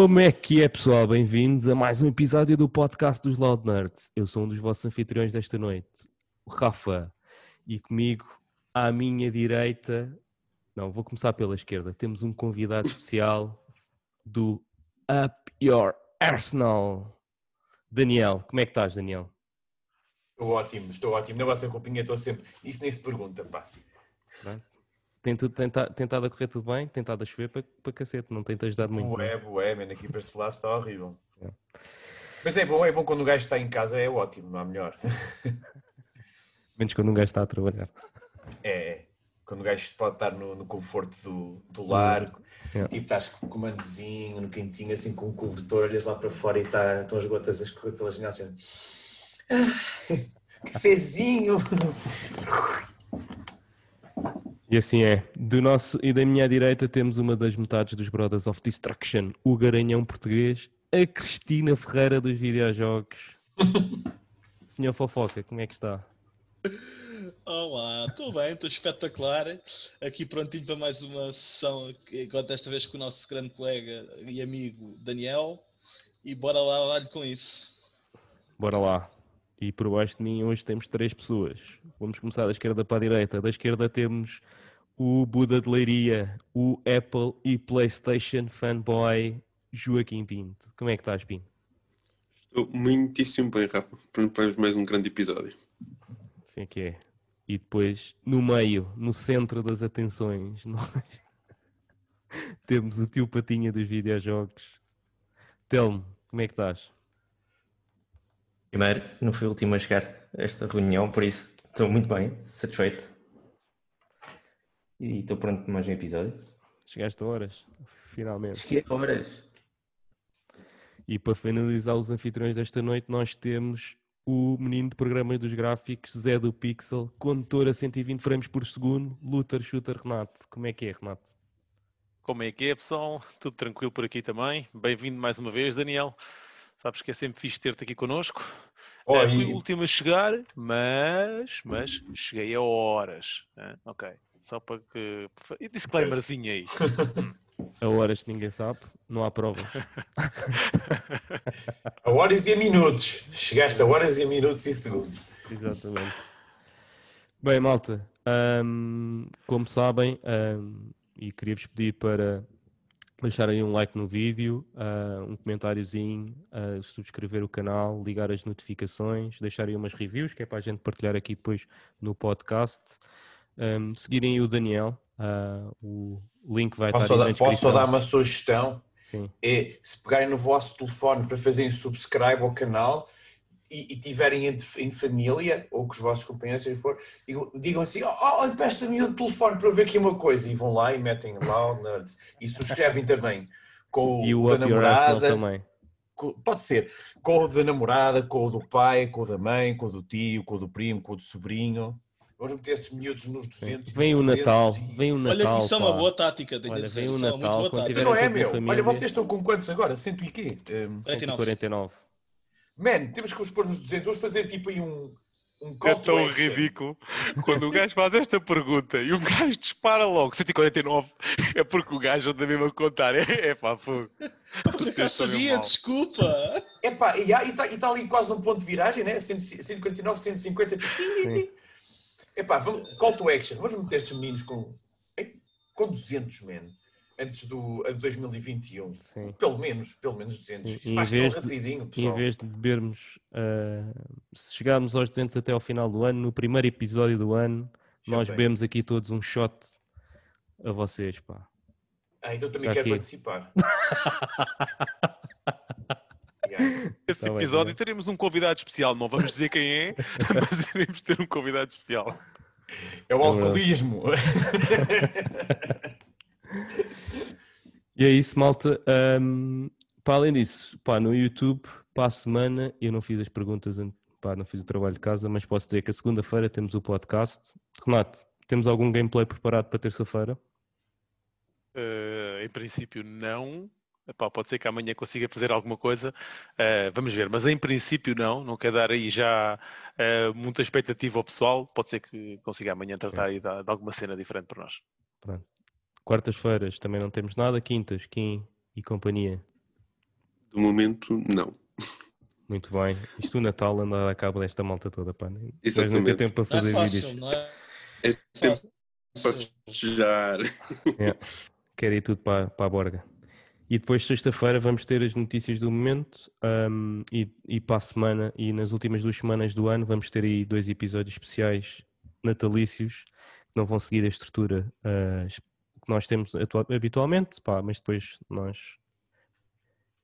Como é que é, pessoal? Bem-vindos a mais um episódio do podcast dos Loud Nerds. Eu sou um dos vossos anfitriões desta noite, o Rafa. E comigo, à minha direita, não, vou começar pela esquerda. Temos um convidado especial do Up Your Arsenal. Daniel, como é que estás, Daniel? Estou ótimo, estou ótimo. Na vossa companhia estou sempre. Isso nem se pergunta, pá. Tem tudo tenta, tentado a correr tudo bem? Tentado a chover para, para cacete, não tem te ajudado muito. Bué, bué, man, aqui para este lado está horrível. É. Mas é bom, é bom quando o gajo está em casa, é ótimo, não há melhor. Menos quando um gajo está a trabalhar. É, é. quando o gajo pode estar no, no conforto do, do lar, yeah. tipo estás com o comandozinho, no quentinho, assim com o cobertor, olhas lá para fora e está, estão as gotas a escorrer pela janela assim. Ah, cafezinho! E assim é. Do nosso e da minha direita temos uma das metades dos Brothers of Destruction, o garanhão português, a Cristina Ferreira dos videojogos. Senhor Fofoca, como é que está? Olá, estou bem, estou espetacular. Aqui prontinho para mais uma sessão, igual desta vez com o nosso grande colega e amigo Daniel. E bora lá, lá com isso. Bora lá. E por baixo de mim hoje temos três pessoas. Vamos começar da esquerda para a direita. Da esquerda temos o Buda de Leiria, o Apple e PlayStation fanboy Joaquim Pinto. Como é que estás, Pinto? Estou muitíssimo bem, Rafa. Para mais um grande episódio. Sim, que é. E depois, no meio, no centro das atenções, nós temos o tio Patinha dos videojogos. Telmo, como é que estás? Primeiro, não fui o último a chegar a esta reunião, por isso estou muito bem, satisfeito. E estou pronto para mais um episódio. Chegaste a horas, finalmente. Cheguei a horas. E para finalizar os anfitriões desta noite, nós temos o menino de programas dos gráficos, Zé do Pixel, condutor a 120 frames por segundo, Luther Shooter Renato. Como é que é, Renato? Como é que é, pessoal? Tudo tranquilo por aqui também. Bem-vindo mais uma vez, Daniel. Sabes que é sempre fixe ter-te aqui connosco. Oh, uh, fui o último a chegar, mas, mas cheguei a horas. Uh, ok, só para que. E disclaimerzinho aí. A horas ninguém sabe, não há provas. a horas e a minutos. Chegaste a horas e a minutos e segundos. Exatamente. Bem, malta, um, como sabem, um, e queria-vos pedir para deixarem um like no vídeo, uh, um comentáriozinho, uh, subscrever o canal, ligar as notificações, deixarem umas reviews, que é para a gente partilhar aqui depois no podcast. Um, seguirem o Daniel, uh, o link vai posso estar descrição. Posso só dar uma sugestão? Sim. É, se pegarem no vosso telefone para fazerem subscribe ao canal, e, e tiverem entre, em família, ou com os vossos companheiros, se for, digam, digam assim: oh, oh empresta-me o telefone para ver aqui uma coisa. E vão lá e metem lá o Nerds. E subscrevem também com e o, o da namorada. Também. Com, pode ser. Com o da namorada, com o do pai, com o da mãe, com o do tio, com o do primo, com o do sobrinho. Vamos meter estes miúdos nos 200. Vem o Natal, e... vem o Natal. Olha isso é uma boa tática. Olha, vem o Natal. Quando não é, meu. Olha, vocês estão com quantos agora? Cento e quê? Um, 149. Man, temos que os pôr nos 200, vamos fazer tipo aí um, um call É tão ridículo quando o gajo faz esta pergunta e o gajo dispara logo 149, é porque o gajo anda mesmo a contar. É, é pá, fogo. Eu sabia, desculpa. É pá, e está tá ali quase num ponto de viragem, né? 149, 150. Tipo, é pá, vamos, call to action. Vamos meter estes meninos com, com 200, man antes do 2021. Sim. Pelo menos, pelo menos 200. Sim. Isso faz tão rapidinho, pessoal. Em vez de bebermos, uh, se chegarmos aos 200 até ao final do ano, no primeiro episódio do ano, Já nós bem. bebemos aqui todos um shot a vocês, pá. Ah, então também quero aqui. participar. Esse tá episódio bem, tá teremos um convidado especial, não vamos dizer quem é, mas iremos ter um convidado especial. É o é alcoolismo. E é isso, malta. Um, para além disso, pá, no YouTube, para a semana, eu não fiz as perguntas, pá, não fiz o trabalho de casa, mas posso dizer que a segunda-feira temos o podcast. Renato, temos algum gameplay preparado para terça-feira? Uh, em princípio, não. Epá, pode ser que amanhã consiga fazer alguma coisa, uh, vamos ver, mas em princípio não, não quer dar aí já uh, muita expectativa ao pessoal, pode ser que consiga amanhã tratar aí de, de alguma cena diferente para nós. Pronto. Quartas-feiras também não temos nada. Quintas, Kim e companhia? Do momento, não. Muito bem. Isto o Natal anda a cabo desta malta toda, pá. Exatamente. Não tem tempo para fazer não é fácil, vídeos. Não é? É tempo para festejar. É. Quero ir tudo para, para a borga. E depois, sexta-feira, vamos ter as notícias do momento. um, e, e para a semana, e nas últimas duas semanas do ano, vamos ter aí dois episódios especiais natalícios que não vão seguir a estrutura es- que nós temos habitualmente, pá, mas depois nós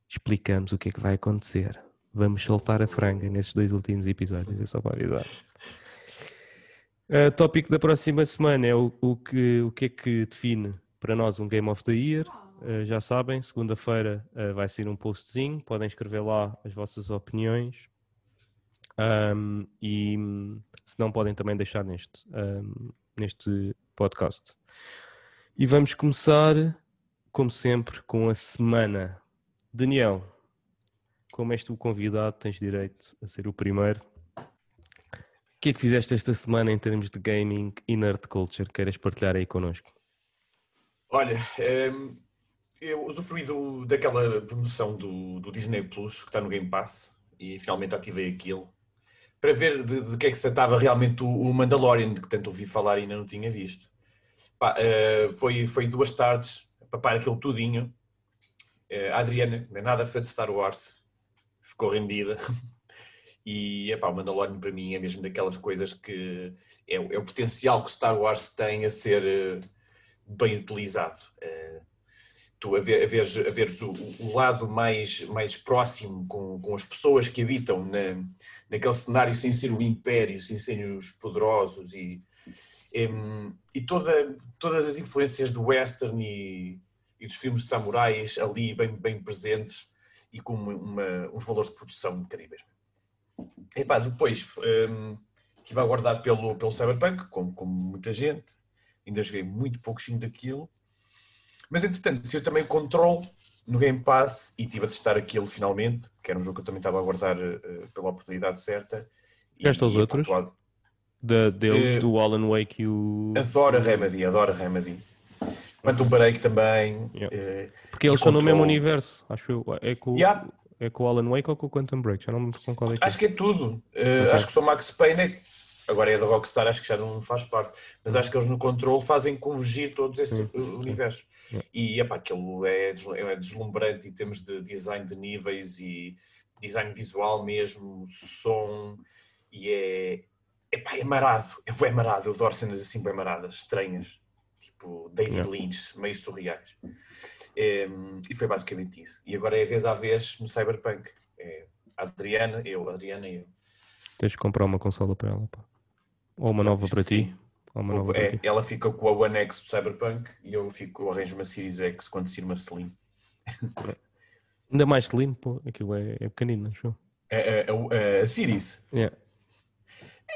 explicamos o que é que vai acontecer. Vamos soltar a franga nesses dois últimos episódios, é só para avisar. Uh, tópico da próxima semana é o, o que, o que é que define para nós um Game of the Year. Uh, já sabem, segunda-feira uh, vai ser um postzinho, podem escrever lá as vossas opiniões. Um, e se não podem também deixar neste, um, neste podcast. E vamos começar, como sempre, com a semana. Daniel, como és tu o convidado, tens direito a ser o primeiro. O que é que fizeste esta semana em termos de gaming e nerd culture? Queres partilhar aí connosco? Olha, ehm, eu usufruí do, daquela promoção do, do Disney Plus que está no Game Pass e finalmente ativei aquilo para ver de, de que é que se tratava realmente o, o Mandalorian, de que tanto ouvi falar e ainda não tinha visto. Eh, foi, foi duas tardes a papar aquilo tudinho. Eh, a Adriana, não é nada fã de Star Wars, ficou rendida. E epá, o Mandalorian para mim é mesmo daquelas coisas que é, é o potencial que o Star Wars tem a ser eh, bem utilizado. Tu a, ver, a veres, a veres o, o lado mais, mais próximo com, com as pessoas que habitam na, naquele cenário sem ser o Império, sem ser os poderosos e, e toda, todas as influências do western e, e dos filmes de samurais ali bem, bem presentes e com uma, uns valores de produção incríveis. Epá, depois hum, estive a aguardar pelo, pelo Cyberpunk, como, como muita gente, ainda joguei muito pouquinho daquilo, mas entretanto saiu também o Control no Game Pass e estive a testar aquilo finalmente, que era um jogo que eu também estava a aguardar eh, pela oportunidade certa. E- epá, outros? tô Da, deles, Eh, do Alan Wake e o. Adoro a Remedy, adoro a Remedy. Quantum Break também. Yeah. eh, Porque eles são no mesmo universo, acho eu. É com, Yeah. é com o Alan Wake ou com o Quantum Break? Já não me lembro com qual é que é. Acho que é tudo. Eh, Ok. Acho que só Max Payne, é- agora é da Rockstar, acho que já não faz parte. Mas acho que eles no Control fazem convergir todos esses eh, universos. Yeah. E epá, aquilo é, é deslumbrante em termos de design de níveis e design visual mesmo, som, e é, epá, é marado. É, é marado. Eu adoro cenas assim bem maradas, estranhas. Tipo David Yeah. Lynch, meio surreais. Eh, e foi basicamente isso. E agora é a vez à vez no Cyberpunk. É a Adriana, eu, Adriana e eu. Tens de comprar uma consola para ela, pá. Ou uma nova para ti. uma Vou- nova para é, ti. ela fica com a One X do Cyberpunk e eu fico, eu arranjo uma Series X quando sair uma Slim. Ainda mais slim, pô. Aquilo é, é pequenino, acho eu. A, a, a, a Series. Yeah.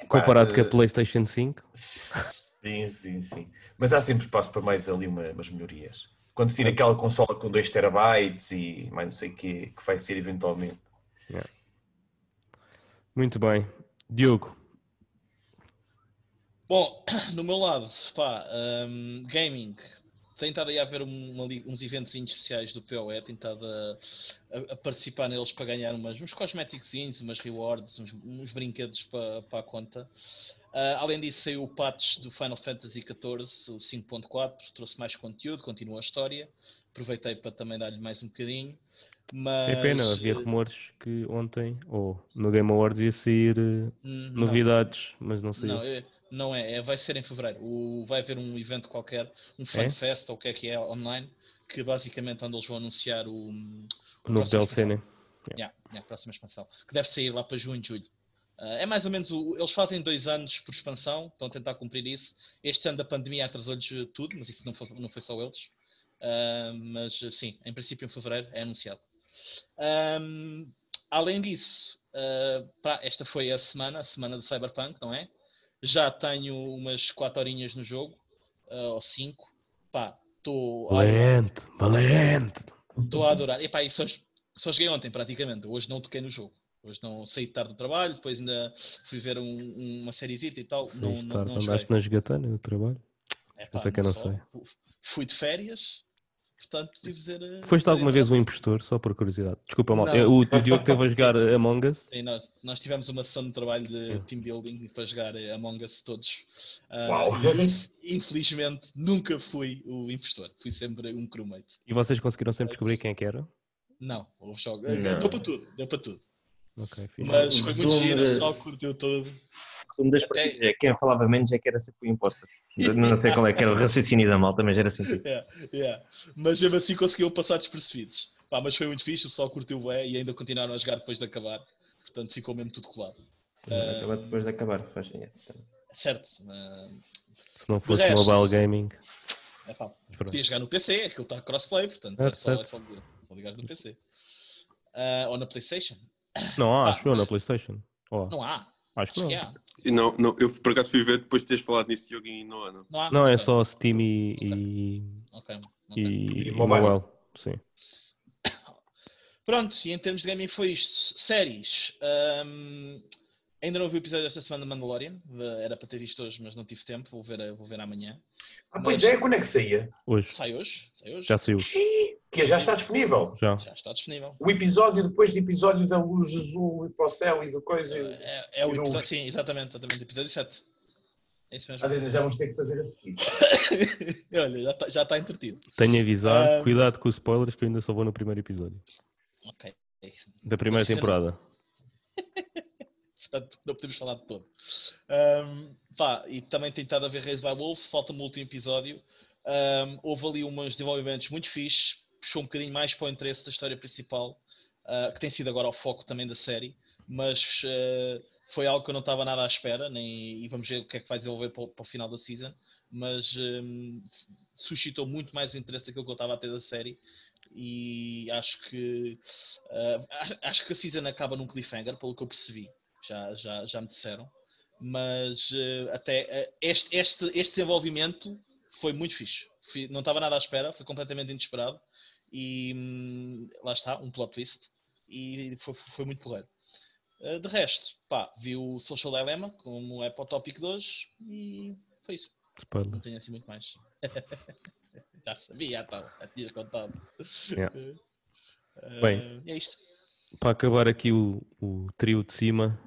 Comparado com a eh, PlayStation 5. Sim, sim, sim. Mas há sempre espaço para mais ali uma- umas melhorias. Quando sair aquela consola com 2 terabytes e mais não sei o que, que vai ser eventualmente. Muito bem. Diogo, Bom, no meu lado, pá, hum, gaming. Tem estado aí a haver uma uns eventos especiais do PoE, tem estado a, a- a participar neles para ganhar umas, uns cosméticos, umas rewards, uns, uns brinquedos para, para a conta. Ah, além disso, saiu o patch do Final Fantasy XIV, o 5.4, trouxe mais conteúdo, continua a história. Aproveitei para também dar-lhe mais um bocadinho. Mas, é pena. Havia eh, rumores que ontem, ou no Game Awards, ia sair não. novidades, mas não saiu. Não, é- não é, é, vai ser em fevereiro. O- vai haver um evento qualquer, um É? FanFest ou o que é que é online, que basicamente onde eles vão anunciar o, o novo DLC, né? Yeah, yeah, a próxima expansão, que deve sair lá para junho, julho. Ah, é mais ou menos, o, eles fazem dois anos por expansão, estão a tentar cumprir isso. Este ano da pandemia atrasou-lhes tudo, mas isso não foi, não foi só eles. Ah, mas sim, em princípio em fevereiro é anunciado. Ahm, além disso, ah, pá, esta foi a semana, a semana do Cyberpunk, não é? Já tenho umas 4 horinhas no jogo, ah, ou 5. Pá, estou a, Valente, valente. estou a adorar. Epá, e só, só joguei ontem praticamente, hoje não toquei no jogo. Hoje não saí tarde do trabalho, depois ainda fui ver um- uma sériezita e tal. Não, não, tarde, não joguei. andaste na jogatana do trabalho. Epá, Isso é que eu não sei. Fui de férias, Portanto, dizer. Eh, Foste alguma vez um impostor, só por curiosidade? Desculpa, mal. O, o Diogo teve a jogar Among Us. Sim, nós, nós tivemos uma sessão de trabalho de team building para jogar Among Us todos. Uh, Uau! E, infelizmente, nunca fui o impostor. Fui sempre um crewmate. E vocês conseguiram sempre descobrir quem é que era? Não, houve jogo. Deu para tudo, deu para tudo. Okay, Mas foi muito giro, o pessoal curtiu tudo resumo das Até... partidas é quem falava menos é que era sempre o imposto. Não sei qual é que era o raciocínio da malta, mas era sempre yeah, yeah. Mas mesmo assim conseguiu passar despercebidos. Pá, mas foi muito fixe, o pessoal curtiu o e ainda continuaram a jogar depois de acabar. Portanto, ficou mesmo tudo colado. Uh, depois de acabar, faz Certo. Uh, Se não fosse resto, mobile gaming. É pá, podia jogar no PC, aquilo está crossplay, portanto é, só, é só, só ligar no PC. Uh, ou na PlayStation. Não há, acho eu, na PlayStation. Oh. Não há. Acho que, acho que há. Não, não, eu por acaso fui ver depois de teres falado nisso jogo e não há, não. Não, há? não é só Steam e. Okay. Okay. E, e mobile. Sim. Pronto, e em termos de gaming foi isto. Séries. Um, ainda não vi o episódio desta semana de Mandalorian. Era para ter visto hoje, mas não tive tempo. Vou ver, vou ver amanhã. Ah, pois Mas... é, quando é que saía? Hoje. Sai hoje. Sai hoje. Já saiu. Que já está disponível. Já. já está disponível. O episódio depois do episódio da luz azul e para o céu e do coisa. É, é o episódio, sim, exatamente, exatamente. Episódio 7. É isso mesmo. Adriana, já vamos ter que fazer a seguir. Olha, já está, já está entretido. Tenho a avisar, um... cuidado com os spoilers que eu ainda só vou no primeiro episódio. Ok. Da primeira temporada. portanto não podemos falar de todo. Um, pá, e também tem estado a ver Raised by Wolves, falta-me o último episódio. Um, houve ali uns desenvolvimentos muito fixes, puxou um bocadinho mais para o interesse da história principal, uh, que tem sido agora o foco também da série, mas uh, foi algo que eu não estava nada à espera, nem, e vamos ver o que é que vai desenvolver para o, para o final da season, mas um, suscitou muito mais o interesse daquilo que eu estava a ter da série e acho que uh, acho que a season acaba num cliffhanger, pelo que eu percebi já, já, já me disseram. Mas uh, até uh, este, este, este desenvolvimento foi muito fixe. Fui, não estava nada à espera, foi completamente inesperado. E hum, lá está, um plot twist. E foi, foi muito porreiro. Uh, de resto, pá, vi o Social Dilemma, como é para o tópico de hoje, e foi isso. Spoiler. Não tenho assim muito mais. já sabia, já estava, já tinhas contado. Yeah. Bem, é isto. Para acabar aqui o, o trio de cima,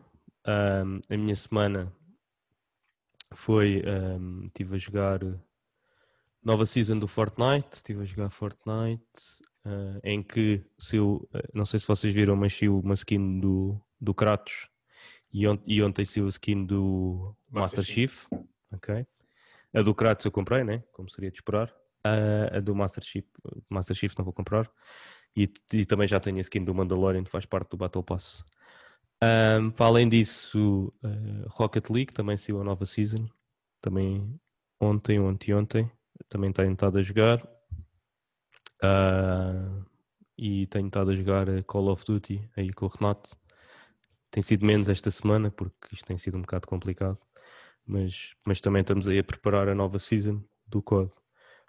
um, a minha semana foi. Um, estive a jogar nova season do Fortnite. Estive a jogar Fortnite. Uh, em que se eu, ah, não sei se vocês viram, mas saiu uma skin do, do Kratos e, ont e ontem saiu a skin do Master, Master Chief. Ok. A do Kratos eu comprei, né? Como seria de esperar. Uh, a do Master Chief, Master Chief não vou comprar. E, e, também já tenho a skin do Mandalorian, que faz parte do Battle Pass. Um, para além disso, uh, Rocket League também saiu a nova season. Também ontem ou anteontem. Também tenho estado a jogar. Uh, e tenho estado a jogar Call of Duty aí com o Renato. Tem sido menos esta semana porque isto tem sido um bocado complicado. Mas, mas também estamos aí a preparar a nova season do COD.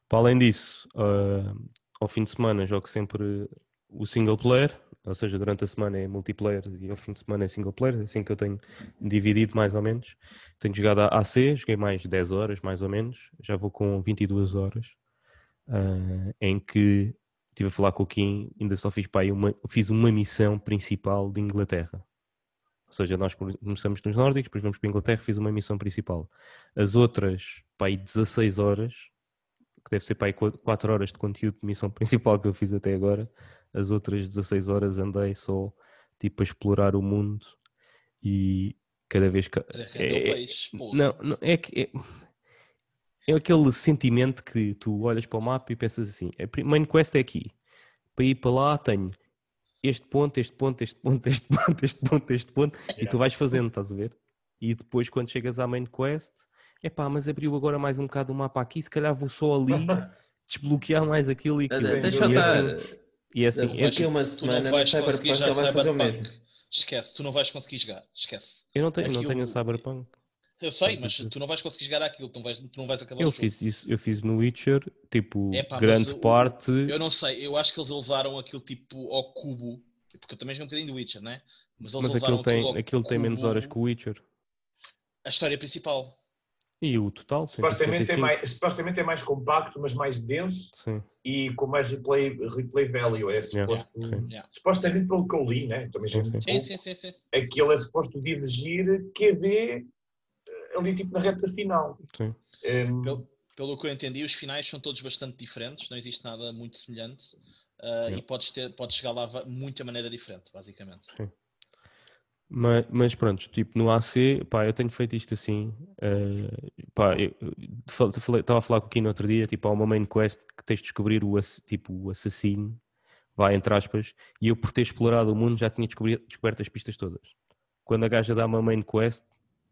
Para além disso, uh, ao fim de semana jogo sempre o single player, ou seja, durante a semana é multiplayer e ao fim de semana é single player, assim que eu tenho dividido mais ou menos. Tenho jogado a AC, joguei mais 10 horas, mais ou menos, já vou com 22 horas, uh, em que estive a falar com o Kim, ainda só fiz, pá, uma, fiz uma missão principal de Inglaterra. Ou seja, nós começamos nos nórdicos, depois vamos para a Inglaterra, fiz uma missão principal. As outras, pá, 16 horas, que deve ser pá, 4 horas de conteúdo de missão principal que eu fiz até agora, as outras 16 horas andei só tipo a explorar o mundo e cada vez que. É, é, não, não, é que. É, é, aquele sentimento que tu olhas para o mapa e pensas assim: a main quest é aqui. Para ir para lá tenho este ponto, este ponto, este ponto, este ponto, este ponto, este ponto, yeah. e tu vais fazendo, estás a ver? E depois, quando chegas à main quest, é pá, mas abriu agora mais um bocado o mapa aqui, se calhar vou só ali desbloquear mais aquilo e aquilo. Deixa eu assim, e é assim, daqui a uma semana no Cyberpunk ele vai fazer o mesmo. Esquece, tu não vais conseguir jogar, esquece. Eu não tenho, Aquilo... não tenho Cyberpunk. Eu sei, mas tu não vais conseguir jogar aquilo, tu não vais, tu não vais acabar Eu fiz isso, eu fiz no Witcher, tipo, grande parte. Eu não sei, eu acho que eles levaram aquilo tipo ao cubo, porque eu também joguei um bocadinho do Witcher, né? Mas, mas aquilo tem, aquilo tem menos horas que o Witcher. A história principal. E o total, supostamente é, mais, supostamente é mais compacto, mas mais denso sim. e com mais replay, replay value. É suposto, yeah. supostamente pelo que eu li, né? Também sim, sim, sim, sim, sim. Aquilo é suposto divergir QB eh, ali tipo na reta final. Sim. Um, pelo, pelo que eu entendi, os finais são todos bastante diferentes, não existe nada muito semelhante. Uh, e podes, ter, podes chegar lá de muita maneira diferente, basicamente. Sim. Mas, mas pronto, tipo, no AC, pá, eu tenho feito isto assim. Uh, pá, eu estava a falar com o Kino outro dia, tipo, há uma main quest que tens de descobrir o, tipo, o assassino, vai entre aspas, e eu por ter explorado o mundo já tinha descoberto as pistas todas. Quando a gaja dá uma main quest,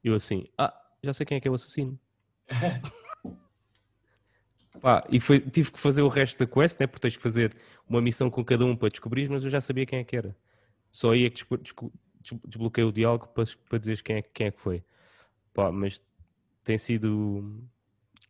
eu assim, ah, já sei quem é que é o assassino. Pá, e foi, tive que fazer o resto da quest, né, porque tens que fazer uma missão com cada um para descobrir, mas eu já sabia quem é que era. Só é que desbloqueei o diálogo para, para dizeres quem é, quem é que foi. Pá, mas tem sido,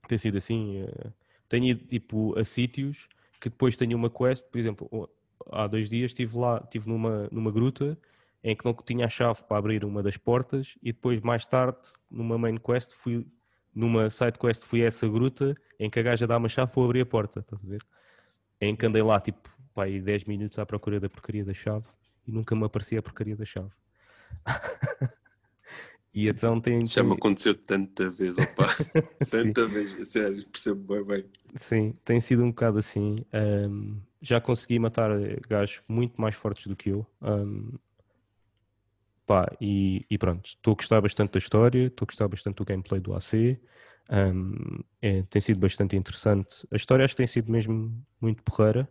tem sido assim. Uh, tenho ido tipo, a sítios que depois tenho uma quest, por exemplo, há dois dias estive lá, estive numa, numa gruta em que não tinha a chave para abrir uma das portas e depois mais tarde, numa main quest, fui numa side quest fui a essa gruta em que a gaja dá uma chave para abrir a porta, estás a ver? Em que andei lá tipo, pá, 10 minutos à procura da porcaria da chave e nunca me aparecia a porcaria da chave. e então tem. Já me aconteceu tanta vez, opa. tanta vez, sério, percebo bem bem. Sim, tem sido um bocado assim. Um, já consegui matar gajos muito mais fortes do que eu. Um, pá, e, e pronto, estou a gostar bastante da história, estou a gostar bastante do gameplay do AC. Um, é, tem sido bastante interessante. A história acho que tem sido mesmo muito porreira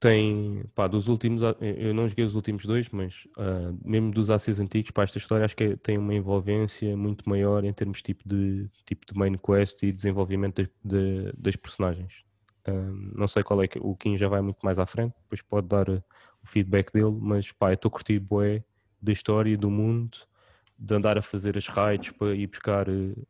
tem, pá, dos últimos, eu não joguei os últimos dois, mas uh, mesmo dos ACs antigos, para esta história acho que é, tem uma envolvência muito maior em termos tipo de, tipo de main quest e desenvolvimento das, de, das personagens. Uh, não sei qual é que o Kim já vai muito mais à frente, depois pode dar o feedback dele, mas pá, eu estou a curtir bué da história do mundo, de andar a fazer as raids para ir buscar uh,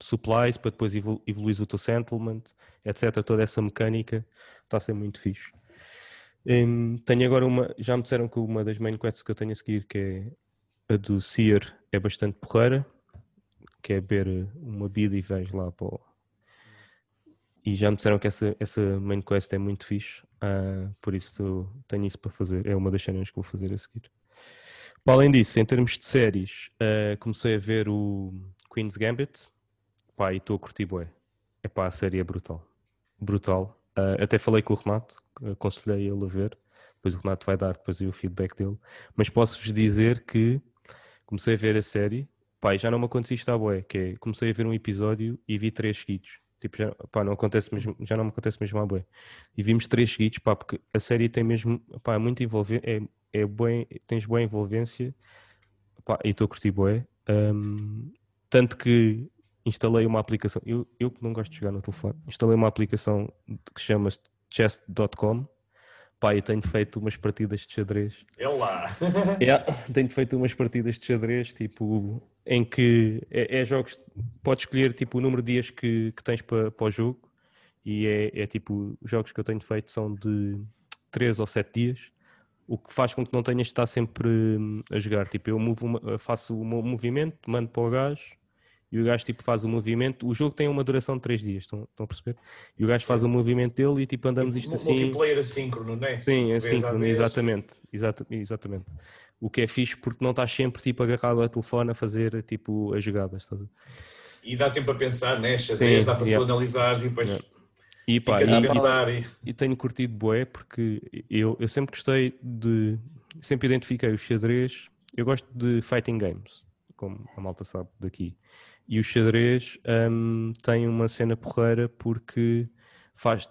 supplies para depois evoluir o teu settlement, etc. Toda essa mecânica está a ser muito fixe. Um, tenho agora uma, já me disseram que uma das main quests que eu tenho a seguir, que é a do Seer, é bastante porreira, que é beber uma bebida e vais lá para o... E já me disseram que essa, essa main quest é muito fixe, uh, por isso tenho isso para fazer, é uma das cenas que vou fazer a seguir. Para além disso, em termos de séries, uh, comecei a ver o Queen's Gambit, Pá, e estou a curtir bué. É pá, a série é brutal. Brutal. Uh, até falei com o Renato, aconselhei ele a ver. Depois o Renato vai dar depois o feedback dele. Mas posso-vos dizer que comecei a ver a série. Pá, já não me aconteceu isto à bué, que é, comecei a ver um episódio e vi três seguidos. Tipo, já, pá, não acontece mesmo, já não me acontece mesmo à bué. E vimos três seguidos, pá, porque a série tem mesmo, pá, é muito envolvente, é, é bué, tens boa envolvência, pá, e estou a curtir bué. Um, tanto que instalei uma aplicação, eu, eu que não gosto de jogar no telefone, instalei uma aplicação que chama chess.com pá, e tenho feito umas partidas de xadrez. É lá! yeah, tenho feito umas partidas de xadrez, tipo, em que é, é jogos, podes escolher tipo o número de dias que, que tens para, para o jogo e é, é tipo, os jogos que eu tenho feito são de 3 ou 7 dias, o que faz com que não tenhas de estar sempre hum, a jogar. Tipo, eu movo, faço o meu movimento, mando para o gajo, e o gajo tipo faz o movimento. O jogo tem uma duração de 3 dias, estão, estão a perceber? E o gajo faz o movimento dele e tipo andamos tipo, isto assim. Multiplayer assíncrono, não é? Sim, assíncrono, exatamente, exata, exatamente. O que é fixe porque não estás sempre tipo agarrado ao telefone a fazer tipo as jogadas. Estás a... E dá tempo a pensar, né? Xadrez, dá para yeah. tu analisares e depois. Yeah. E, pá, e, pensar e... e tenho curtido bué porque eu, eu sempre gostei de. Sempre identifiquei o xadrez. Eu gosto de fighting games, como a malta sabe daqui. E o xadrez um, tem uma cena porreira porque faz.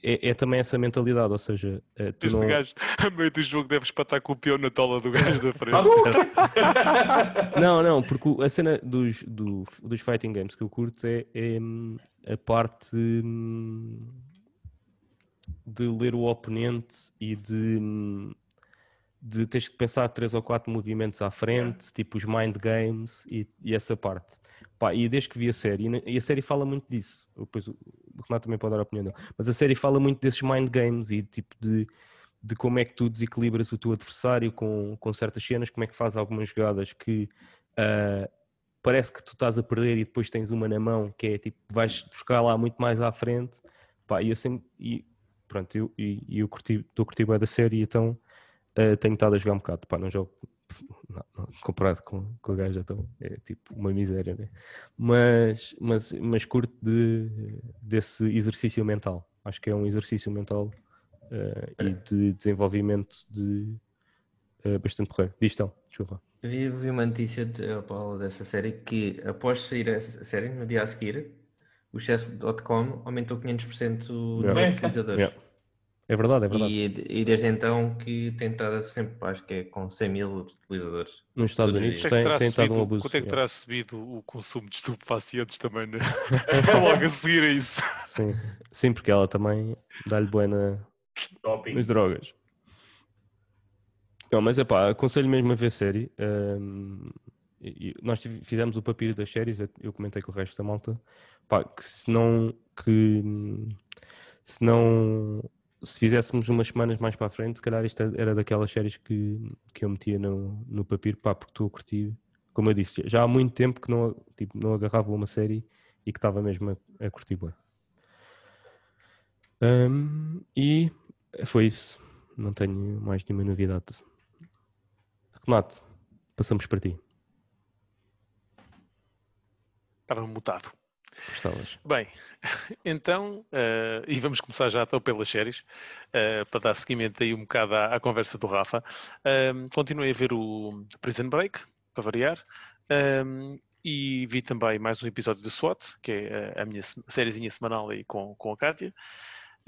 É, é, também essa mentalidade, ou seja, eh, tu este não... gajo, a meio do jogo, deves espatar com o peão na tola do gajo da frente. não, não, porque a cena dos, do, dos fighting games que eu curto é, é hum, a parte hum, de ler o oponente e de hum, de teres que pensar três ou quatro movimentos à frente, tipo os mind games e, e essa parte. Pá, e desde que vi a série, e a série fala muito disso, depois o Renato também pode dar a opinião dele, mas a série fala muito desses mind games e tipo de, de como é que tu desequilibras o teu adversário com, com certas cenas, como é que faz algumas jogadas que uh, parece que tu estás a perder e depois tens uma na mão que é tipo, vais buscar lá muito mais à frente. Pá, e eu sempre, e, pronto, eu, e, eu curti, estou a curtir bem da série, então uh, tenho estado a jogar um bocado. Pá, não jogo não, não, comparado com, com a gaja, então é tipo uma miséria, né? mas, mas, mas curto de, desse exercício mental. Acho que é um exercício mental uh, e de desenvolvimento de uh, bastante porreiro. Diz então, desculpa. Vi, vi uma notícia de, Paulo, dessa série que após sair a série, no dia a seguir, o chess.com aumentou 500% o número de utilizadores. Yeah. É verdade, é verdade. E, e desde então que tem estado sempre, acho que é com 100 mil utilizadores. Nos Estados Unidos tem, é tem estado um abuso. Quanto é que terá subido o consumo de estupefacientes também, né? logo a seguir a isso? Sim, Sim porque ela também dá-lhe boa na... nas drogas. Não, mas é pá, aconselho mesmo a ver série. Um, nós fizemos o papiro das séries, eu comentei com o resto da malta, pá, que se não... Que, se não se fizéssemos umas semanas mais para a frente, se calhar isto era daquelas séries que, que eu metia no, no papiro, pá, porque estou a curtir. Como eu disse, já há muito tempo que não, tipo, não agarrava uma série e que estava mesmo a, a curtir bem. Um, e foi isso. Não tenho mais nenhuma novidade. Renato, passamos para ti. Estava mutado. Gostavas. Bem, então, uh, e vamos começar já então pelas séries, uh, para dar seguimento aí um bocado à, à conversa do Rafa. Uh, continuei a ver o Prison Break, para variar, e vi também mais um episódio do SWAT, que é a minha sériezinha semanal aí com, com a Kátia.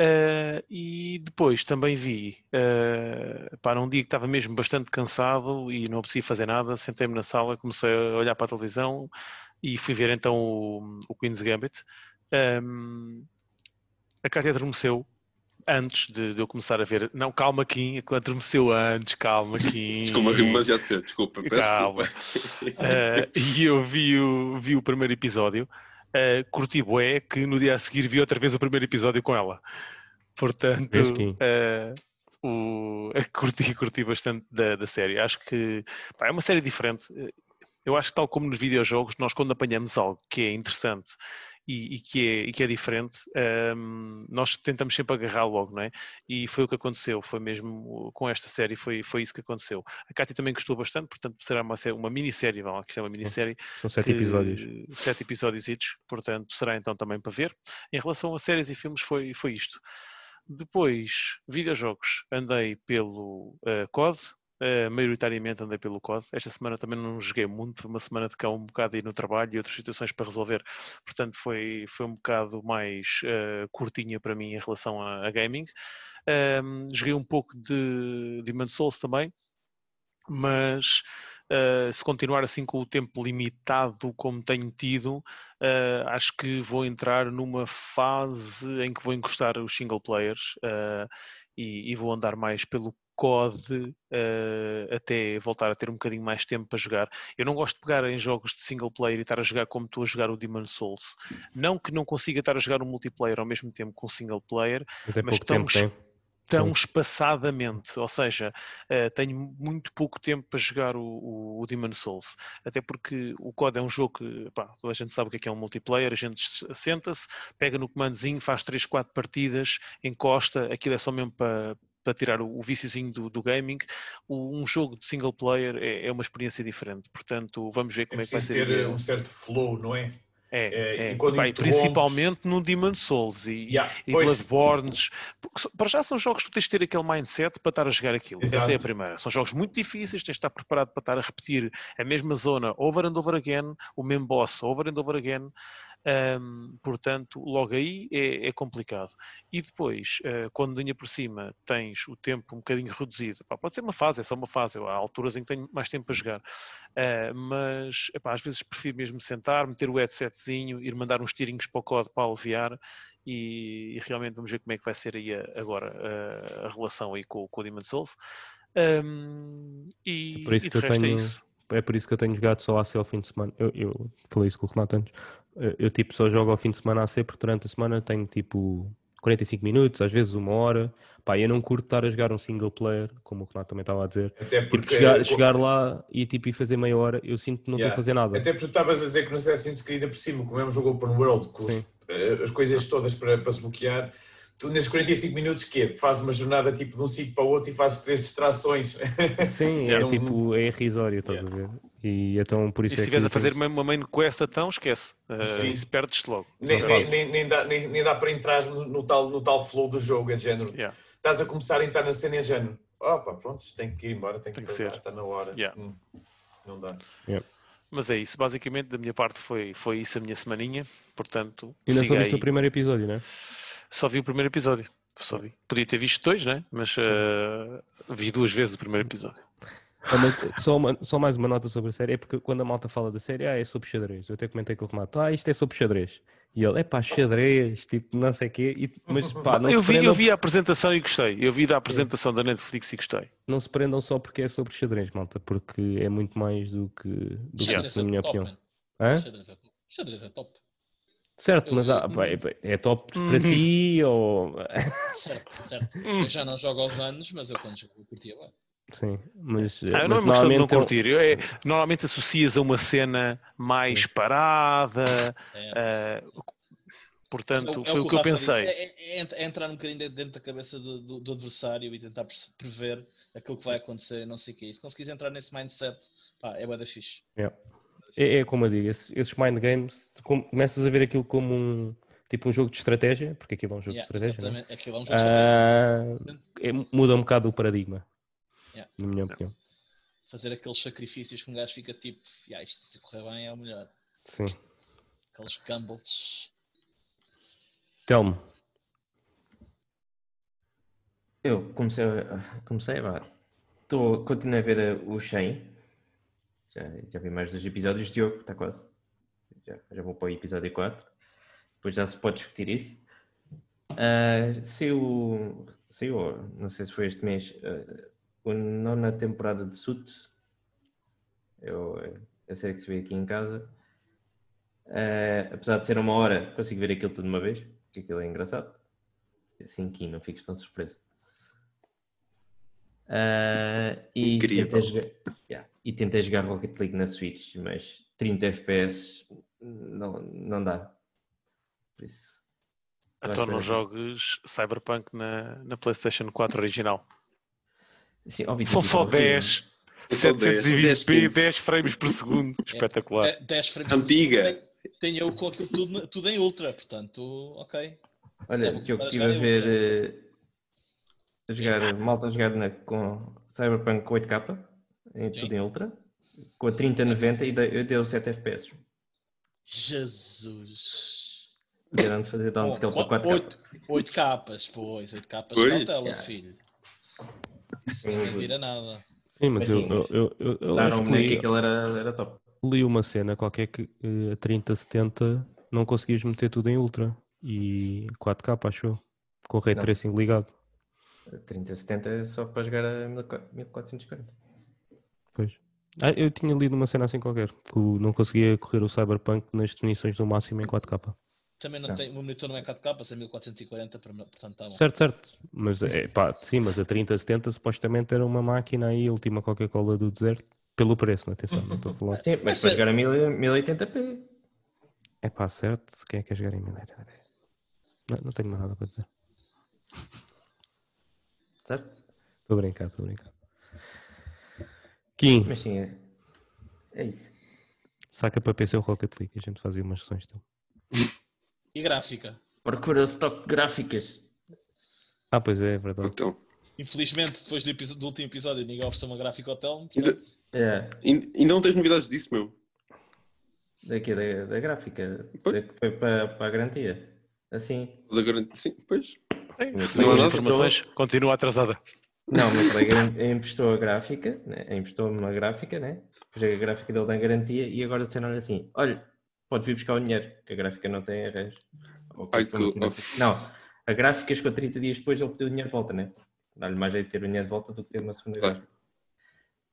Uh, e depois também vi, uh, para um dia que estava mesmo bastante cansado e não precisava fazer nada, sentei-me na sala, comecei a olhar para a televisão, e fui ver então o, o Queen's Gambit. Um, a Cátia adormeceu antes de, de, eu começar a ver. Não, calma, Kim, adormeceu antes, calma, Kim. desculpa, ri demasiado cedo, desculpa. Calma. uh, e eu vi o, vi o primeiro episódio. Uh, curti bué que no dia a seguir vi outra vez o primeiro episódio com ela. Portanto, uh, o, curti, curti bastante da, da série. Acho que pá, é uma série diferente. Eu acho que tal como nos videojogos, nós quando apanhamos algo que é interessante e, e, que, é, e que é diferente, um, nós tentamos sempre agarrar logo, não é? E foi o que aconteceu, foi mesmo com esta série, foi, foi isso que aconteceu. A Cátia também gostou bastante, portanto será uma, uma minissérie, lá, que é uma minissérie. São sete que, episódios. Sete episódios, portanto será então também para ver. Em relação a séries e filmes foi, foi isto. Depois, videojogos, andei pelo uh, COD, Uh, maioritariamente andei pelo COD. Esta semana também não joguei muito, uma semana de cá um bocado aí no trabalho e outras situações para resolver. Portanto, foi, foi um bocado mais uh, curtinha para mim em relação a, a gaming. Uh, joguei um pouco de Demon's Souls também, mas uh, se continuar assim com o tempo limitado como tenho tido, uh, acho que vou entrar numa fase em que vou encostar os single players uh, e, e, vou andar mais pelo COD uh, até voltar a ter um bocadinho mais tempo para jogar. Eu não gosto de pegar em jogos de single player e estar a jogar como estou a jogar o Demon Souls. Não que não consiga estar a jogar um multiplayer ao mesmo tempo com single player, mas, é mas tempo, tão espaçadamente, ou seja, uh, tenho muito pouco tempo para jogar o, o, o Demon Souls, até porque o COD é um jogo que pá, toda a gente sabe o que é, que é um multiplayer, a gente senta-se, pega no comandozinho, faz 3, 4 partidas, encosta, aquilo é só mesmo para, para tirar o, o viciozinho do, do gaming, o, um jogo de single player é, é, uma experiência diferente, portanto vamos ver como é, é que vai ser. ter um certo flow, não é? É, é, é. Pai, principalmente no Demon Souls e, yeah, e Bloodborne. Para já são jogos que tu tens de ter aquele mindset para estar a jogar aquilo. Exato. Essa é a primeira. São jogos muito difíceis, tens de estar preparado para estar a repetir a mesma zona over and over again, o mesmo boss over and over again. Um, portanto, logo aí é, é complicado. E depois, uh, quando ainda por cima tens o tempo um bocadinho reduzido, pá, pode ser uma fase, é só uma fase, há alturas em que tenho mais tempo para jogar, uh, mas epá, às vezes prefiro mesmo sentar, meter o headsetzinho, ir mandar uns tirinhos para o código para aliviar e, e, realmente vamos ver como é que vai ser aí agora a, a relação aí com, com o Demon Souls. Um, e, é por isso e que eu é tenho, é, é por isso que eu tenho jogado só AC ao fim de semana. Eu, eu falei isso com o Renato antes. Eu, tipo, só jogo ao fim de semana AC porque durante a semana tenho tipo 45 minutos, às vezes uma hora. Pá, eu não curto estar a jogar um single player, como o Renato também estava a dizer. Até tipo, porque... Tipo, chegar, chegar lá e tipo, ir fazer meia hora, eu sinto que não yeah. estou a fazer nada. Até porque tu estavas a dizer que no Assassin's Creed por cima, como é um jogo open world, com os, eh, as coisas todas para, para se bloquear, tu nesses 45 minutos que fazes uma jornada tipo de um sítio para o outro e fazes três distrações. Sim, é, tipo, é irrisório, estás yeah. a ver? E então por isso e se é estiveres a fazer uma main quest então, esquece. Uh, Sim. Isso perdes-te logo. Nem, nem, nem, dá, nem, nem dá para entrar no, no, tal, no tal flow do jogo, é de género. Yeah. Estás a começar a entrar na cena, é de género. Opa, pronto, tem que ir embora, tem que, tem que passar, está na hora. Yeah. Hum, não dá. Yeah. Mas é isso, basicamente da minha parte foi, foi isso a minha semaninha, portanto... E ainda só viste o primeiro episódio, não é? Só vi o primeiro episódio, só vi. Podia ter visto dois, né? Mas uh, vi duas vezes o primeiro episódio. Ah, mas só, uma, só mais uma nota sobre a série, é porque quando a malta fala da série, ah, é sobre xadrez. Eu até comentei com o Renato, ah, isto é sobre xadrez. E ele, é pá, xadrez, tipo, não sei o quê. E, mas, pá, não eu, vi, prendam... eu vi a apresentação e gostei. Eu vi da apresentação da Netflix e gostei. Não se prendam só porque é sobre xadrez, malta, porque é muito mais do que, do que isso, na minha é top, opinião. Hã? Xadrez, é top. xadrez é top. Certo, eu, mas ah, é, é top para uhum. ti ou. Certo, certo. Eu já não jogo aos anos, mas eu quando jogo eu curtia bem. Sim, mas. Ah, não é uma questão de não curtir. É, normalmente associas a uma cena mais parada. É. Uh, portanto, é, foi o que, que eu pensei. É, é, entrar um bocadinho dentro da cabeça do, do, do, adversário e tentar prever aquilo que vai acontecer, não sei o que é. Se conseguires entrar nesse mindset, pá, é boa da fixe. É, é, como eu digo, esses, esses mind games, começas a ver aquilo como um tipo um jogo de estratégia, porque aquilo é um jogo yeah, de estratégia. Exatamente. Aquilo é um jogo de estratégia. Uh, muda um bocado o paradigma. Yeah. Na minha opinião. Fazer aqueles sacrifícios que um gajo fica tipo, yeah, isto se correr bem é o melhor. Sim. Aqueles gambles. Telmo. Eu comecei a. Comecei a. Estou, continuo a ver o Shane. Já, já vi mais dos episódios. Diogo, está quase. Já, já vou para o episódio 4. Depois já se pode discutir isso. Uh, saiu, saiu, não sei se foi este mês, uh, a nona temporada de Suits. Eu, eu sei que se vê aqui em casa. Uh, apesar de ser uma hora, consigo ver aquilo tudo de uma vez, porque aquilo é engraçado. Assim que não fiques tão surpreso. Uh, e, tentei jogar, yeah, e tentei jogar Rocket League na Switch, mas 30 FPS não, não dá. Por isso. Então não jogues Cyberpunk na, na PlayStation 4 original. Sim, óbvio, São só 10. 720p, 10 frames por segundo. É, Espetacular. 10 frames Antiga. por segundo. Tenho eu com aquilo tudo, tudo em ultra, portanto, ok. Olha, que eu estive a ver uh, a jogar, malta a jogar na, com Cyberpunk 8K, em, tudo em ultra, com a 3090 e eu dei 7 FPS. Jesus! Querendo fazer downscale para 4K. 8, 8 capas, pois, 8 capas pois? cautela, yeah. filho. Não vira nada. Sim, mas eu, eu, eu, eu, eu acho que, li, que aquele era, era top. Li uma cena qualquer que a 30, 70 não conseguias meter tudo em ultra e 4K, achou? Com o ray tracing ligado. 30, 70 é só para jogar a 1440. Pois. Ah, eu tinha lido uma cena assim qualquer, que não conseguia correr o Cyberpunk nas definições do máximo em 4K. Também não, tem, o monitor não é 4K, é 1440, portanto está bom. Certo, certo. Mas, é, pá, sim, mas a 3070 supostamente era uma máquina aí, a última Coca-Cola do deserto, pelo preço, atenção, não estou a falar. Sim, mas para jogar a 1080p. É pá, certo, quem é que quer jogar em 1080p? Não, não tenho mais nada para dizer. Certo? Estou a brincar, estou a brincar. Kim. Mas sim, é, é isso. Saca para PC o Rocket League, a gente fazia umas sessões então. E gráfica? Procura o stock de gráficas. Ah, pois é, é verdade. Então. Infelizmente, depois do, do último episódio, ninguém ofereceu uma gráfica hotel. Ainda, é. ainda não tens novidades disso, meu? Daqui, da, da gráfica. Da, que foi para, para a garantia. Assim. Da garantia, sim, pois. É, não há informações, continua atrasada. Não, meu colega emprestou a gráfica, né? emprestou-me uma gráfica, né? Pus a gráfica dele na garantia e agora disseram-lhe assim: olha, pode vir buscar o dinheiro, que a gráfica não tem arranjo. Ai, que... Não, a gráfica chegou 30 dias depois, ele pediu o dinheiro de volta, né? Dá-lhe mais jeito de ter o dinheiro de volta do que ter uma segunda claro. gráfica.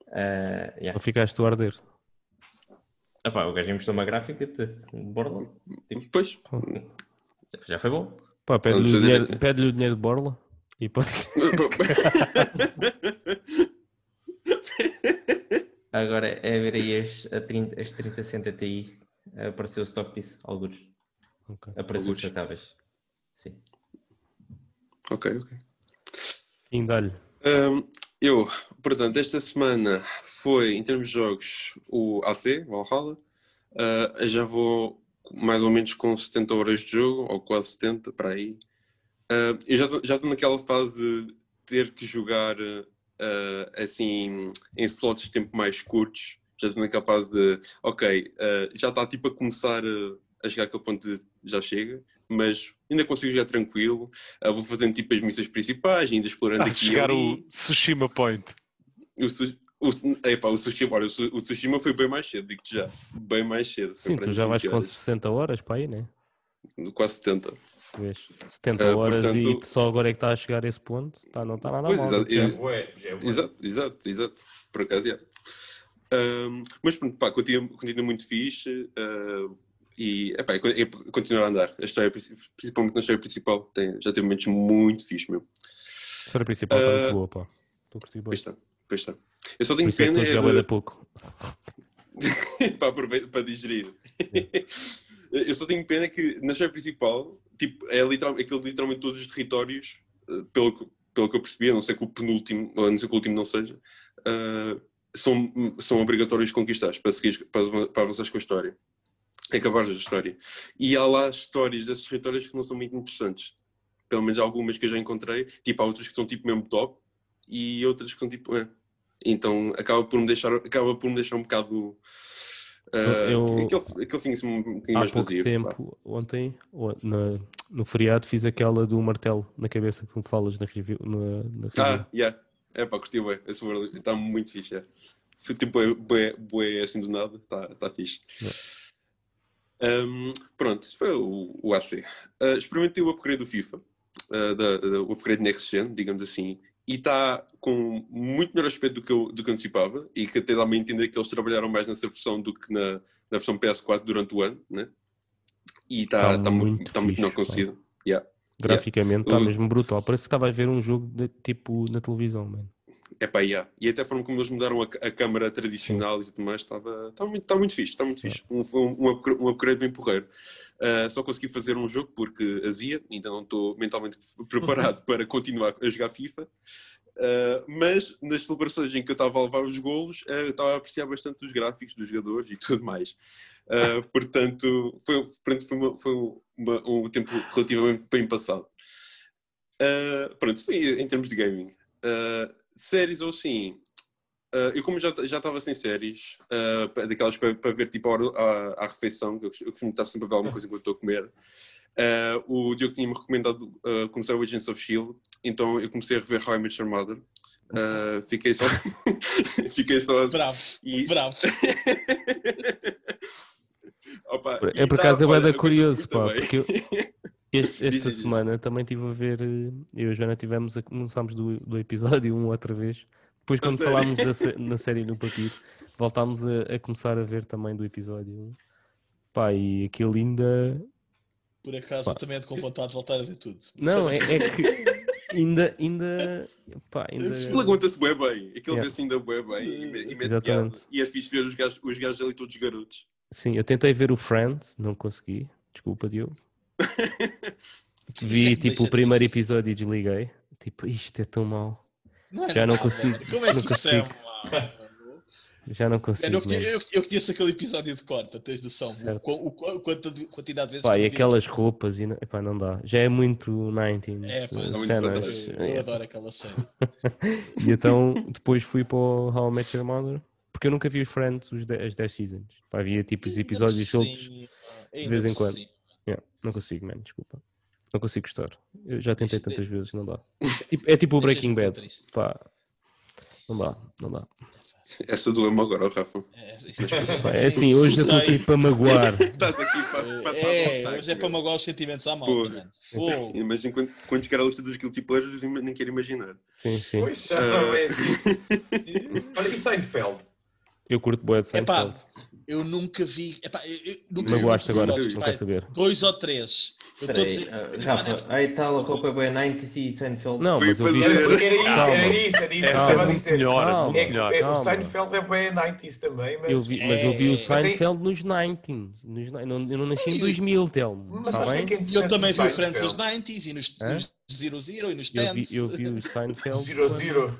Uh, yeah. Ou ficaste tu a arder? Epá, o gajo emprestou uma gráfica de borla. Tipo, pois. Já foi bom. Pá, pede-lhe o, dinheiro, pede o dinheiro de Borla e pode Agora é ver aí as, a 30, as 3060 Ti. Apareceu o stock disso, alguns. Okay. Apareceu aceitáveis. Sim. Ok, ok. Indalho. Um, eu, portanto, esta semana foi, em termos de jogos, o AC, Valhalla. Uh, já vou mais ou menos com 70 horas de jogo, ou quase 70, para aí. Uh, eu já estou naquela fase de ter que jogar uh, assim em slots de tempo mais curtos. Já estou naquela fase de, ok, uh, já está tipo a começar a chegar àquele ponto de já chega, mas ainda consigo jogar tranquilo. vou fazendo tipo as missões principais, ainda explorando ah, aqui. chegar o Tsushima Point. O, o, epa, o, Tsushima, olha, o Tsushima foi bem mais cedo, digo-te já. Bem mais cedo. Sim, tu já vais com 60 horas para aí, né? Quase 70. Vês? 70 uh, horas portanto... e só agora é que está a chegar a esse ponto, tá, não está nada pois, mal. Exato, é, exato, exato, exato, por acaso é. Um, mas pronto, pá, continua, continua muito fixe uh, e epá, é, é, continuar a andar. A história, principalmente na história principal, tem, já tem momentos muito fixe mesmo. A história principal está uh, muito boa, pá. Estou a Pois está, pois está. Eu só tenho Por pena. É de... pouco. para, para digerir. Eu só tenho pena que na história principal, tipo, é literal, aquilo literalmente todos os territórios, eh, pelo, que, pelo que eu percebi, a não ser que o penúltimo, a não ser que o último não seja, uh, são, são obrigatórios de conquistar para, seguir, para, para avançar com a história. Acabar a história. E há lá histórias desses territórios que não são muito interessantes. Pelo menos algumas que eu já encontrei. Tipo, há outras que são tipo mesmo top e outras que são tipo. É. Então acaba por me deixar, acaba por me deixar um bocado. Uh, eu, aquele, aquele fim assim, um bocadinho mais vazio. Há tempo, ontem, no, no feriado, fiz aquela do martelo na cabeça que me falas na review. Na, na review. Ah, yeah. É pá, curti bem. Está muito fixe. É. Foi tipo, bué, bué, assim do nada. Está tá fixe. Yeah. Um, pronto, isso foi o, o AC. Uh, experimentei o upgrade do FIFA. Uh, da, da, o upgrade Next Gen, digamos assim, e está com muito melhor aspecto do que eu, do que antecipava e que até dá-me a entender que eles trabalharam mais nessa versão do que na, na versão PS4 durante o ano, né? E está tá, tá muito, tá muito melhor conseguido. Yeah. Graficamente está yeah. mesmo brutal. Parece que estava a ver um jogo de, tipo na televisão, mano. É pá, yeah. E até a forma como eles mudaram a, a câmara tradicional Sim. e tudo mais, estava tá muito, tá muito fixe, está muito fixe. Um, um, um upgrade bem porreiro. Uh, só consegui fazer um jogo porque azia, ainda não estou mentalmente preparado para continuar a jogar FIFA. Uh, mas nas celebrações em que eu estava a levar os golos, uh, eu estava a apreciar bastante os gráficos dos jogadores e tudo mais. portanto, foi, foi, uma, foi uma, um tempo relativamente bem passado. pronto, foi em termos de gaming. Séries ou sim, Uh, eu como já já estava sem séries, uh, daquelas para, ver tipo a, a, refeição, que eu, eu costumo estar sempre a ver alguma coisa enquanto estou a comer, uh, o Diogo tinha-me recomendado começar o Agents of S.H.I.E.L.D., então eu comecei a rever How I Met Your Mother. fiquei só... fiquei só... Bravo, e... bravo. Opa, é por acaso é curioso, pá, porque eu, este, esta semana também estive a ver, eu e a Joana tivemos, a, começámos do, do episódio um outra vez, depois, quando falámos da, na série no partido, voltámos a, a, começar a ver também do episódio. Pá, e aquilo ainda. Por acaso, eu também ando com vontade de voltar a ver tudo. Não, é, é que ainda. ainda, pá, ainda... Ele aguenta-se bem bem. Aquele yeah. vê-se ainda bem bem. E, Exatamente. E é fixe ver os gajos, os gajos ali todos garotos. Sim, eu tentei ver o Friends, não consegui. Desculpa, Diogo. Vi tipo o primeiro episódio e desliguei. Tipo, isto é tão mau. Não Já não consigo. Como é que não consigo. É, Já não consigo. Eu, eu, eu, conheço aquele episódio de cor, para teres noção. O, o, o, quanto, quantidade de vezes. Pá, e aquelas roupas, e, epá, não dá. Já é muito 90 é, pá, cenas. Eu, eu adoro aquela cena. e então depois fui para o How I Met Your Mother, porque eu nunca vi os Friends os as 10 seasons. Pá, havia tipo os episódios soltos de vez em quando. Yeah, não consigo, man, desculpa. Não consigo gostar. Eu já tentei tantas vezes, não dá. É tipo, é tipo o Breaking Bad. Pá, não dá, não dá. Essa doeu-me agora, Rafa. É, é, é assim, hoje eu estou aqui para magoar. Estás aqui para, para, é, para hoje é para magoar os sentimentos à mão. Imagina quando, quando chegar a lista dos guilty pleasures, nem quero imaginar. Sim, sim. Pois, já uh... é assim. Olha, e Seinfeld? Eu curto boa de Seinfeld. Eu nunca vi. Epá, eu, eu nunca Magoaste agora, não quer saber. Dois ou três. Espera aí, uh, Rafa, aí tal, a roupa é boa 90 e Seinfeld. Não, mas eu vi. Era, era isso, era isso, era isso que eu estava a dizer. Melhor, Calma, É, melhor. é, o. Seinfeld é bem 90s também, mas. Eu vi, mas eu vi É, o mas Seinfeld nos 90. Nos, eu não, eu não nasci em 2000, Telmo. Mas Tá sabes o que é bem? é eu também vi o Seinfeld? nos 90s e nos, nos Zero Zero e nos Eu vi, Tens. eu vi o Seinfeld. Zero quando- Zero.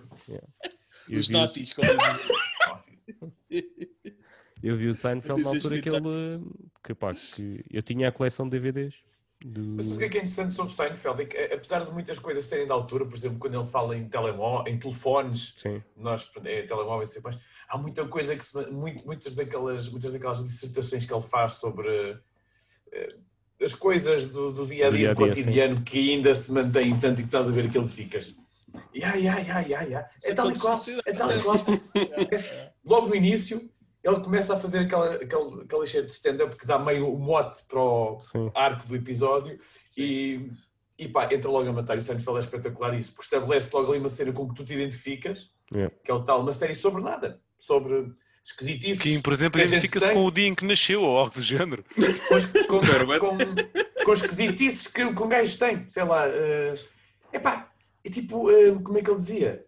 Eu Os vi, o, Natis, como eu. eu vi o Seinfeld na altura que ele. Que, pá, que eu tinha a coleção de DVDs. Do... Mas o que é que é interessante sobre Seinfeld? É que, eh, apesar de muitas coisas serem da altura, por exemplo, quando ele fala em, telemó em telefones, Sim. nós, é, telemóveis e mais, há muita coisa que se, muito, muitas, daquelas, muitas daquelas dissertações que ele faz sobre eh, as coisas do, do dia a dia, do cotidiano, que ainda se mantêm tanto e que estás a ver aquilo ficas. Ai, ai, ai, ai, ai. É tal e qual, é tal e qual. Logo no início, ele começa a fazer aquela, aquela, aquela cheia de stand-up que dá meio o mote para o Sim. arco do episódio e, e pá, entra logo a matar. E o Seinfeld é espetacular isso, porque estabelece logo ali uma cena com que tu te identificas, Yeah. que é o tal, uma série sobre nada, sobre esquisitices. Kim, por exemplo, que a gente identifica-se tem. com o dia em que nasceu, ou algo do género. com, com, com, com esquisitices que, que um gajo tem, sei lá. eh, epá, é tipo, eh, como é que ele dizia?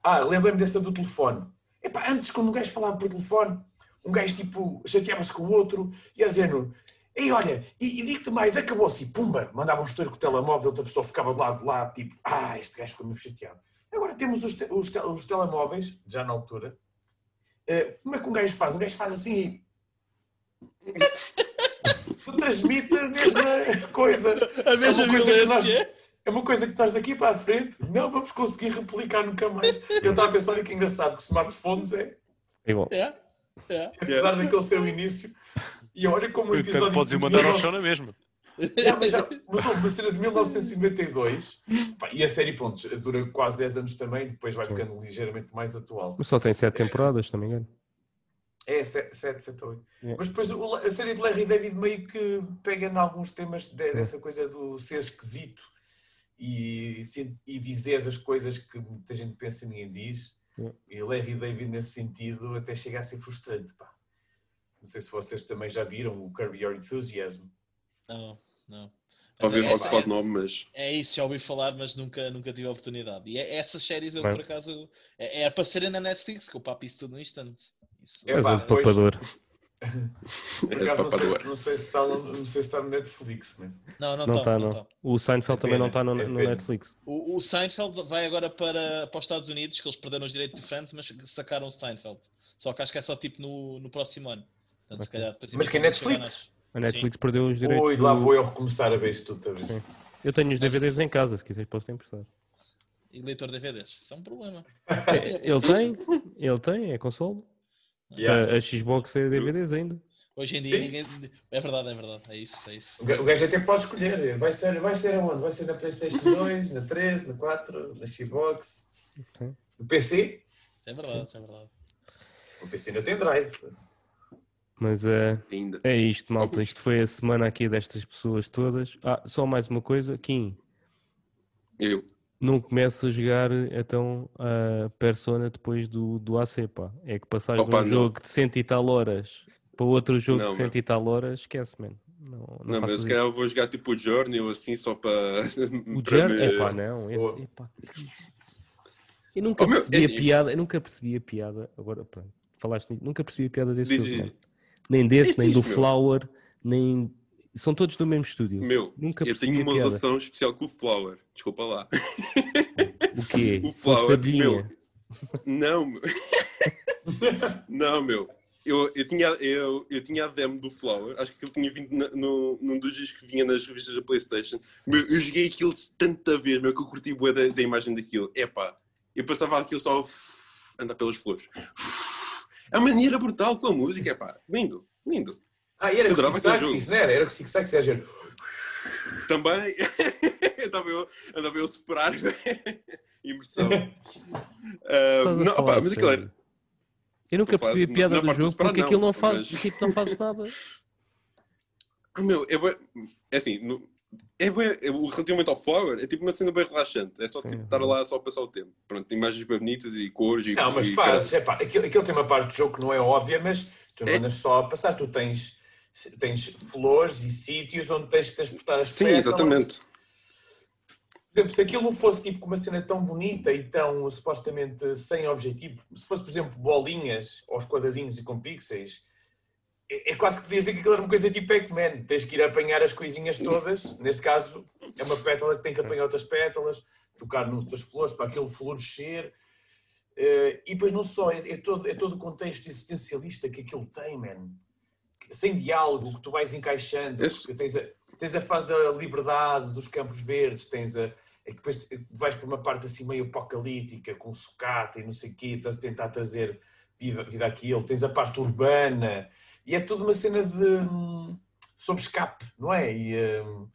Ah, lembrei-me dessa do telefone. Epá, antes quando um gajo falava por telefone, um gajo tipo chateava-se com o outro e ia dizendo Ei, olha, e, e digo-te mais, acabou-se, e pumba, mandava um estouro com o telemóvel, outra pessoa ficava de lado, lá, tipo, ah, este gajo ficou meio chateado. Agora temos os, te- os, te- os telemóveis, já na altura, eh, como é que um gajo faz? Um gajo faz assim e transmite a mesma coisa. A É mesma uma coisa que nós. É uma coisa que estás daqui para a frente, não vamos conseguir replicar nunca mais. Eu estava a pensar, olha que engraçado, que smartphones é, É igual. É, é. apesar daquele ser o início, e olha como o episódio. podes ir de mandar ao 19 chão na mesma. Yeah, mas, já- mas houve uma cena de 1992, pá, e a série, pronto, dura quase 10 anos também, depois vai ficando ligeiramente mais atual. Mas só tem sete temporadas, se não me engano. É, 7, 7 ou 8. Yeah. Mas depois a série de Larry David meio que pega em alguns temas de- dessa coisa do ser esquisito e, e dizer as coisas que muita gente pensa e ninguém diz. Yeah. E Larry David, nesse sentido, até chega a ser frustrante. Pá. Não sei se vocês também já viram o Curb Your Enthusiasm. Não, não. Ouvi ouvi é- falar de nome, mas. É isso, já ouvi falar, mas nunca, nunca tive a oportunidade. E é- essas séries eu, Bem. por acaso, é, é para serem na Netflix, que eu papo isso tudo no instante. Isso- É pá, um pois- papador. Por acaso, não sei, se, não, sei se está, no- não sei se está no Netflix. Man. Não, não Não está. não não. tá. O Seinfeld É também não está no, é no. Netflix. O, o Seinfeld vai agora para, para os Estados Unidos, que eles perderam os direitos de Friends, mas sacaram o Seinfeld. Só que acho que é só tipo no, no próximo ano. Portanto, se Ok. calhar, depois Mas que é Netflix? A Netflix perdeu os direitos. Ui, lá do- vou eu recomeçar a ver isto tudo. Talvez. Sim. Eu tenho os DVDs em casa, se quiseres posso te emprestar. E leitor DVDs. Isso é um problema. É, Ele tem, ele tem, é console. Yeah. A, a Xbox é DVDs ainda. Hoje em dia Sim. ninguém. É verdade, é verdade. É isso, é isso. O ga- o gajo até pode escolher. Vai ser, vai ser aonde? Vai ser na PlayStation 2, na 13, na 4, na Xbox, Ok. no PC? É verdade, é verdade. O PC ainda tem drive. Mas é, Ainda. é isto, malta. Isto foi a semana aqui destas pessoas todas. Ah, só mais uma coisa, Kim. Eu. Não começo a jogar então a Persona depois do, do AC, pá. É que passares Opa, de um não. jogo de cento e tal horas para outro jogo Não, de cento e tal horas, esquece, man. Não, não, Não, mas se calhar eu vou jogar tipo o Journey ou assim só para. O para Journey? me- Epá, não. Esse, Boa. epá. Eu nunca Oh, meu, percebi é a assim- piada, eu nunca percebi a piada. Agora, pronto, falaste nisso, nunca percebi a piada desse Diz, jogo, diz. man. Nem desse, É nem do meu. Flower, nem. São todos do mesmo estúdio. Meu, Nunca eu tenho uma relação especial com o Flower. Desculpa lá. O quê? O Flower, meu. Não, meu. não, meu. Eu, eu, tinha, eu, eu tinha a demo do Flower, acho que ele tinha vindo na- no, num dos dias que vinha nas revistas da Playstation. Meu, eu joguei aquilo tanta vez, meu, que eu curti bué da, da imagem daquilo. Epá, eu passava aquilo só andar pelas flores. A maneira brutal com a música, epá, lindo, lindo. Ah, e era o aquele Axis, não era? Era com o Six Axis, era. Também andava eu, andava eu a superar imersão. A não, opá, mas aquilo era, Eu nunca percebi a piada na do jogo porque aquilo não, não faz, mas- tipo, não fazes nada. Ah, meu, é, é assim, é, bem, é relativamente ao Flower, é tipo uma cena bem relaxante. É só tipo, estar lá só a passar o tempo. Pronto, imagens bem bonitas e cores. E, não, mas e, faz, é pá, aquilo, aquilo tem uma parte do jogo que não é óbvia, mas tu não é. andas só a passar. Tu tens, tens flores e sítios onde tens que transportar as Sim, exatamente. Por exemplo, se aquilo não fosse tipo uma cena tão bonita e tão supostamente sem objetivo, se fosse, por exemplo, bolinhas aos quadradinhos e com pixels, é, é quase que podia dizer que aquilo era uma coisa tipo Pac-Man. Tens que ir apanhar as coisinhas todas. Neste caso, é uma pétala que tem que apanhar outras pétalas, tocar noutras flores para aquilo florescer. Uh, e depois não só, é, é, todo, é todo o contexto existencialista que aquilo tem, man. Sem diálogo, que tu vais encaixando. Tens a, tens a fase da liberdade, dos campos verdes, tens a. É que depois vais para uma parte assim meio apocalíptica, com sucata e não sei o quê, estás a tentar trazer vida, vida àquilo. Tens a parte urbana, e é tudo uma cena de. Hum, sobre escape, não é? E hum,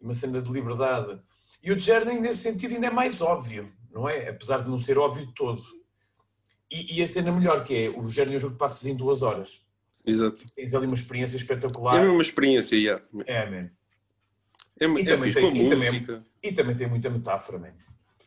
uma cena de liberdade. E o Journey, nesse sentido, ainda é mais óbvio, não é? Apesar de não ser óbvio de todo. E, e a cena melhor que é, o Journey é um jogo que passas em duas horas. Exato. Tens ali uma experiência espetacular. É uma experiência, yeah. É, man. É, e, é também tem, e, também, e também tem muita metáfora, man.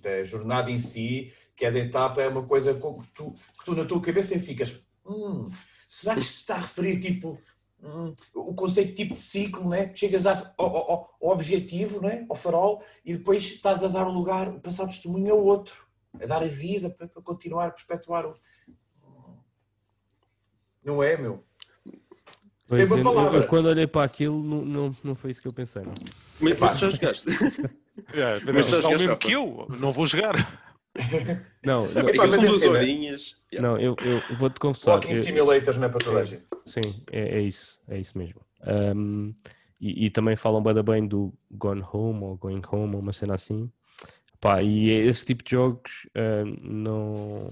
A jornada em si, que é da etapa, é uma coisa que tu, que tu na tua cabeça ficas. Hum, será que se está a referir tipo hum, o conceito tipo de ciclo, né? chegas ao, ao, ao, objetivo, né? ao farol, e depois estás a dar o lugar, passar testemunho ao outro, a dar a vida para, para continuar, a perpetuar o. Não é, meu? Sempre a palavra. Eu, quando olhei para aquilo, não, não, não foi isso que eu pensei. Não. Mas, mas já jogaste. É, mas já jogaste mesmo que eu, não vou jogar. Não, não, Epá, são duas horinhas. Não, eu, eu vou-te confessar. Walking eu, Simulators não é para toda a gente. Sim, é, é isso, é isso mesmo. Um, e, e, também falam bem, bem do Gone Home ou Going Home, ou uma cena assim. Pá, e esse tipo de jogos uh, não.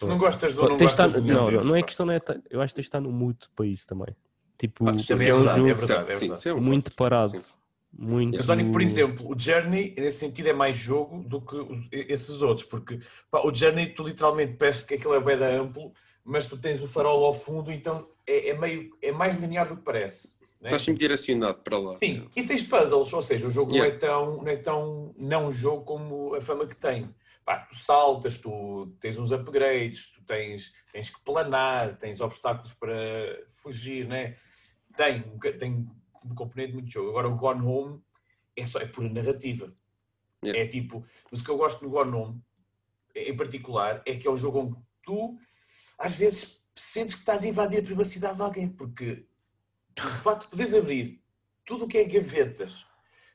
Se não gostas do não gostas estar, do Não, não, não é questão, não é, eu acho que tens de estar no mood para isso também. Tipo, ah, é, é, um verdade, jogo é verdade, é verdade. Sim, muito parado. Sim. Muito... Mas por exemplo, o Journey, nesse sentido, é mais jogo do que esses outros, porque pá, o Journey, tu literalmente parece que aquilo é bem amplo, mas tu tens o farol ao fundo, então é, é meio, é mais linear do que parece. Né? Estás sempre direcionado para lá. Sim, e tens puzzles, ou seja, o jogo yeah. não, é tão, não é tão não um jogo como a fama que tem. Pá, tu saltas, tu tens uns upgrades, tu tens, tens que planar, tens obstáculos para fugir, né? Tem, tem um componente muito jogo. Agora o Gone Home é só é pura narrativa. Yeah. É tipo, mas o que eu gosto no Gone Home, em particular, é que é um jogo onde tu às vezes sentes que estás a invadir a privacidade de alguém, porque o facto de poderes abrir tudo o que é gavetas,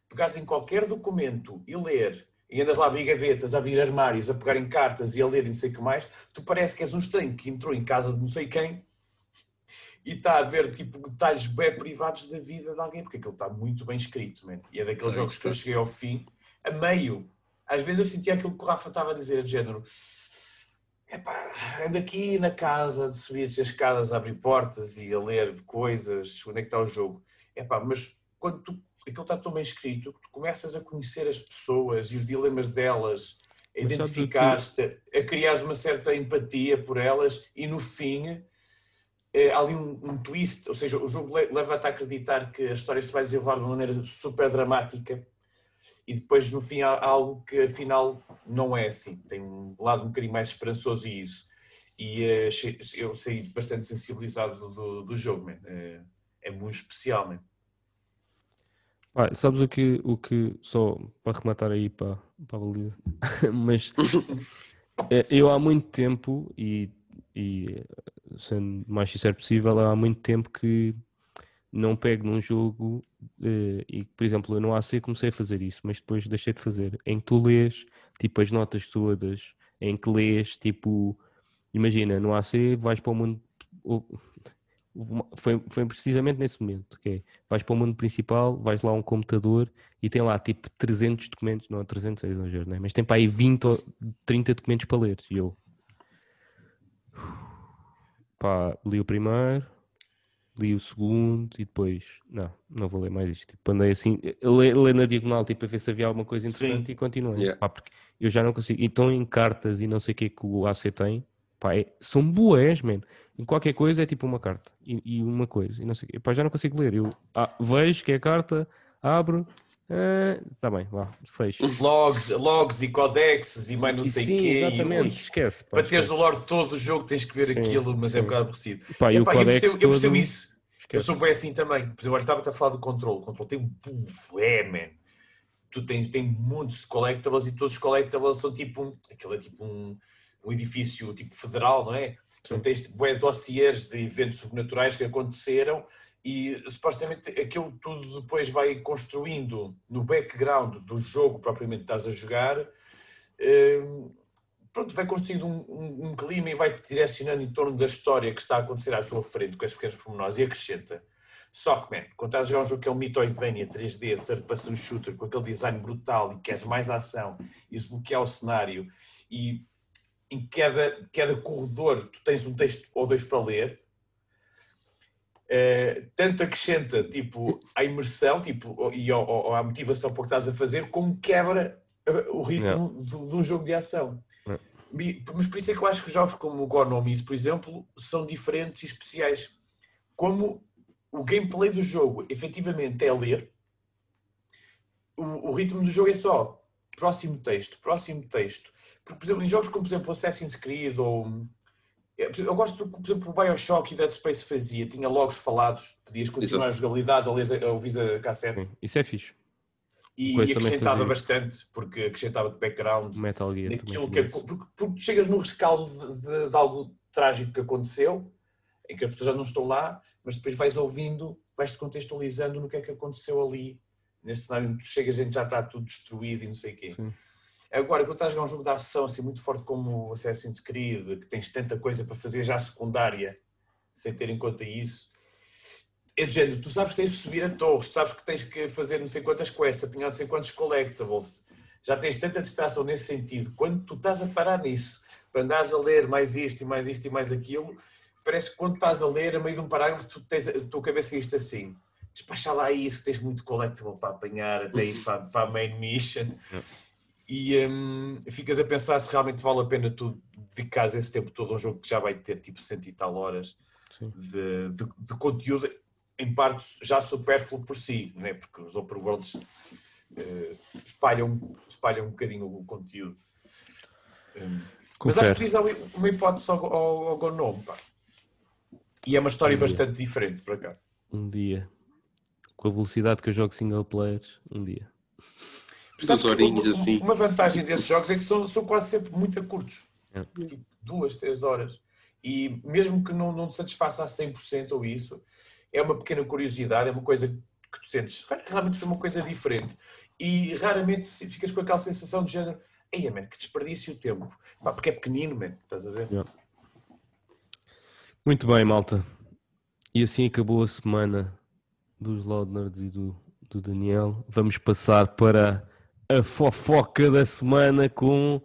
pegares em qualquer documento e ler, e andas lá a abrir gavetas, a abrir armários, a pegar em cartas e a ler e não sei o que mais, tu parece que és um estranho que entrou em casa de não sei quem e está a ver tipo detalhes bem privados da vida de alguém, porque aquilo está muito bem escrito, man. e é daqueles é jogos que eu cheguei ao fim, a meio. Às vezes eu sentia aquilo que o Rafa estava a dizer, de género, epá, ando aqui na casa, de subir as escadas a abrir portas e a ler coisas, onde é que está o jogo? Epá, mas quando tu, aquilo está tão bem escrito, que tu começas a conhecer as pessoas e os dilemas delas, a identificar-te, a criar uma certa empatia por elas e no fim é, há ali um, um, twist, ou seja, o jogo leva-te a acreditar que a história se vai desenrolar de uma maneira super dramática e depois no fim há algo que afinal não é assim, tem um lado um bocadinho mais esperançoso e isso. E é, eu saí bastante sensibilizado do, do jogo, man. É, é muito especial, man. Ah, sabes o que, o que, só para rematar aí para, para a valida, mas é, eu há muito tempo e e sendo mais sincero possível, há muito tempo que não pego num jogo uh, e, por exemplo, eu no AC comecei a fazer isso, mas depois deixei de fazer. Em que tu lês, tipo, as notas todas, em que lês, tipo, imagina, no AC vais para o mundo. Foi, foi precisamente nesse momento, que é, vais para o mundo principal, vais lá a um computador e tem lá tipo 300 documentos, não 300 é exagero, né? mas tem para aí 20 ou 30 documentos para ler. E eu, pá, li o primeiro, li o segundo e depois, não, não vou ler mais isto. Tipo, andei assim, ler, na diagonal, tipo, a ver se havia alguma coisa interessante Sim. e continuei. Yeah. Pá, porque eu já não consigo. Então, em cartas e não sei o que é que o AC tem, Pá, é, são boés, man. Em qualquer coisa é tipo uma carta e, e uma coisa. E não sei, pá, já não consigo ler. Eu ah, vejo que é a carta, abro, Está ah, bem, vá, fecho. Logs, logs e codexes e mais não sei o quê. Exatamente, e, esquece. Pá, para teres o lore todo o jogo tens que ver sim, aquilo, mas sim. é um bocado aborrecido. Pá, e, e, pá, eu, percebo, eu percebo isso. Esquece. Eu sou bem assim também. Por exemplo, estava a falar do controle. O controle tem um é, man. Tu tens tem muitos de collectibles e todos os collectibles são tipo um, aquilo é tipo um, um edifício tipo federal, não é? Então tens tipo, dossiers de eventos sobrenaturais que aconteceram e supostamente aquilo tudo depois vai construindo no background do jogo propriamente estás a jogar, hum, pronto, vai construindo um, um, um, clima e vai-te direcionando em torno da história que está a acontecer à tua frente com as pequenas pormenores e acrescenta. Só que, man, quando estás a jogar um jogo que é um Metroidvania 3D, third person shooter, com aquele design brutal e queres mais ação e desbloquear o cenário e em cada, cada corredor tu tens um texto ou dois para ler, Uh, tanto acrescenta tipo à imersão tipo, e ao, ao, à motivação para o que estás a fazer, como quebra uh, o ritmo de, de, um jogo de ação. Mas por isso é que eu acho que jogos como o Gonomis, por exemplo, são diferentes e especiais. Como o gameplay do jogo efetivamente é ler, o, o ritmo do jogo é só próximo texto, próximo texto. Porque, por exemplo, em jogos como, por exemplo, Assassin's Creed ou eu gosto do que, por exemplo, o Bioshock e Dead Space fazia. Tinha logos falados, podias continuar Exato. a jogabilidade ou ouvir a cassete. Sim, isso é fixe. E, e acrescentava bastante, porque acrescentava de background Metal Gear daquilo que, porque, porque chegas no rescaldo de, de, de, algo trágico que aconteceu, em que as pessoas já não estão lá, mas depois vais ouvindo, vais-te contextualizando no que é que aconteceu ali, nesse cenário onde tu chegas, a gente já está tudo destruído e não sei o quê. Sim. Agora, quando estás a jogar um jogo de ação assim muito forte como Assassin's Creed, que tens tanta coisa para fazer já secundária, sem ter em conta isso, é do género, tu sabes que tens que subir a torres, tu sabes que tens que fazer não sei quantas quests, apanhar não sei quantos collectibles, já tens tanta distração nesse sentido. Quando tu estás a parar nisso, para andares a ler mais isto e mais isto e mais aquilo, parece que quando estás a ler, a meio de um parágrafo, tu tens, a tua cabeça isto assim, despacha lá isso, que tens muito collectible para apanhar até ir para, para a main mission e um, ficas a pensar se realmente vale a pena tu dedicares esse tempo todo a um jogo que já vai ter tipo cento e tal horas de, de, de, conteúdo, em parte já supérfluo por si, né? porque os open worlds uh, espalham, espalham um bocadinho o conteúdo. Um, mas acho que diz uma hipótese ao, ao, ao Gnome. E é uma história um bastante diferente, por acaso. Um dia. Com a velocidade que eu jogo single players, um dia. Duas horinhas assim. Uma vantagem desses jogos é que são, são quase sempre muito curtos. É. Tipo, duas, três horas. E mesmo que não, não te satisfaça a 100% ou isso, é uma pequena curiosidade, é uma coisa que tu sentes. Realmente foi uma coisa diferente. E raramente ficas com aquela sensação de género. Ei, man, que desperdício o tempo. Pá, porque é pequenino, man, estás a ver? Yeah. Muito bem, malta. E assim acabou a semana dos Loudnerds e do, do Daniel. Vamos passar para a fofoca da semana com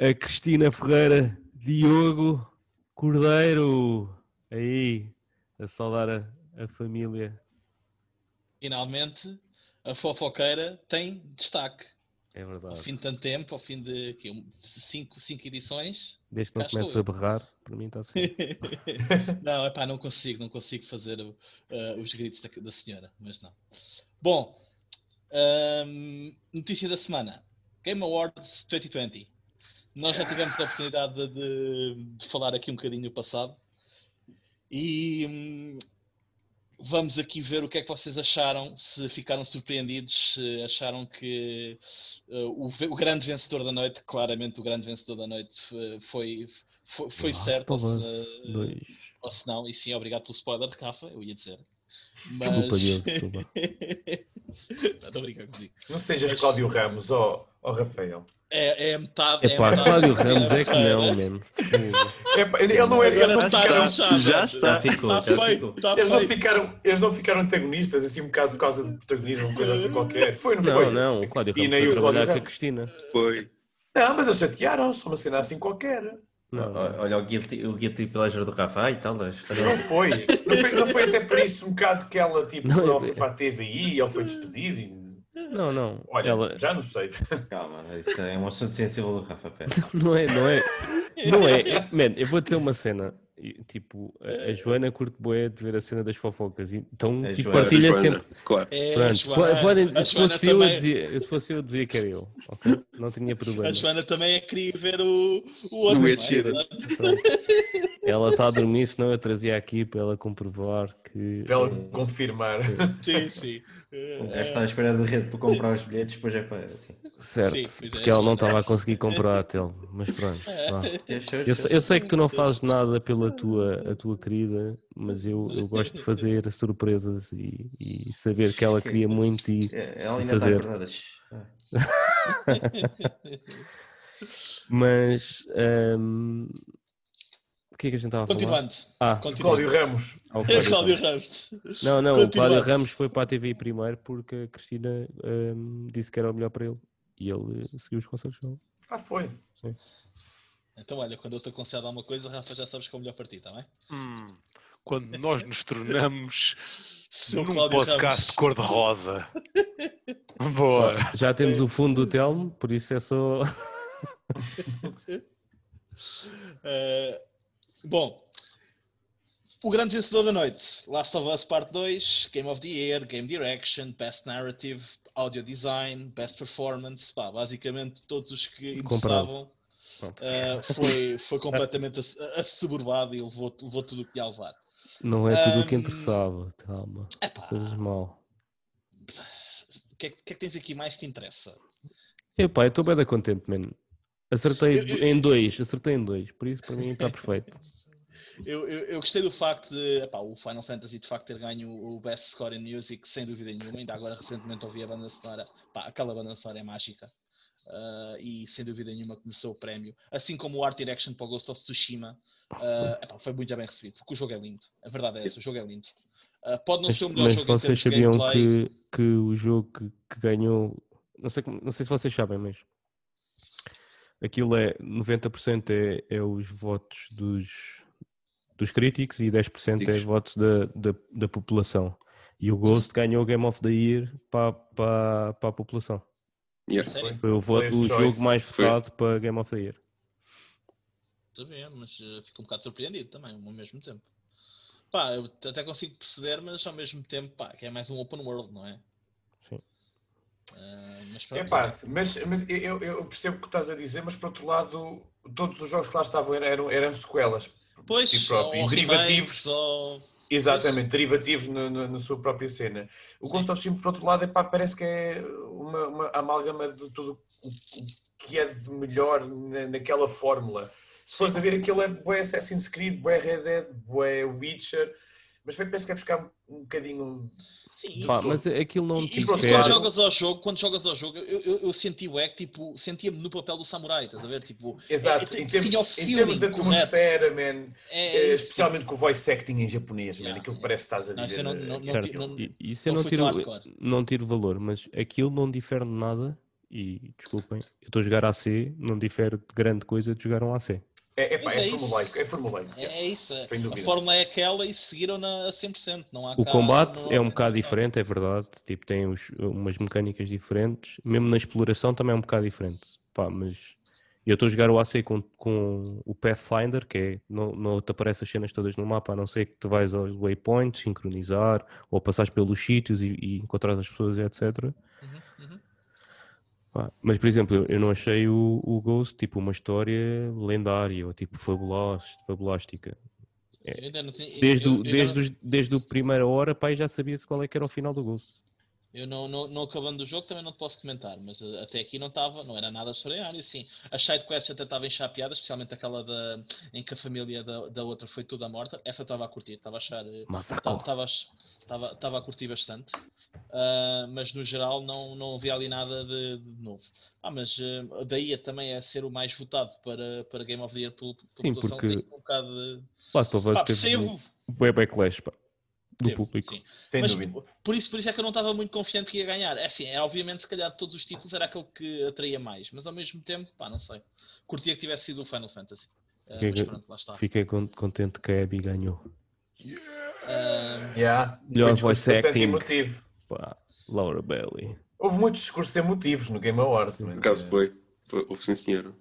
a Cristina Ferreira, Diogo Cordeiro. Aí, a saudar a, a família. Finalmente, a fofoqueira tem destaque. É verdade. Ao fim de tanto tempo, ao fim de aqui, cinco, cinco edições. Desde que não começa a berrar, para mim está assim. não, epá, não consigo, não consigo fazer uh, os gritos da, da senhora, mas não. Bom, um, notícia da semana: Game Awards 2020. Nós já tivemos a oportunidade de, de falar aqui um bocadinho do passado e hum, vamos aqui ver o que é que vocês acharam, se ficaram surpreendidos, se acharam que uh, o, o, grande vencedor da noite, claramente o grande vencedor da noite foi, foi, foi certo, ou se, ou se não, e sim, obrigado pelo spoiler de Rafa, eu ia dizer. Mas... Desculpa, Deus, desculpa. Estou a brincar comigo. Não sejas Mas... Cláudio Ramos ou oh, Rafael. É, é metade. É, pá, Cláudio Ramos é que não, mesmo. É, ele não é. Eles não ficaram. Já, já está. Ficou, já ficou. Eles, não ficaram, eles não ficaram antagonistas, assim, um bocado por causa de protagonismo, coisa assim qualquer. Foi, não, não foi? Não, não. O Cláudio Ramos foi trabalhar com a Cristina. Foi. Não, mas eles chatearam-se, uma cena assim qualquer. Não, olha o guilty, o guilty pleasure do Rafa e tal. Não foi. não foi. Não foi até por isso um bocado que ela tipo, não, ela foi para a TVI, ele foi despedido. E... Não, não. Olha, ela... já não sei. Calma, isso é um assunto sensível do Rafa. Pera. Não é, não é. Não é, é man, eu vou dizer uma cena. Tipo, a Joana curte boé de ver a cena das fofocas, então A tipo, partilha Joana, sempre. Claro. É, a Pronto, Joana- podem- se, fosse eu, dizia, se fosse eu, dizia que era eu. ok? Não tinha problema. A Joana também é queria ver o, o outro. Ed é? Sheeran. Ela está a dormir, senão eu trazia aqui para ela comprovar que. Para ela confirmar. Sim, sim. Um gajo está à espera de rede para comprar os bilhetes, depois é para. Assim. Certo, Sim, é, porque ela não estava a conseguir comprar a tele. Mas pronto. vá. Deixa- Eu, eu sei que tu não fazes nada pela tua, a tua querida, mas eu, eu gosto de fazer surpresas e, e saber que ela queria muito e É, Ela ainda fazer. está acordada. Mas hum, o que é que a gente estava a falar? Continuando. Ah, Continuando. Cláudio Ramos. É Cláudio Cláudio Ramos. Não, não, o. Cláudio Ramos foi para a TV primeiro porque a Cristina hum, disse que era o melhor para ele e ele eh, seguiu os conselhos dela. Ah, foi. Então, olha, quando eu te aconselho alguma coisa, Rafa, já sabes que é o melhor para ti, está bem? Hum, quando nós nos tornamos Seu num Cláudio podcast cor-de-rosa. Boa. Já temos o fundo do Telmo, por isso é só. Uh, bom, o grande vencedor da noite: Last of Us Part 2, Game of the Year, Game Direction, Best Narrative, Audio Design, Best Performance. Pá, basicamente, todos os que interessavam. Uh, foi, foi completamente ass- assoberbado e levou, levou tudo o que ia levar. Não é tudo o que Hum, interessava, calma. Epá, Sejas mal. o que, é, que que é que tens aqui mais que te interessa? Epá, eu estou bem da contente, mano. Acertei Eu- eu- em dois, acertei em dois, por isso para mim está perfeito. Eu, eu, eu gostei do facto de epá, o Final Fantasy de facto ter ganho o Best Score in Music, sem dúvida nenhuma. Ainda agora recentemente ouvi a banda sonora, pá, aquela banda sonora é mágica. Ah, e sem dúvida nenhuma começou o prémio. Assim como o Art Direction para o Ghost of Tsushima, ah, epá, foi muito bem recebido, porque o jogo é lindo. A verdade é essa, o jogo é lindo. Ah, pode não Mas, ser o melhor mas jogo vocês sabiam gameplay. que, que o jogo que, que ganhou, não sei, não sei se vocês sabem, mas aquilo é 90% é, é os votos dos, dos críticos e 10% é os Críticos. votos da, da, da população. E o Ghost ganhou o Game of the Year para, para, para a população. Yeah. Sério? Foi o, voto, Choice. jogo mais Foi. votado para Game of the Year. A ver, mas eh, fico um bocado surpreendido também, ao mesmo tempo. Pá, eu até consigo perceber, mas ao mesmo tempo, pá, que é mais um open world, não é? Sim. Ah, mas pronto, Epá, mas, mas eu, eu percebo o que estás a dizer, mas por outro lado, todos os jogos que lá estavam eram, eram sequelas pois, si próprio, ou e derivativos, ou- exatamente, derivativos na, na- na sua própria cena. O Ghost of Tsushima, por outro lado, parece que é uma, uma amálgama de tudo o que é de melhor na- naquela fórmula. Se fores a ver aquilo é bué Assassin's Creed, bué Red Dead, bué Witcher, mas penso que é buscar um bocadinho... Sim, Pá, mas aquilo não E, te e pronto, difere. quando jogas ao jogo, quando jogas ao jogo, eu, eu, eu senti o é que tipo, sentia-me no papel do samurai, estás a ver? Tipo, Exato, é- em tinha termos, o em termos de atmosfera, man, É, Eh, isso. especialmente com o voice acting em japonês, Yeah, man, aquilo parece que estás a viver. eu não- não- não- Certo, não- isso eu não tiro, não tiro valor, mas aquilo não difere de nada. E desculpem, eu estou a jogar AC, não difere de grande coisa de jogar um AC. É, é, pá, é, é formulaico, é formulaico. É, é isso. é. A fórmula é aquela e seguiram-na a 100%. Não há O cá- combate não é um bocado diferente, é verdade. Tipo, tem os- umas mecânicas diferentes. Mesmo na exploração também é um bocado diferente. Pá, mas eu estou a jogar o AC com, com o Pathfinder, que é não, não te aparecem as cenas todas no mapa, a não ser que tu vais aos waypoints, sincronizar, ou passares pelos sítios e, e encontrar as pessoas, etc. Uhum, uhum. Pá, Mas, por exemplo, eu- não achei o, o Ghost tipo uma história lendária ou tipo fabulástica. Tinha- Desde, eu- eu desde, não- os, desde a primeira hora, pá, eu já sabia-se qual é que era o final do Ghost. Eu não, não, não acabando o jogo também não te posso comentar, mas uh, até aqui não estava, não era nada extraordinário, sim. As sidequests até estavam enxapeadas, especialmente aquela da, em que a família da, da outra foi toda morta. Essa estava a curtir, estava a achar. uh, Massacre. Estava estava- estava a curtir bastante, Ah, mas no geral não, não havia ali nada de, de novo. Ah, mas ah, daí a também é ser o mais votado para, para Game of the Year pela pela Sim, população, porque- um bocado de. Last of Us Pá, teve bué backlash pá, do teve, público. sim. Sem Mas dúvida. por isso, por isso é que eu não estava muito confiante que ia ganhar. É assim, é, obviamente, se calhar de todos os títulos era aquele que atraía mais, mas ao mesmo tempo, pá, não sei. Curtia que tivesse sido o Final Fantasy. Ah, Fiquei- mas pronto, lá está. Fiquei con- contente que a Abby ganhou. Ah, Yeah. Melhor Foi um discurso voice acting. emotivo. Pá, Laura Bailey. Houve muitos discursos emotivos no Game Awards. Por acaso foi. foi houve sim, senhora.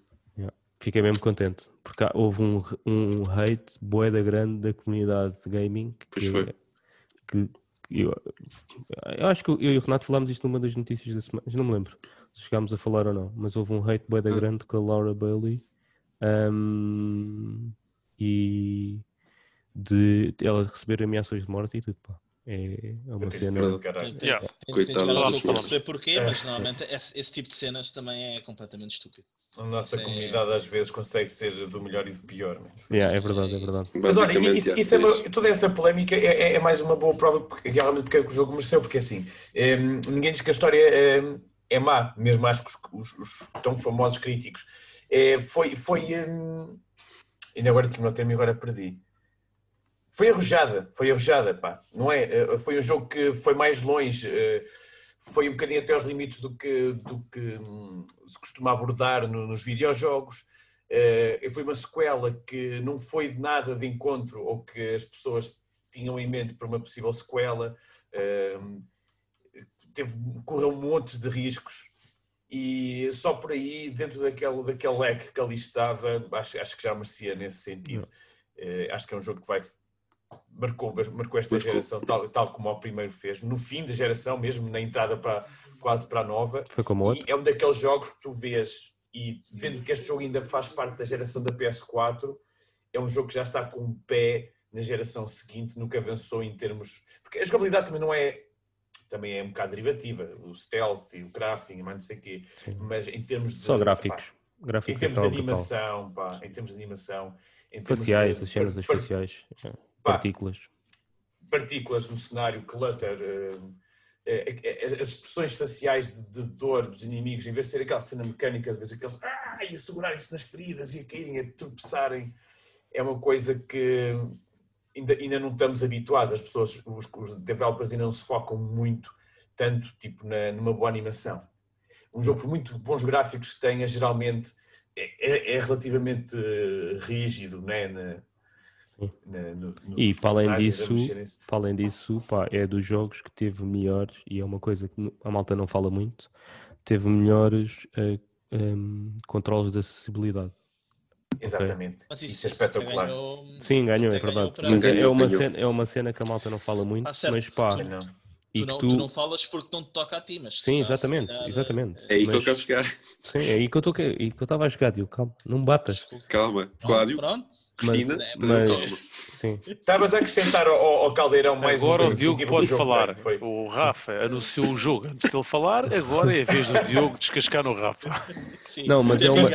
fiquei mesmo contente, porque houve um, um hate boeda grande da comunidade de gaming. Que, pois foi. Que, eu, eu, acho que eu e o Renato falámos isto numa das notícias da semana, não me lembro se chegámos a falar ou não, mas houve um hate boeda hum. grande com a Laura Bailey um, e de ela receber ameaças de morte e tudo, pá. É, é uma cena. Yeah. Coitado, não sei porquê, mas normalmente esse, esse, tipo de cenas também é completamente estúpido. A nossa é... comunidade às vezes consegue ser do melhor e do pior. Mas... Yeah, é verdade, é verdade. Mas olha, isso, isso é uma, toda essa polémica é, é, é, mais uma boa prova de porque, realmente porque é que o jogo mereceu, porque assim, é, ninguém diz que a história é, é má, mesmo acho que os, os, os tão famosos críticos. É, foi, foi hum, ainda agora tinha o termo e agora perdi foi arrojada, foi arrojada, pá. Não é? Eh, foi um jogo que foi mais longe, eh, foi um bocadinho até aos limites do que, do que hum, se costuma abordar nos videojogos. Eh, foi uma sequela que não foi de nada de encontro ou que as pessoas tinham em mente para uma possível sequela. Teve, correu montes de riscos e só por aí, dentro daquele, daquele leque que ali estava, acho, acho que já merecia nesse sentido. acho que é um jogo que vai marcou, marcou esta geração tal, tal como o primeiro fez, no fim da geração, mesmo na entrada para, quase para a nova. Foi como e é um daqueles jogos que tu vês, e vendo que este jogo ainda faz parte da geração da PS4, é um jogo que já está com um pé na geração seguinte, nunca avançou em termos. Porque a jogabilidade também não é. Também é um bocado derivativa, o stealth e o crafting e mais não sei o quê, Sim. mas em termos de. Só gráficos. Pá, gráficos em termos de animação, pá, em termos de animação, em termos faciais, de, as cenas faciais partículas. Partículas no cenário, clutter, uh, as expressões faciais de, de, dor dos inimigos, em vez de ser aquela cena mecânica, de vez aqueles ah, e a segurarem-se nas feridas e a caírem, a tropeçarem, é uma coisa que ainda, ainda não estamos habituados. As pessoas, os, os developers ainda não se focam muito, tanto tipo na, numa boa animação. Um jogo, por muito bons gráficos que tenha, geralmente é, é, é relativamente rígido, né? Na, no, e para além disso, para além disso pá, é dos jogos que teve melhores, e é uma coisa que a malta não fala muito, teve melhores uh, eh, um, ehm, controles de acessibilidade. Exatamente, okay? isso, isso, é espetacular. Ganhou, Sim, ganhou, é verdade. Mas é, é, uma cena, é uma cena que a malta não fala muito, ah, mas pá. E tu, não, tu... tu não falas porque não te toca a ti, mas sim, exatamente, calhar... exatamente. É aí mas... que eu quero chegar. Sim, é aí que eu estou que eu estava a chegar, Diogo, calma, não batas. Calma, Cláudio. Pronto. Cristina, mas, mas sim. Estavas a acrescentar ao, ao Caldeirão mais agora Agora o Diogo pode falar. Foi. O Rafa anunciou o jogo antes de ele falar, agora é a vez do Diogo descascar no Rafa. Sim, não, mas é uma,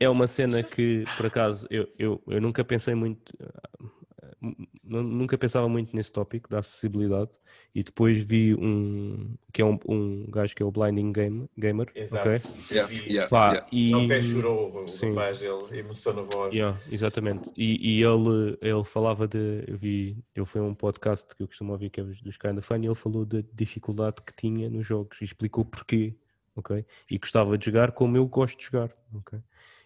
é uma cena que, por acaso, eu, eu, eu nunca pensei muito nunca pensava muito nesse tópico da acessibilidade e depois vi um que é um, um gajo que é o Blinding Game, Gamer. Exato. Okay? Yeah, yeah, Pá, yeah. E, ele até chorou, o rapaz, ele emocionou a voz. Yeah, exatamente. E, e, ele, ele falava de. Eu vi, ele foi um podcast que eu costumo ouvir que é dos Kinda Fun e ele falou da dificuldade que tinha nos jogos e explicou porquê. Ok? E gostava de jogar como eu gosto de jogar. Ok?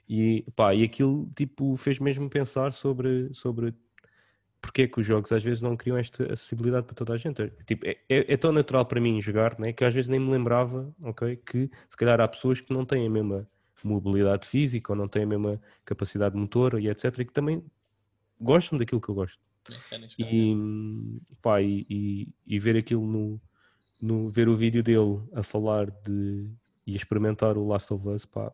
E, pá, e aquilo tipo, fez mesmo pensar sobre, sobre porque é que os jogos às vezes não criam esta acessibilidade para toda a gente. Tipo, é, é, é, tão natural para mim jogar né, que às vezes nem me lembrava okay, que se calhar há pessoas que não têm a mesma mobilidade física ou não têm a mesma capacidade motora e etc. e que também gostam daquilo que eu gosto. E, pá, e, e, e, ver aquilo no, no ver o vídeo dele a falar de e a experimentar o Last of Us pá,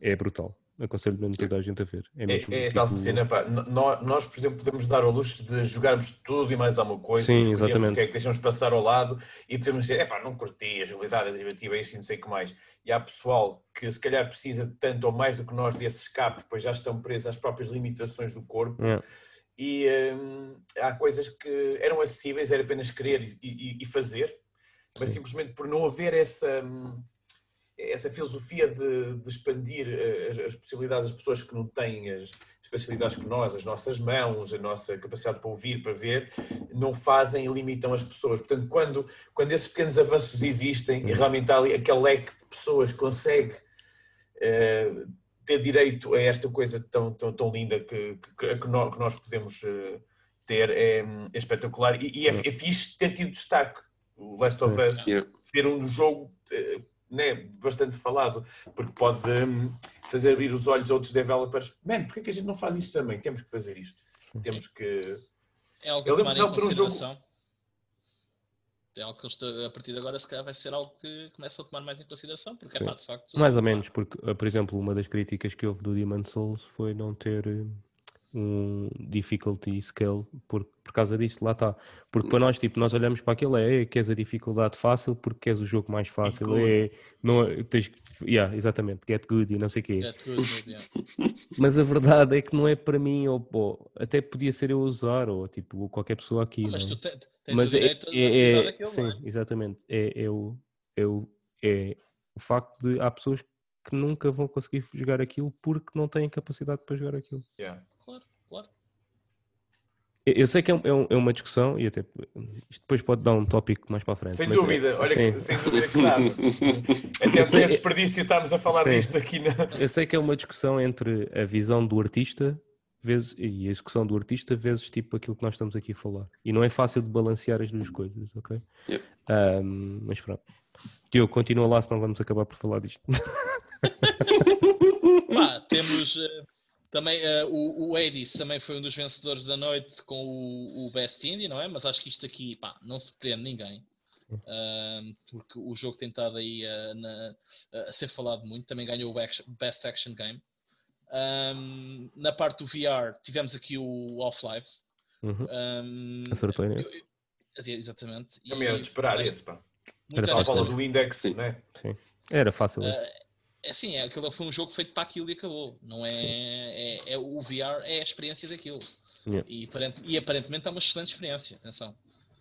é brutal aconselho mesmo toda a gente a ver. É, mesmo, é, é tipo... tal cena, pá. Nós, nós, por exemplo, podemos dar ao luxo de jogarmos tudo e mais alguma coisa, Sim, exatamente. o que é que deixamos passar ao lado e podemos dizer, é pá, não curti, a agilidade, a derivativa, isso não sei o que mais. E há pessoal que se calhar precisa tanto ou mais do que nós desse escape, pois já estão presos às próprias limitações do corpo. Yeah. E hum, há coisas que eram acessíveis, era apenas querer e, e, e fazer, mas Sim. simplesmente por não haver essa. Hum, essa filosofia de, de expandir eh, as, as, possibilidades das pessoas que não têm as, as, facilidades que nós, as nossas mãos, a nossa capacidade para ouvir, para ver, não fazem e limitam as pessoas. Portanto, quando, quando esses pequenos avanços existem e realmente ali aquele leque de pessoas consegue uh, ter direito a esta coisa tão, tão, tão linda que, que, que, nós, que nós podemos uh, ter, é, é espetacular. E, e é, é fixe ter tido destaque. O Last of Us ser um jogo. Né, bastante falado, porque pode, hum, fazer abrir os olhos a outros developers. Man, porquê que a gente não faz isto também? Temos que fazer isto. Temos que. É algo que tomar em consideração. Jogo... É algo que eles, a partir de agora, se calhar, vai ser algo que começa a tomar mais em consideração, porque é pá, de facto. Mais ou menos, porque, por exemplo, uma das críticas que houve do Demon Souls foi não ter eh, um difficulty scale por, por causa disto, lá está. Porque para nós, tipo, nós olhamos para aquilo, é, é queres a dificuldade fácil porque queres o jogo mais fácil, é, não, é, tens, yeah, exatamente, get good e não sei o quê. Good, yeah. Mas a verdade é que não é para mim, ou, ou, até podia ser eu usar, ou tipo, qualquer pessoa aqui. Mas não? tu te, tens mas o é, direito é, é, daquilo, sim, é? exatamente. É, é, o, é, o, é o facto de há pessoas que nunca vão conseguir jogar aquilo porque não têm capacidade para jogar aquilo. Yeah. Claro, claro. Eu sei que é, é, é, uma discussão e até isto depois pode dar um tópico mais para a frente. Sem dúvida, é, olha que, sem dúvida que dá. até foi é desperdício estarmos a falar sim. disto aqui. Na... Eu sei que é uma discussão entre a visão do artista vezes, e a execução do artista vezes tipo aquilo que nós estamos aqui a falar. E não é fácil de balancear as duas coisas, ok? Yep. Um, mas pronto. Diogo, continua lá, senão vamos acabar por falar disto. Pá, temos uh, também uh, o, o Edis também foi um dos vencedores da noite com o, o, Best Indie, não é? Mas acho que isto aqui pá, não se prende ninguém. Uh, porque o jogo tem estado aí na, a ser falado muito, também ganhou o Best Action Game. Um, na parte do VR tivemos aqui o Off-Life. Uhum. Um, Acertou nesse. Exatamente. Também era de esperar esse, pá. Era fácil. A bola do index, Sim. né? Sim. Era fácil uh, É assim, é, aquilo foi um jogo feito para aquilo e acabou. Não é, é, é, o VR é a experiência daquilo. Yeah. E, aparentemente, e, aparentemente é uma excelente experiência, atenção.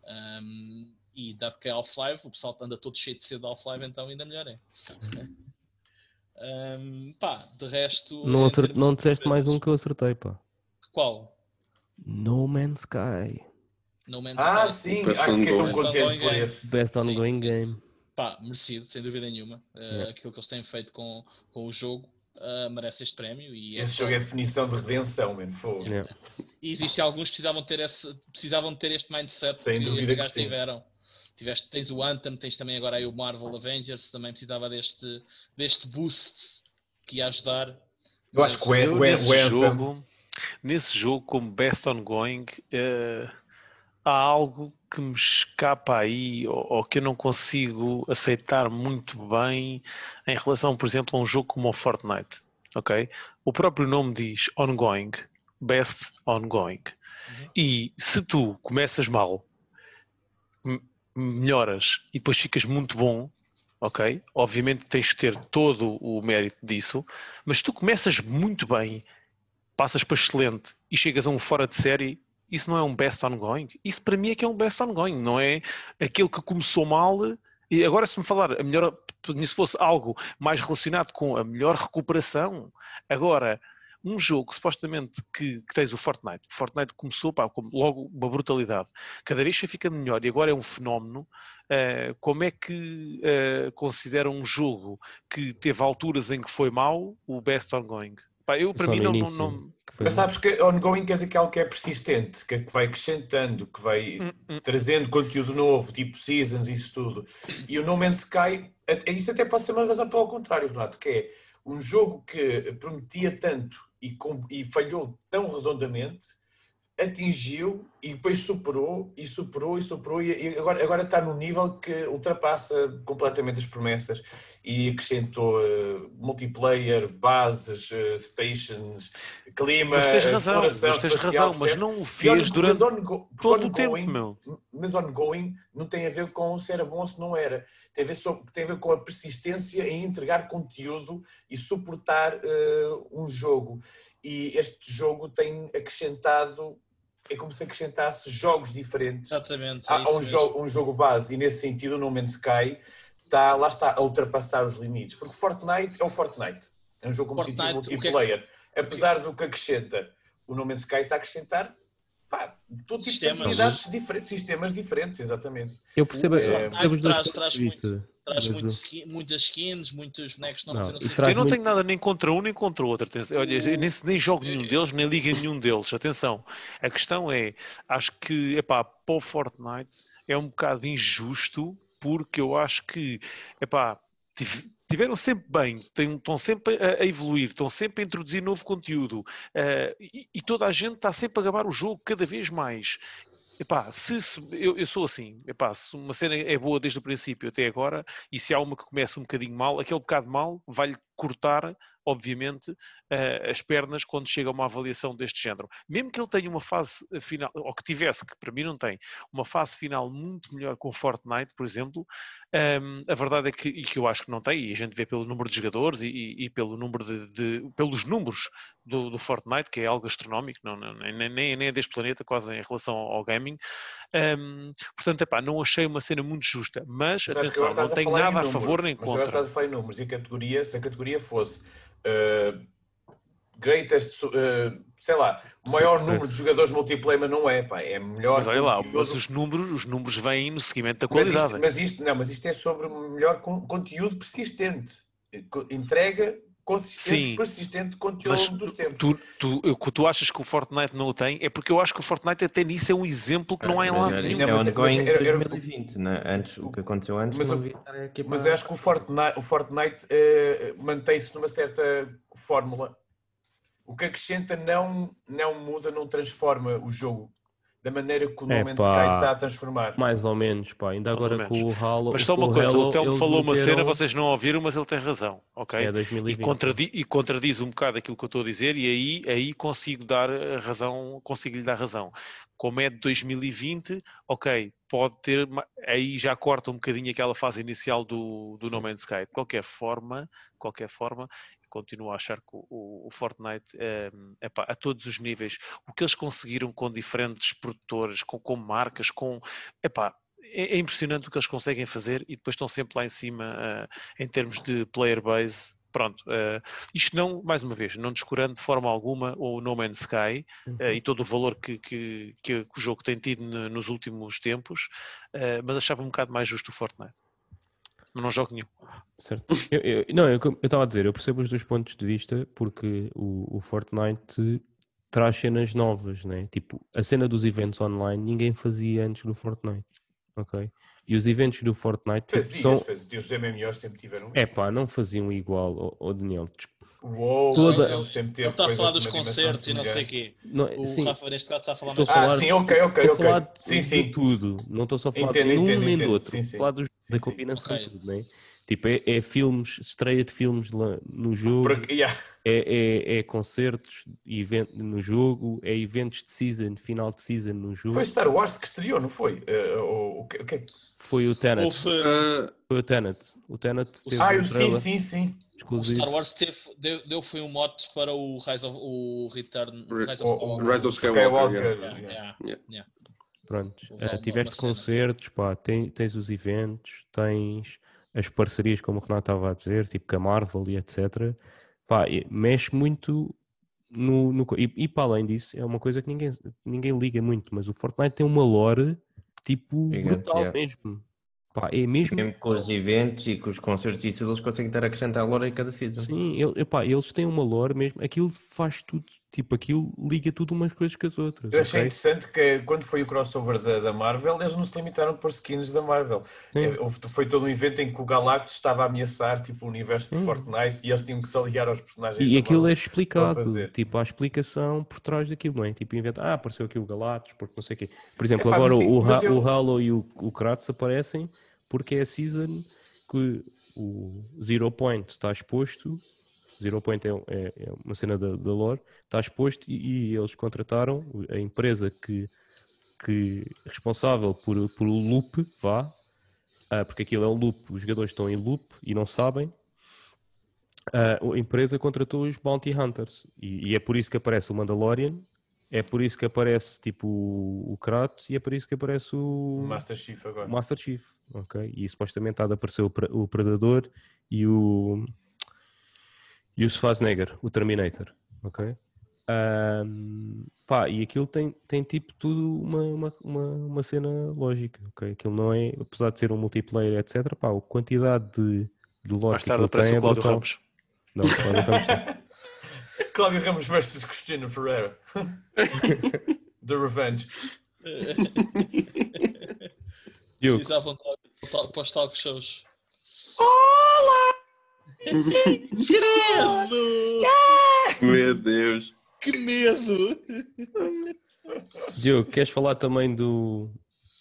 Um, e dado que é Half-Life, o pessoal anda todo cheio de cedo de Half-Life, então ainda melhor é. um, pá, de resto. Não, acert... não disseste mais um que eu acertei, pá. Qual? No Man's Sky. No Man's ah, Sky. sim, acho que fiquei tão contente por esse. Best ongoing game. Pá, merecido, sem dúvida nenhuma. Uh, yeah. Aquilo que eles têm feito com, com o jogo uh, merece este prémio. E esse jogo é definição de redenção, mesmo. Yeah. E existem alguns que precisavam ter, esse, precisavam ter este mindset sem que dúvida que sim. tiveram. Tiveste, tens o Anthem, tens também agora aí o Marvel Avengers, também precisava deste, deste boost que ia ajudar. Eu acho que o, o, o, nesse, jogo, nesse jogo, como best ongoing, uh, há algo que me escapa aí ou, ou, que eu não consigo aceitar muito bem em relação, por exemplo, a um jogo como o Fortnite. Ok? O próprio nome diz ongoing, best ongoing. Uhum. E se tu começas mal, melhoras e depois ficas muito bom, ok? Obviamente tens de ter todo o mérito disso, mas se tu começas muito bem, passas para excelente e chegas a um fora de série, isso não é um best ongoing. Isso para mim é que é um best ongoing, não é aquele que começou mal. E agora, se me falar, a melhor, se fosse algo mais relacionado com a melhor recuperação, agora, um jogo supostamente que, que tens o Fortnite, o Fortnite começou pá, logo uma brutalidade, cada vez fica melhor e agora é um fenómeno. Uh, como é que uh, considera um jogo que teve alturas em que foi mau o best ongoing? Pá, eu, para mim, não, início, não, não... Mas sabes que ongoing quer dizer que é algo que é persistente, que, é que vai acrescentando, que vai hum, hum. trazendo conteúdo novo, tipo seasons, isso tudo. E o No Man's Sky, isso até pode ser uma razão para o contrário, Renato, que é um jogo que prometia tanto e, com, e falhou tão redondamente atingiu e depois superou e superou e superou e agora, agora está no nível que ultrapassa completamente as promessas e acrescentou uh, multiplayer, bases, uh, stations, clima, mas tens razão, exploração mas tens espacial, razão, mas não o fez durante ongo, todo o tempo, meu. Mas ongoing não tem a ver com se era bom ou se não era, tem a ver, só, tem a ver com a persistência em entregar conteúdo e suportar uh, um jogo. E este jogo tem acrescentado é como se acrescentasse jogos diferentes Exatamente, é a, um, jogo, um jogo base. E nesse sentido, o No Man's Sky está, lá está a ultrapassar os limites. Porque Fortnite é o Fortnite. É um jogo competitivo multiplayer. É que... Apesar do que acrescenta, o No Man's Sky está a acrescentar pá, todo tipo sistemas. de atividades diferentes, sistemas diferentes, exatamente. Eu percebo, é, percebo os dois traz, traz. Traz muito skin, muitas skins, muitos bonecos não, não, não Eu não muito... tenho nada nem contra um nem contra o outro. Olha, eu nem, nem jogo nenhum deles, nem ligo nenhum deles. Atenção. A questão é, acho que epá, para o Fortnite é um bocado injusto porque eu acho que epá, tiveram sempre bem, estão sempre a, evoluir, estão sempre a introduzir novo conteúdo uh, e, e, toda a gente está sempre a gabar o jogo cada vez mais. Epá, se, se eu, eu, sou assim, epá, se uma cena é boa desde o princípio até agora, e se há uma que começa um bocadinho mal, aquele bocado mal vai-lhe cortar obviamente, uh, as pernas quando chega a uma avaliação deste género. Mesmo que ele tenha uma fase final, ou que tivesse, que para mim não tem, uma fase final muito melhor com Fortnite, por exemplo, ehm, a verdade é que, e que eu acho que não tem, e a gente vê pelo número de jogadores e, e, e pelo número de, de, pelos números do, do, Fortnite, que é algo astronómico, não, não, nem, nem, nem é deste planeta, quase em relação ao gaming. Um, ehm, portanto, epá, não achei uma cena muito justa, mas, mas atenção, não tenho nada a favor nem contra. Mas agora estás a falar em números, e a categoria, se a categoria fosse uh, greatest, uh, sei lá, o maior número de jogadores multiplayer, mas não é, pá, é melhor. Mas olha lá, mas os números, os números vêm no seguimento da qualidade. Mas isto, mas isto, não, mas isto é sobre melhor conteúdo persistente. Entrega consistente, Sim, persistente conteúdo mas dos tempos. Tu, tu, tu achas que o Fortnite não o tem? É porque eu acho que o Fortnite até nisso é um exemplo que não há em lá nenhum. É ongoing em 2020, né? antes, o que aconteceu antes mas, não havia Mas eu acho que o Fortnite, o Fortnite uh, mantém-se numa certa fórmula. O que acrescenta não, não muda, não transforma o jogo da maneira que o No Man's Sky está a transformar. Mais ou menos, pá. Ainda mais agora com o Halo. Mas só uma coisa, Halo, o Telmo falou uma cena, vocês não ouviram, mas ele tem razão, ok? É 2020. E, contradiz, e contradiz um bocado aquilo que eu estou a dizer, e aí, aí consigo dar razão, consigo lhe dar razão. Como é de 2020, ok, pode ter, aí já corta um bocadinho aquela fase inicial do, do No Man's Sky. De qualquer forma, de qualquer forma, continuo a achar que o, o Fortnite é, epá, a todos os níveis, o que eles conseguiram com diferentes produtores, com, com marcas, com epá, é, é, impressionante o que eles conseguem fazer e depois estão sempre lá em cima uh, em termos de player base. Pronto, uh, isto não, mais uma vez, não descurando de forma alguma o No Man's Sky uhum. uh, e todo o valor que, que, que, o jogo tem tido nos últimos tempos, mas achava um bocado mais justo o Fortnite mas não jogo nenhum. Certo. Eu, eu, não, eu estava a dizer, eu percebo os dois pontos de vista porque o, o Fortnite traz cenas novas, né? Tipo, a cena dos eventos online ninguém fazia antes do Fortnite, ok? E os eventos do Fortnite tipo, fazias, são... fazias, os MMOs sempre tiveram É pá, não faziam igual, o Daniel. Uou, Toda... ele sempre teve está a falar dos concertos e não sei o quê. Não, o sim. Rafa neste caso está a falar estou mais... Ah, sim, ok, ok, estou ok. A falar sim, sim. de tudo. Não estou só a falar entendo, de um entendo, nem entendo. do outro. Sim, sim. falar dos, sim, da combinação okay. de tudo, né? Tipo, é, é, filmes, estreia de filmes lá no jogo, Porque, yeah. é, é, é, concertos event, no jogo, é eventos de season, final de season no jogo. Foi Star Wars que estreou, não foi? Uh, o, o, que, Foi o Tenet. Foi... Uh... foi o Tenet. O Tenet teve Ah, um sim, sim, sim. Exclusivo. O Star Wars teve, deu, deu foi um mote para o Rise of, o Return Rise of Skywalker. Rise of Skywalker. Yeah. Yeah. Yeah. Pronto, uh, tiveste concertos, pá, tens, tens os eventos, tens as parcerias, como o Renato estava a dizer, tipo com a Marvel e etc. Pá, mexe muito no, no e, e, para além disso, é uma coisa que ninguém, ninguém liga muito, mas o Fortnite tem uma lore tipo Gigante, brutal yeah. mesmo. Pá, é mesmo... mesmo com os eventos e com os concertos isso, eles conseguem ter acrescentar lore em cada season. Sim, ele, epá, eles têm uma lore mesmo, aquilo faz tudo, tipo, aquilo liga tudo umas coisas com as outras. Eu achei okay? interessante que quando foi o crossover da, da Marvel, eles não se limitaram por skins da Marvel. É, foi todo um evento em que o Galactus estava a ameaçar tipo, o universo de Fortnite e eles tinham que se aliar aos personagens. E aquilo Marvel é explicado, tipo, a explicação por trás daquilo, não é? Tipo, inventa, ah, apareceu aqui o Galactus, porque não sei o quê. Por exemplo, Epá, agora sim, o, eu... o Halo e o, o Kratos aparecem porque é a season que o Zero Point está exposto. Zero Point é, é, é uma cena da, da lore, está exposto e, e, eles contrataram a empresa que, que responsável por, por o loop, vá, uh, porque aquilo é um loop, os jogadores estão em loop e não sabem. Uh, a empresa contratou os Bounty Hunters e, e, é por isso que aparece o Mandalorian é por isso que aparece tipo o Kratos e é por isso que aparece o Master Chief agora. Master Chief, ok? E supostamente há de aparecer o, o Predador e o e o Schwarzenegger, o Terminator, ok? Um, pá, e aquilo tem, tem tipo tudo uma, uma, uma, uma, cena lógica, ok? Aquilo não é, apesar de ser um multiplayer, etc. Pá, a quantidade de, de lógica Mais tarde aparece o é Cláudio Ramos. Não, Cláudio Ramos Cláudio Ramos versus Cristina Ferreira. The Revenge. Vontade para os talk shows. Olá! Credo! Meu Deus. Que medo! Diogo, queres falar também do,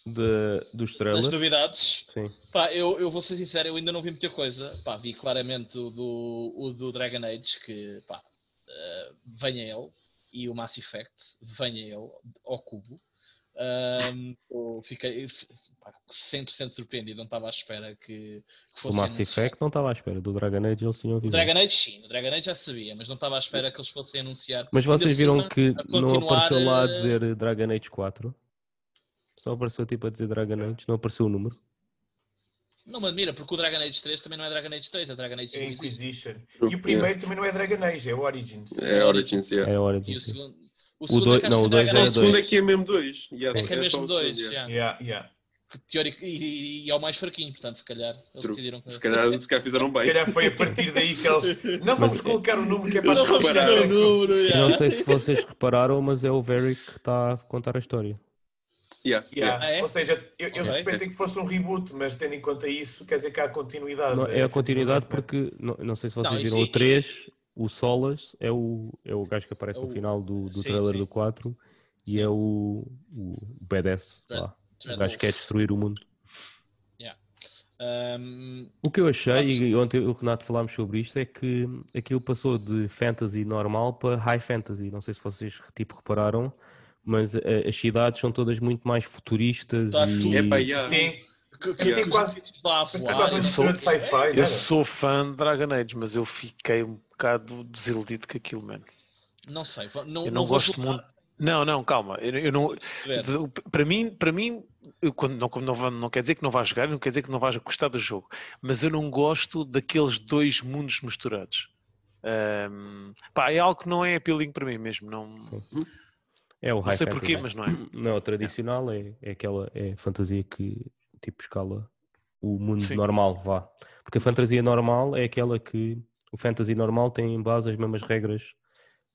de, dos trailers? Das novidades? Sim. Pá, eu, eu vou ser sincero, eu ainda não vi muita coisa. Pá, vi claramente o do, o do Dragon Age, que pá, uh, venha ele, e o Mass Effect, venha ele, ao cubo. Um, fiquei pá, 100% surpreendido, não estava à espera que, que fosse. O Mass Effect não estava à espera, do Dragon Age eles tinham ouvido. O Dragon Age sim, o Dragon Age já sabia, mas não estava à espera que eles fossem anunciar. Mas vocês viram que não apareceu lá a dizer Dragon Age 4? Só apareceu tipo a dizer Dragon Age, não apareceu o número. Não me admira, porque o Dragon Age 3 também não é Dragon Age 3, é Dragon Age é Inquisition. E o primeiro também não é Dragon Age, é Origins. É Origins, yeah. é Origins. E o segundo, o, segundo dois, é não, o dois é O segundo é que é mesmo dois. Yeah, é que é, é mesmo dois, yeah. Yeah, yeah. Teórico, e, e, é o mais fraquinho, portanto, se calhar eles True. decidiram que... Se calhar, se calhar fizeram bem. Se calhar foi a partir daí que eles. Não vamos colocar o número que é para não colocar o número. Yeah. Eu não sei se vocês repararam, mas é o Very que está a contar a história. Yeah, yeah. Ah, é? Ou seja, eu, eu okay. suspeitei que fosse um reboot, mas tendo em conta isso, quer dizer que há continuidade. Não, é a continuidade porque, não, não sei se vocês não, viram o 3, o Solas é o, é o gajo que aparece é o... no final do, do sim, trailer sim. do 4 e é o, o BDS lá. O gajo que quer destruir o mundo. Yeah. Um... O que eu achei, e ontem o Renato falámos sobre isto, é que aquilo passou de fantasy normal para high fantasy. Não sei se vocês tipo repararam mas eh, as cidades são todas muito mais futuristas tá e... Epa, yeah. Sim. Que, que, assim, quase, quase uma mistura de sci-fi. Eu sou fã de Dragon Age, mas eu fiquei um bocado desiludido com aquilo, mano. Não sei. Não, eu não, não gosto muito. Não, não, calma. Eu, eu não, para mim, para mim quando, não, não, não, quer dizer que não vais jogar, não quer dizer que não vais gostar do jogo, mas eu não gosto daqueles dois mundos misturados. Um, pá, é algo que não é appealing para mim mesmo. Não. É o high Não sei porquê, mas não é. Não, o tradicional é, é aquela é fantasia que tipo escala o mundo Sim. normal, vá. Porque a fantasia normal é aquela que o fantasy normal tem em base as mesmas regras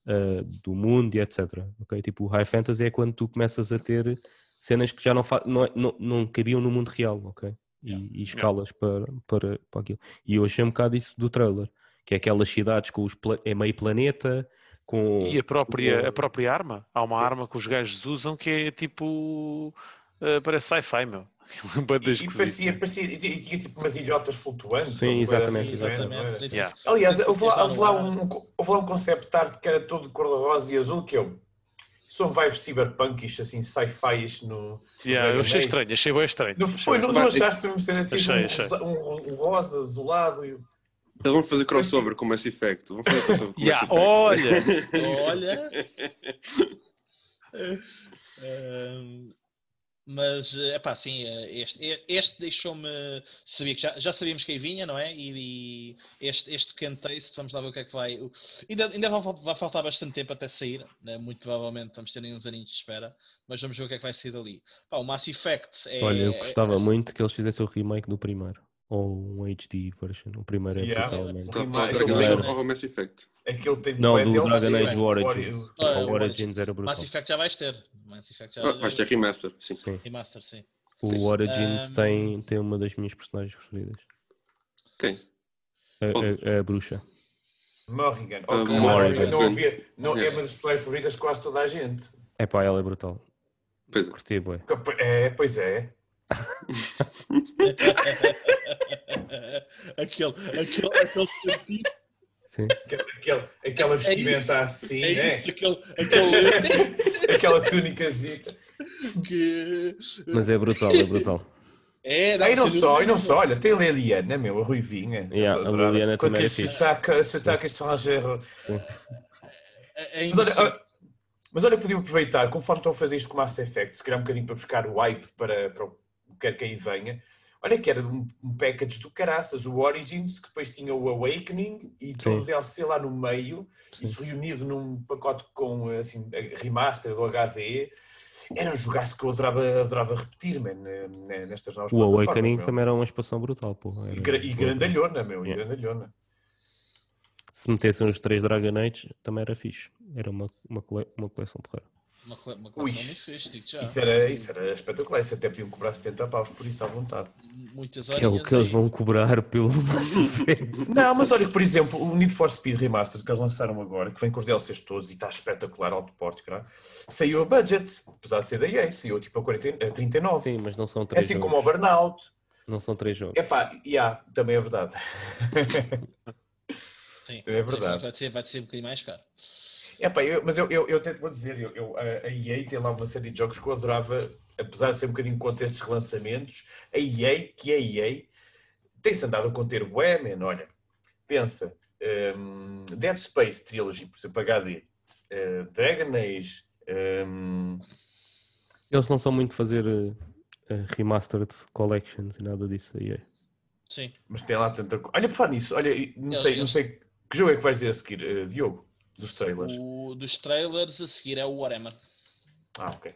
uh, do mundo e etc. Ok? Tipo, o high fantasy é quando tu começas a ter cenas que já não, não, não, não cabiam no mundo real, ok? E, yeah. e escalas yeah. para, para, para aquilo. E eu achei um bocado isso do trailer, que é aquelas cidades com os é meio planeta, com... E a própria, a própria arma. Há uma arma que os gajos usam que é tipo. Uh, parece sci-fi, meu. e, e parecia, parecia, e tinha tipo umas ilhotas flutuantes. Sim, exatamente. Assim, exatamente. Yeah. Aliás, houve lá, houve, lá um, houve lá um concept art que era todo cor-de-rosa e azul que eu. Isso é um vibe cyberpunkish, assim, sci-fi no. Yeah, eu achei estranho, achei bem estranho. Não, foi, não, não achaste mesmo ser assim, achei, um, Um, um, rosa azulado e eles vão fazer crossover com Mass Effect. Vão fazer crossover com yeah, Mass Effect. Olha, olha. um, mas, é pá, sim, este, este deixou-me. Sabia que já, já sabíamos que aí vinha, não é? E, e este, este Can Taste, vamos lá ver o que é que vai. Ainda, ainda vai, vai faltar bastante tempo até sair, né? muito provavelmente vamos ter uns aninhos de espera, mas vamos ver o que é que vai sair dali. Pá, o Mass Effect é. Olha, eu gostava é, muito que eles fizessem o remake do primeiro ou um HD version. O primeiro é yeah. totalmente. Tá, Dragon Age ou Mass Effect? Aquele tem Não, do Dragon Age Origins. O Origins era brutal. Mass Effect já vais ter. Mass Effect já... Ah, vais ter remaster, sim. sim. Remaster, sim. O Origins um... tem, tem uma das minhas personagens preferidas. Quem? A, a, a bruxa. Morrigan. Oh, uh, Morrigan. Não, havia, não, é uma das personagens favoritas de quase toda a gente. É pá, ela é brutal. Pois é. Curti, é, pois é. aquele, aquele, aquele sentido. Sim. Aquela, aquela vestimenta é assim, é né? Isso, aquele, aquele... aquela túnicazinha. Que... Mas é brutal, é brutal. É, não, e não só, e não só, olha, tem a Liliana, meu, a Ruivinha. Yeah, a Liliana com também é sotaque, sotaque estrangeiro. É mas, olha, mas olha, podiam aproveitar, conforme estão a fazer isto com Mass Effect, se calhar um bocadinho para buscar o hype para, para o quer que aí venha. Olha que era um, um package do caraças, o Origins, que depois tinha o Awakening e Sim. todo o DLC lá no meio, Sim. isso reunido num pacote com assim, remaster do HD. Era um jogaço que eu adorava, adorava repetir, man, nestas novas O Awakening meu. também era uma expansão brutal, pô. Era, e, e grandalhona, meu, yeah. e grandalhona. Se metessem os três Dragon Age, também era fixe. Era uma, uma, cole, uma coleção porreira. Uma, uma coleção muito fixe, já. Isso era, isso era espetacular. Isso até podiam cobrar 70 paus por isso à vontade. Muitas que é o que eles vão cobrar pelo Mass Effect. Não, mas olha que, por exemplo, o Need for Speed Remastered que eles lançaram agora, que vem com os DLCs todos e está espetacular, alto porte, cara, saiu a budget, apesar de ser da EA, saiu tipo a, 40, a 39. Sim, mas não são três Assim jogos. como o Burnout. Não são três jogos. Epá, yeah, também é verdade. Sim, também é verdade. Vai ser, vai ser um bocadinho mais caro. Epá, eu, mas eu, eu, eu até te vou dizer, eu, eu, a EA tem lá uma série de jogos que eu adorava, apesar de ser um bocadinho contra estes relançamentos, a EA, que é a EA, tem-se andado a conter bué, man, olha, pensa, um, Dead Space Trilogy, por exemplo, HD, uh, Dragon Age... Um... Eles não são muito fazer uh, remastered collections e nada disso aí. Sim. Mas tem lá tanta coisa. Olha, por falar nisso, olha, não sei, não sei que jogo é que vais dizer a seguir, uh, Diogo, dos trailers. O dos trailers a seguir é o Warhammer. Ah, ok.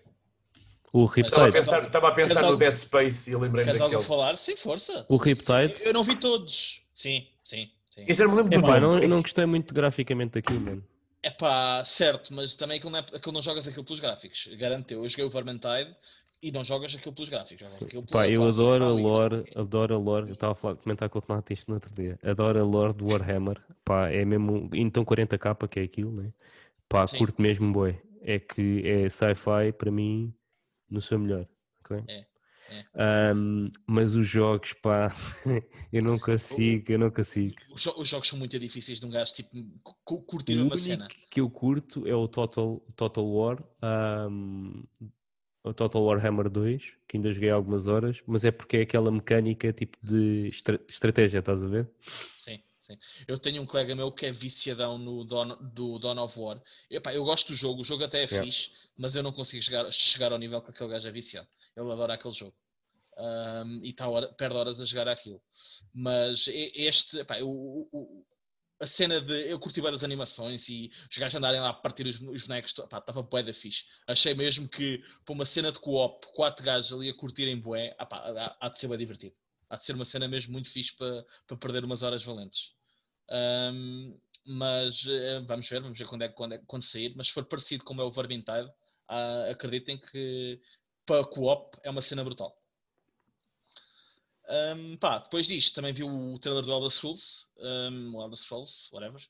O Riptide. Estava a pensar, estava a pensar no Dead Space e lembrei-me daquele. daquele. falar? Sim, força. O Riptide. Eu não vi todos. Sim, sim. sim. Eu já me lembro do Epá, nome. não, não gostei muito graficamente daquilo, mano. É pá, certo, mas também aquilo não, é, aquilo não jogas aquilo pelos gráficos. Garanto eu. Eu joguei o Vermintide e não jogas aquilo pelos gráficos. Jogas aquilo Pá, eu adoro a classe, lore, adoro a lore. Eu estava a falar, comentar com o Renato isto no outro dia. Adoro a lore do Warhammer. Pá, é mesmo. Então 40k que é aquilo, né? Pá, Sim. curto mesmo, boi. É que é sci-fi para mim no seu melhor. ok? É, Um, mas os jogos, pá, eu não consigo, eu não consigo. Os, os jogos são muito difíceis de um gajo tipo cu- curtir O uma único cena. que eu curto é o Total, Total War, um, o Total Warhammer 2, que ainda joguei algumas horas, mas é porque é aquela mecânica tipo de estra- estratégia, estás a ver? Sim, sim. Eu tenho um colega meu que é viciadão no Dawn, do Dawn of War. Epá, eu gosto do jogo, o jogo até é Yeah. fixe, mas eu não consigo chegar, chegar ao nível que aquele gajo é viciado. Ele adora aquele jogo. Ahm, e está hora, perde horas a jogar aquilo. Mas este, epá, o, o- o- a cena de eu curti várias animações e os gajos andarem lá a partir os, os bonecos, epá, estava bué da fixe. Achei mesmo que para uma cena de co-op, quatro gajos ali a curtirem bué, epá, há, há de ser bem divertido. Há de ser uma cena mesmo muito fixe para, para perder umas horas valentes. Ahm, mas eh, vamos ver, vamos ver quando, é, quando, é, quando sair. Mas se for parecido como é o Vermintide, ah, acreditem que para co-op é uma cena brutal. Ahm, pá, depois disto, também vi o trailer do Elder Scrolls, um, Elder Scrolls, whatever,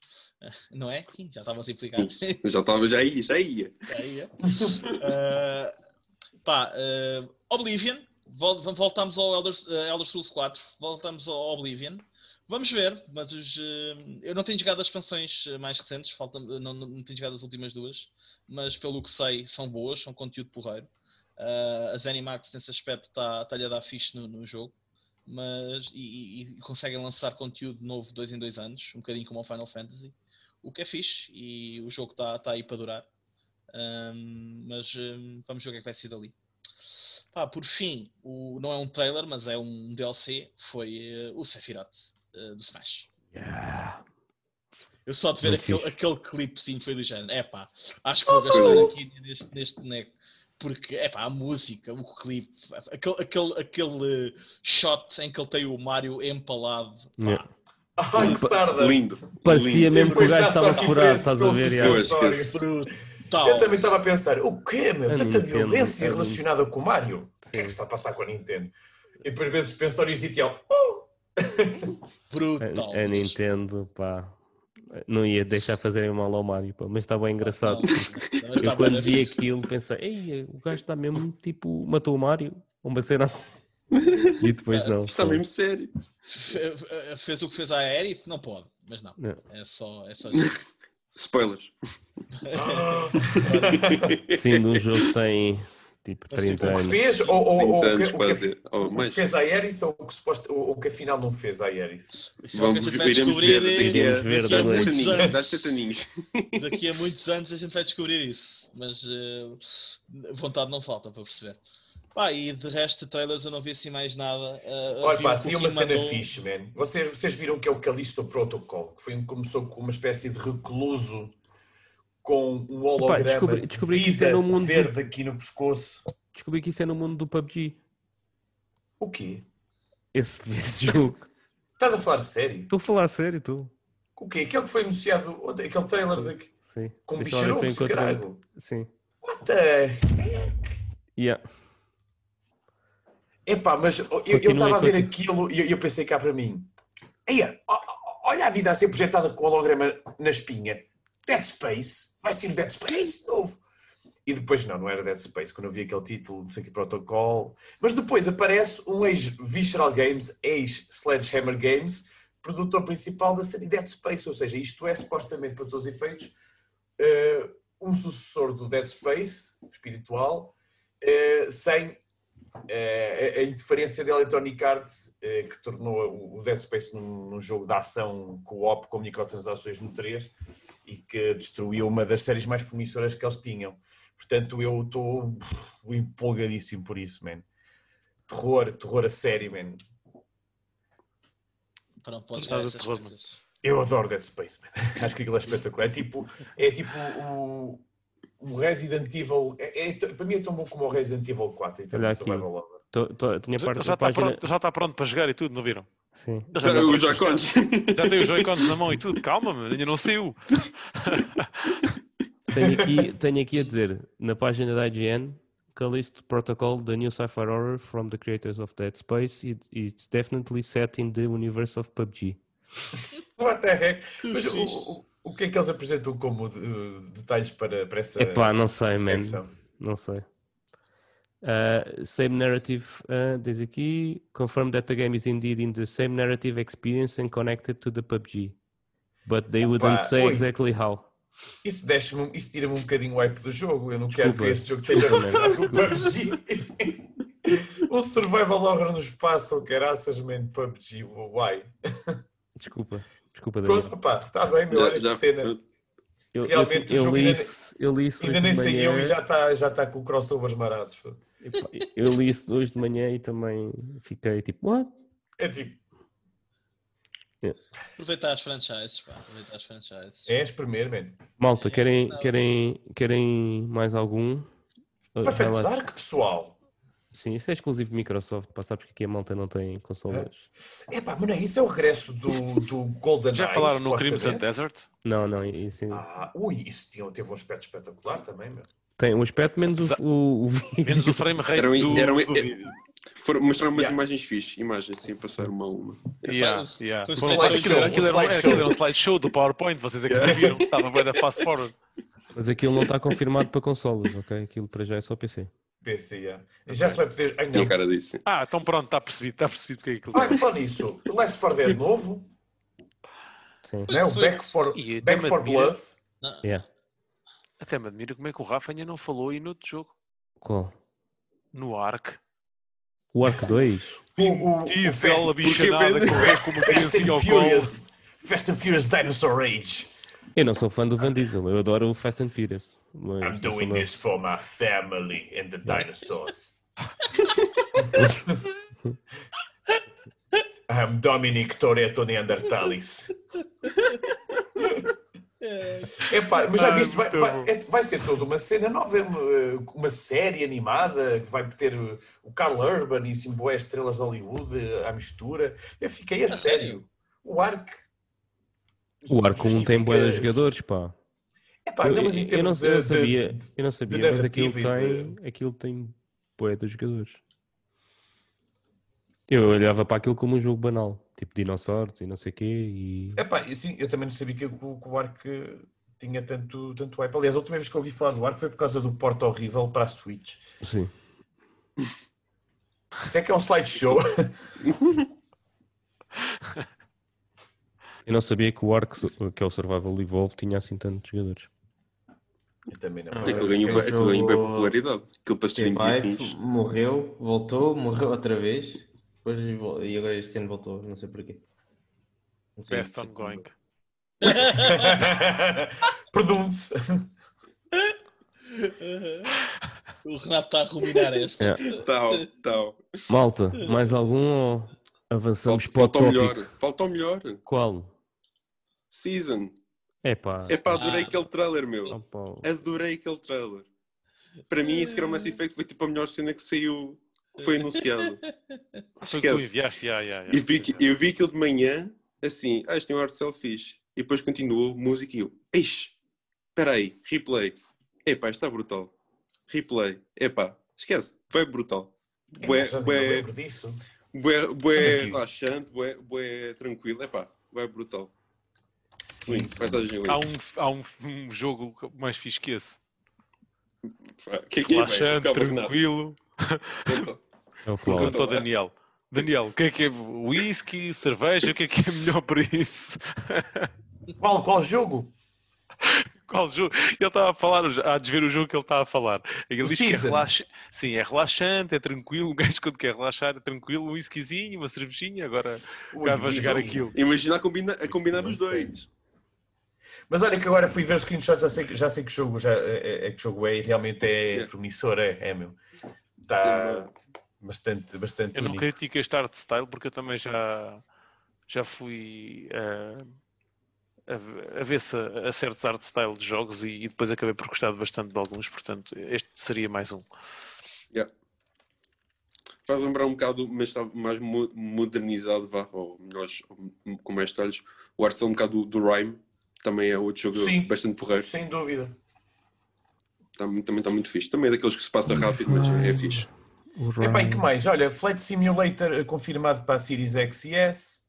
não é? Sim, já estavas a implicar. Já estava, já ia, já ia. Já ia. Ah, pá, ah, Oblivion, vol- voltamos ao Elder, ah, Elder Scrolls 4, voltamos ao Oblivion. Vamos ver, mas os, eu não tenho jogado as expansões mais recentes, falta, não, não, tenho jogado as últimas duas, mas pelo que sei são boas, são conteúdo porreiro. Ah, a Zenimax nesse aspecto está-lhe a dar fixe no, no jogo, mas e, e- conseguem lançar conteúdo novo dois em dois anos, um bocadinho como o Final Fantasy, o que é fixe e o jogo está tá aí para durar. Um, mas um, vamos ver o que é que vai ser dali. Pá, por fim, o, não é um trailer, mas é um DLC, foi eh, o Sephiroth eh, do Smash. Eu só de ver Muito aquele, fixe. aquele clipezinho foi do género. É pá, acho que vou gastar aqui neste, neste boneco. Porque, é pá, a música, o clipe, aquele, aquele, aquele shot em que ele tem o Mario empalado. Pá, Yeah. Ai, que sarda. Lindo. Parecia lindo. mesmo que o gajo estava furado, estás a ver? Eu também estava a pensar, o quê, meu? A Tanta Nintendo, violência a relacionada com o Mario? O que é que se está a passar com a Nintendo? E depois vezes o suspensório e sitial. Oh! brutal. A, a Nintendo, pá, não ia deixar fazerem mal ao Mario, pá, mas está bem engraçado. Não, está Eu quando vi aquilo pensei, ei, o gajo está mesmo tipo, matou o Mario, uma cena. E depois não. Está foi. mesmo sério. Fe- fe- Fez o que fez a Aerith? Não pode, mas não. Não. É só. É só... Spoilers. Sim, de um jogo que tem tipo Mas, 30 tipo, O que anos. fez, ou, ou, ou, 30 o anos, que- o que, o que fez a Aerith ou o que, suposto, ou, o que afinal não fez a Aerith? É Vamos, vai iremos descobrir ver daqui a, Iremos ver daqui a daqui a sete muitos anos. Daqui a muitos anos a gente vai descobrir isso. Mas eh, vontade não falta para perceber. Pá, e de resto de trailers eu não vi assim mais nada. Eh, Olha, pá, um assim uma cena mandou- fixe, man. Vocês, vocês viram que é o Callisto Protocol, que foi, um- começou com uma espécie de recluso com um holograma descobri- de descobri que isso é no mundo do- verde aqui no pescoço. Descobri que isso é no mundo do PUBG. O quê? Esse, esse jogo. Estás a falar sério? Estou a falar sério, tu. O quê? Aquele que foi anunciado, aquele trailer de, Sim. com encontro caralho. Sim. What the Yeah. Epá, mas eu estava a ver aquilo e eu, eu, pensei cá para mim. Eia, olha a vida a ser projetada com o holograma na espinha. Dead Space? Vai ser o Dead Space novo? E depois, não, não era Dead Space, quando eu vi aquele título, não sei que protocolo. Mas depois aparece um ex-Visceral Games, ex-Sledgehammer Games, produtor principal da série Dead Space. Ou seja, isto é supostamente, para todos os efeitos, uh, um sucessor do Dead Space, espiritual, uh, sem uh, a interferência da Electronic Arts, que tornou o Dead Space num jogo de ação co-op com microtransações no 3 e que destruiu uma das séries mais promissoras que eles tinham. Portanto, eu estou empolgadíssimo por isso, man. Terror, terror a sério, man. Pronto, pode terror, Eu adoro Dead Space, man. Acho que aquilo é espetacular. É tipo, é tipo o, o Resident Evil. É, é, para mim é tão bom como o Resident Evil 4 em termos de survival Tô, tô, tinha parte já, está página... pronto, já está pronto para jogar e tudo, não viram? Sim. Já, já, os Joy-Cons. Já tem os Joy-Cons na mão e tudo. Calma, mano, ainda não saiu. tenho, aqui, tenho aqui a dizer, na página da IGN, Callisto Protocol, the new sci-fi horror from the creators of Dead Space, it, it's definitely set in the universe of PUBG. What the heck? Mas o, o, o que é que eles apresentam como uh, detalhes para, para essa. Epá, não sei, man. Não sei. Uh, same narrative, uh, diz aqui, confirm that the game is indeed in the same narrative experience and connected to the PUBG. But they Epá, wouldn't say oi. exactly how. Isso, isso tira-me um bocadinho o hype do jogo. Eu não Desculpa. quero que este jogo seja relacionado com o PUBG. um survival horror no espaço, ou caraças, man, PUBG, why? Desculpa, desculpa. Pronto, pá, está bem, meu, olha que cena. Eu, Realmente eu, eu, o jogo li ainda, isso, eu li isso ainda nem saiu e já está já tá com crossovers marados. Eu li isso hoje de manhã e também fiquei tipo, what? É tipo, Yeah. Aproveitar as franchises, pá. Aproveitar as franchises. É espremer, man. Malta, querem, querem, querem mais algum? Perfeito Dark, pessoal. Sim, isso é exclusivo Microsoft, pá, sabes que aqui a malta não tem consolas. É pá, mas não é isso, é o regresso do, do Golden Já falaram no Crimson Desert? Não, não, isso... Ah, ui, isso tinha, teve um aspecto espetacular também, meu. Tem um aspecto menos o, o, o vídeo. Menos o frame rate era um, do, era um, do vídeo. Foram mostrar umas yeah. imagens fixes, imagens, assim, passar uma a uma. Yeah, yeah. Aquilo, era, aquilo, era, aquilo era um slideshow do PowerPoint, vocês é que não viram, estava bem da fast forward. Mas aquilo não está confirmado para consoles, ok? Aquilo para já é só PC. PC, yeah. Já se vai poder. Ai, não. E a cara disso. Ah, então pronto, está percebido, está percebido que é aquilo. Ah, só nisso. Left 4 Dead novo. Sim. Não é? O Back for, Back for Blood. Yeah. Até me admiro como é que o Rafa ainda não falou aí no outro jogo. Qual? No Ark. O Ark 2? O, o, o Fast, bichanada correr como Fast and Furious, Fast and Furious Dinosaur Age. Eu não sou fã do Van Diesel, eu adoro o Fast and Furious. I'm doing this for my family and the dinosaurs. I'm Dominic Toretto Neanderthalis. Epá, mas já viste, vai, vai, é, vai, ser toda uma cena nova, uma série animada que vai ter o Carl Urban e Simboé estrelas de Hollywood à mistura. Eu fiquei a sério. O Ark. O 1 tem boas jogadores, pá. Epá, eu, não, mas em eu, não, de, eu sabia, de, eu não sabia, mas aquilo tem, de... aquilo tem boé dos jogadores. Eu olhava para aquilo como um jogo banal, tipo dinossauros e não sei o quê. E... Epá, sim, eu também não sabia que, que, que o Ark tinha tanto, tanto hype. Aliás, a última vez que eu ouvi falar do Ark foi por causa do porto horrível para a Switch. Sim. Isso é que é um slideshow. eu não sabia que o Ark, que é o Survival Evolve, tinha assim tantos jogadores. Eu também não. É que ele ganhou, é ganhou bem popularidade. Aquilo para Morreu, voltou, morreu outra vez. Depois, e agora este ano voltou, não sei porquê. Não sei Best ongoing. Perdão-se. O Renato está a ruminar esta. É. Tal, tal. Malta, mais algum ou avançamos falta, para o tópico? melhor. Falta o melhor. Qual? Season. Epá. Epá, adorei ah. aquele trailer, meu. Adorei aquele trailer. Para mim, esse era o Mass Effect foi tipo a melhor cena que saiu foi anunciado. Foi que tu enviaste, yeah, yeah, yeah. Eu, vi, eu vi aquilo de manhã, assim, ah, este tem um art cell fixe. E depois continuou, música e eu, eixe, espera aí, replay. Epá, está brutal. replay. Epá, esquece, foi brutal. Bué, bué, disso. Bué, bué relaxante, bué, bué tranquilo. Epá, bué brutal. Sim, sim. Há, um, há um, um jogo mais fixe que esse. Que é que é, Relaxante, é, tranquilo. É o Contou Daniel. Daniel, o que é que é whisky, cerveja, o que é que é melhor para isso? Qual, qual jogo? Qual jogo? Ele estava a falar, a desver o jogo que ele estava a falar. Ele o diz que é relaxante. Sim, é relaxante, é tranquilo. O gajo quando quer relaxar é tranquilo, um whiskyzinho, uma cervejinha, agora vai jogar aquilo. Imagina a, combina, a combinar os dois. Mas olha que agora fui ver os screenshots, já sei, já sei que jogo já, é, é, que jogo é e realmente é yeah. promissor, é, é meu. Está bastante, bastante Eu não critico este art style porque eu também já, já fui uh, a, a ver se a, a certos art style de jogos e, e, depois acabei por gostar bastante de alguns, portanto este seria mais um. Yeah. Faz lembrar um bocado, mas está mais modernizado, vá, ou melhor, com mais detalhes, o art style um bocado do, do Rhyme, também é outro jogo Sim, bastante porreiro. Sem dúvida. Também, também está muito fixe. Também é daqueles que se passa rápido, mas é, é fixe. Epá, e que mais? Olha, Flight Simulator eh, confirmado para a Series X e S.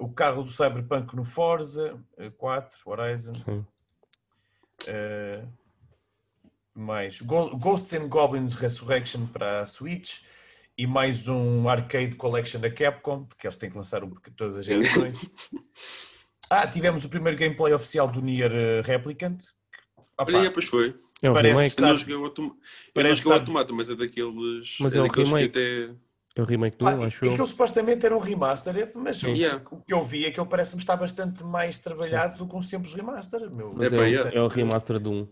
O carro do Cyberpunk no Forza 4, eh, Horizon. Uh, mais Ghosts and Goblins Resurrection para a Switch e mais um Arcade Collection da Capcom, porque eles têm que lançar um porque todas as gerações. Ah, tivemos o primeiro gameplay oficial do Nier uh, Replicant. Opa, Olha, pois foi. É um Parece remake. Estar... Eu não joguei o, automata, mas é daqueles. Mas é, é um remake. Até... É o remake do, ah, acho eu. Aquilo supostamente era um remaster, mas yeah. o que eu vi é que ele parece-me estar bastante mais trabalhado do que um simples remaster. Meu. Mas é, é, o, é o remaster do 1.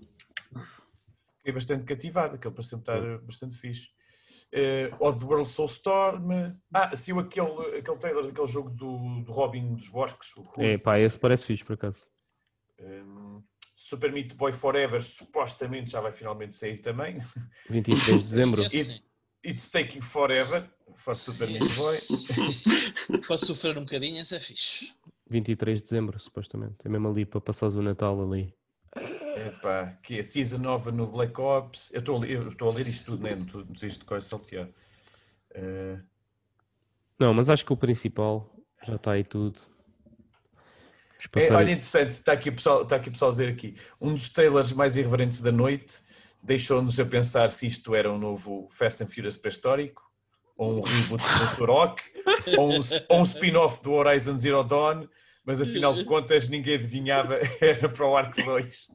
Fiquei bastante cativado, aquele parece-me estar bastante fixe uh, Oddworld Soulstorm. Ah, saiu aquele, aquele trailer daquele jogo do, do Robin dos Bosques. É, pá, esse parece fixe por acaso. Um, Super Meat Boy Forever supostamente já vai finalmente sair também. 23 de dezembro. It, It's Taking Forever for Super Meat Boy. Posso sofrer um bocadinho, esse é fixe. 23 de dezembro, supostamente. É mesmo ali para passar o Natal ali. Epá, que é Season nova no Black Ops. Eu estou a, ler, a ler isto tudo, né? não estou de cor saltear. Uh... Não, mas acho que o principal já está aí tudo. É, olha, interessante, está aqui, pessoal, está aqui pessoal a dizer aqui. Um dos trailers mais irreverentes da noite deixou-nos a pensar se isto era um novo Fast and Furious pré-histórico, ou um reboot do Turok, ou um, um spin-off do Horizon Zero Dawn, mas afinal de contas ninguém adivinhava, era para o Arco 2.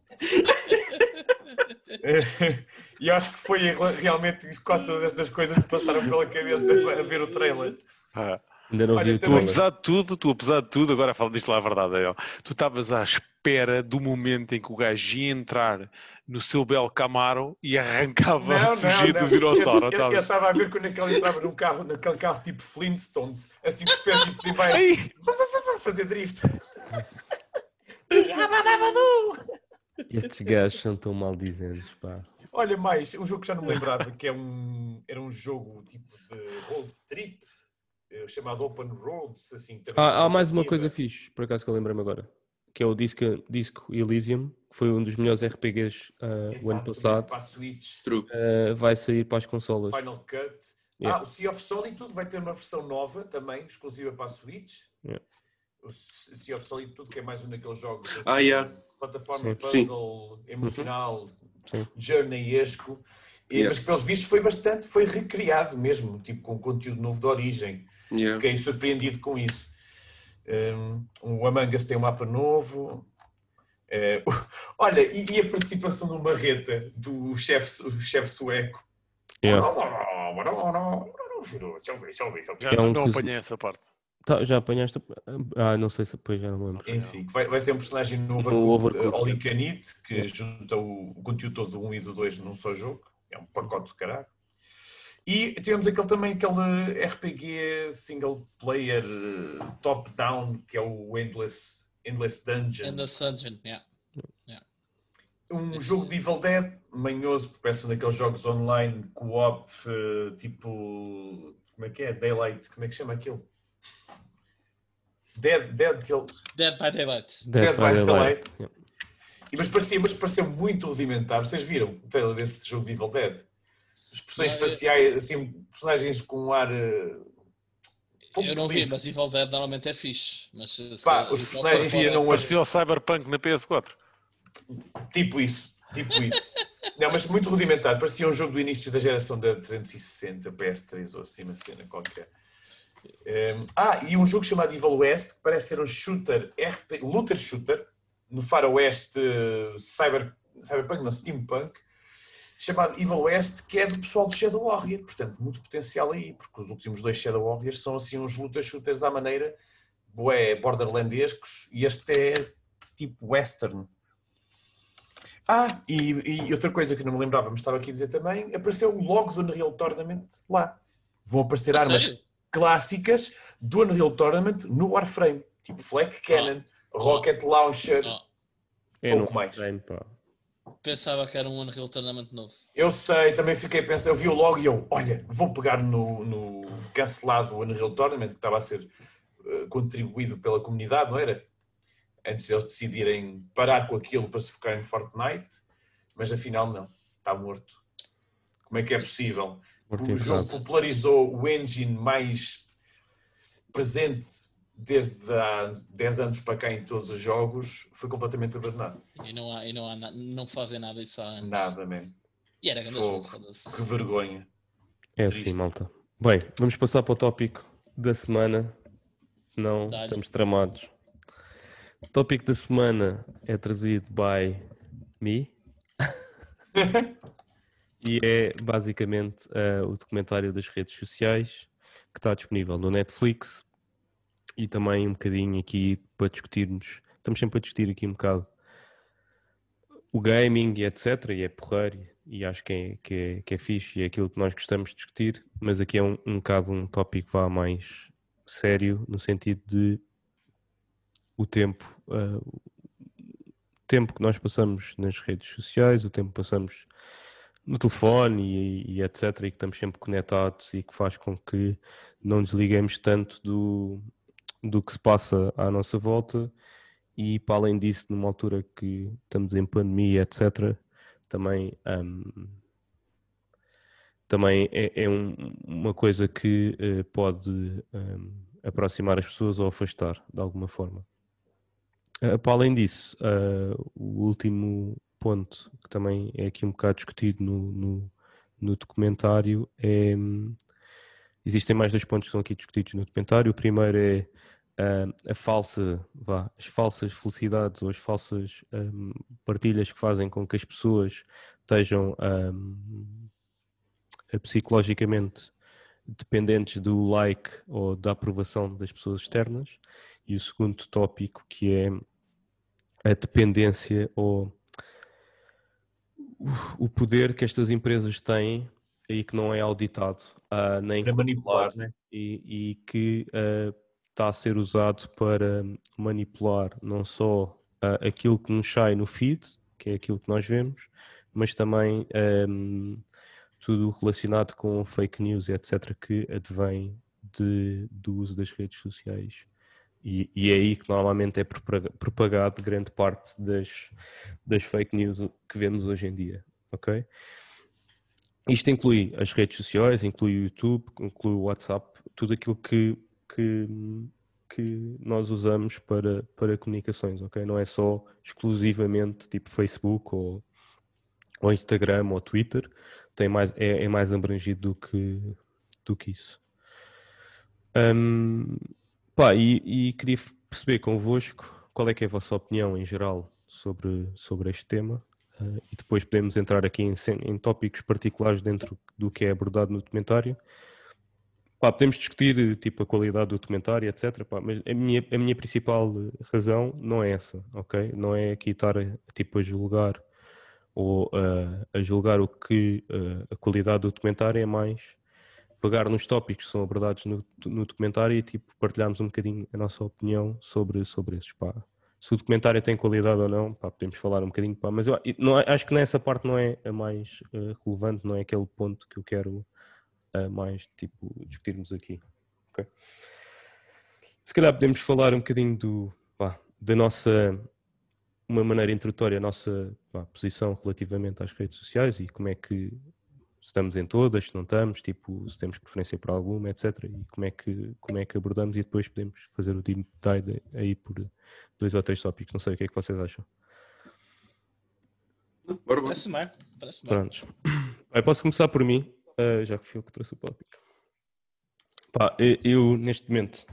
e acho que foi realmente isso, quase todas estas coisas que passaram pela cabeça a ver o trailer. Ah. Ainda não Olha, vi tu, apesar de tudo, tu, apesar de tudo, agora fala disto lá a verdade, eu, tu estavas à espera do momento em que o gajo ia entrar no seu belo Camaro e arrancava não, a fugir não, não. do dinossauro. Eu estava a ver quando ele entrava num carro, naquele carro tipo Flintstones, assim com os pés em baixo, fazer drift. Estes gajos são tão maldizentes, pá. Olha, mais, um jogo que já não me lembrava, que é um, era um jogo tipo de road trip, eh, chamado Open Roads, assim. Ah, há mais uma coisa fixe, por acaso que eu lembrei-me agora, que é o Disco, Disco Elysium, que foi um dos melhores RPGs uh, Exato, o ano passado. Para a Switch. Uh, vai sair para as consolas. Final Cut. Yeah. Ah, o Sea of Solitude vai ter uma versão nova também, exclusiva para a Switch. Yeah. O Sea of Solitude, que é mais um daqueles jogos assim, ah, yeah. plataformas puzzle, Sim. emocional, Sim. journeyesco. Yeah. Mas que pelos vistos foi bastante, foi recriado mesmo, tipo com conteúdo novo de origem. Yeah. Fiquei surpreendido com isso. Um, o Among Us tem um mapa novo. Uh, olha, e, e, a participação do Marreta, do chefe chef sueco. Yeah. Já é um não apanhei essa parte. Tá, já apanhaste? Ah, não sei se depois já não lembro. Enfim, vai, vai ser um personagem no Overcooked, uh, Oli Canite, que junta o, o, conteúdo todo do 1 e do 2 num só jogo. É um pacote de caralho. E tivemos aquele também, aquele RPG single player top-down, que é o Endless, Endless Dungeon. Endless Dungeon, yeah. yeah. Um jogo de Evil Dead, manhoso, porque parece um daqueles jogos online, co-op, uh, tipo. Como é que é? Daylight, como é que chama aquilo? Dead, Dead, Dead by Daylight. Dead, Dead by, by Daylight. Daylight. mas parecia, mas parecia muito rudimentar. Vocês viram o trailer desse jogo de Evil Dead? Expressões não, faciais, assim, personagens com um ar. Uh, eu não vi, mas Evil Dead normalmente é fixe. Mas, Pá, os personagens tinham. Parecia o Cyberpunk na PS4. Tipo isso, tipo isso. não, mas muito rudimentar. Parecia um jogo do início da geração da 360, PS3 ou assim, uma cena qualquer. Um, ah, e um jogo chamado Evil West, que parece ser um shooter, RP, looter shooter, no faroeste cyber, cyberpunk, não, steampunk, chamado Evil West, que é do pessoal do Shadow Warrior. Portanto, muito potencial aí, porque os últimos dois Shadow Warriors são assim uns looter shooters à maneira bué, borderlandescos, e este é tipo western. Ah, e, e, outra coisa que não me lembrava, mas estava aqui a dizer também, apareceu o logo do Unreal Tournament lá. Vão aparecer armas sério? clássicas do Unreal Tournament no Warframe, tipo Flak Cannon, oh. Rocket Launcher, oh. pouco mais. Warframe, Pensava que era um Unreal Tournament novo. Eu sei, também fiquei a pensar, eu vi o logo e eu, olha, vou pegar no, no cancelado Unreal Tournament que estava a ser uh, contribuído pela comunidade, não era? Antes de eles decidirem parar com aquilo para se focar em Fortnite, mas afinal não, está morto. Como é que é possível? O jogo popularizou o engine mais presente desde há 10 anos para cá em todos os jogos, foi completamente abandonado. E não, há, e não, há, não fazem nada isso há anos. Nada mesmo. E era grande Fogo. Que vergonha. É Triste. assim, malta. Bem, vamos passar para o tópico da semana. Não, estamos tramados. O tópico da semana é trazido by me. E é basicamente uh, o documentário das redes sociais que está disponível no Netflix e também um bocadinho aqui para discutirmos. Estamos sempre a discutir aqui um bocado o gaming e etc. E é porreiro e acho que é, que, é, que é fixe e é aquilo que nós gostamos de discutir, mas aqui é um, um bocado um tópico vá mais sério no sentido de o tempo, uh, o tempo que nós passamos nas redes sociais, o tempo que passamos no telefone e, e, etc. e que estamos sempre conectados e que faz com que não desliguemos tanto do, do que se passa à nossa volta e para além disso, numa altura que estamos em pandemia, etc., também, um, também é, é um, uma coisa que uh, pode um, aproximar as pessoas ou afastar de alguma forma. Uh, para além disso, uh, o último ponto que também é aqui um bocado discutido no, no, no documentário é. Existem mais dois pontos que são aqui discutidos no documentário. O primeiro é uh, a falsa, vá, as falsas felicidades ou as falsas um, partilhas que fazem com que as pessoas estejam um, psicologicamente dependentes do like ou da aprovação das pessoas externas. E o segundo tópico que é a dependência ou o poder que estas empresas têm e que não é auditado uh, para manipular né? e, e que uh, está a ser usado para manipular não só uh, aquilo que nos sai no feed, que é aquilo que nós vemos, mas também um, tudo relacionado com fake news e etc. que advém de, do uso das redes sociais. E, e, é aí que normalmente é propagado grande parte das, das fake news que vemos hoje em dia, ok? Isto inclui as redes sociais, inclui o YouTube, inclui o WhatsApp, tudo aquilo que, que, que nós usamos para, para comunicações, ok? Não é só exclusivamente tipo Facebook ou, ou Instagram ou Twitter, tem mais, é, é mais abrangido do que, do que isso. Um, Pá, e, e, queria perceber convosco qual é que é a vossa opinião em geral sobre, sobre este tema uh, e depois podemos entrar aqui em, em, tópicos particulares dentro do que é abordado no documentário. Pá, podemos discutir tipo a qualidade do documentário, etc. Pá, mas a minha, a minha principal razão não é essa, ok? Não é aqui estar a, tipo, a julgar ou uh, a julgar o que uh, a qualidade do documentário é mais pegar nos tópicos que são abordados no, no documentário e tipo, partilharmos um bocadinho a nossa opinião sobre, sobre esses. Pá. Se o documentário tem qualidade ou não, pá, podemos falar um bocadinho. Pá. Mas eu não, acho que nessa parte não é a mais uh, relevante, não é aquele ponto que eu quero uh, mais tipo, discutirmos aqui. Okay? Se calhar podemos falar um bocadinho do, pá, da nossa uma maneira introdutória a nossa pá, posição relativamente às redes sociais e como é que estamos em todas, se não estamos, tipo, se temos preferência por alguma, etc. E como é que, como é que abordamos e depois podemos fazer o deep dive aí por dois ou três tópicos. Não sei o que é que vocês acham. Parece bem, parece bem. Prontos. posso começar por mim, uh, já que fui eu que trouxe o tópico. Pá, eu, neste momento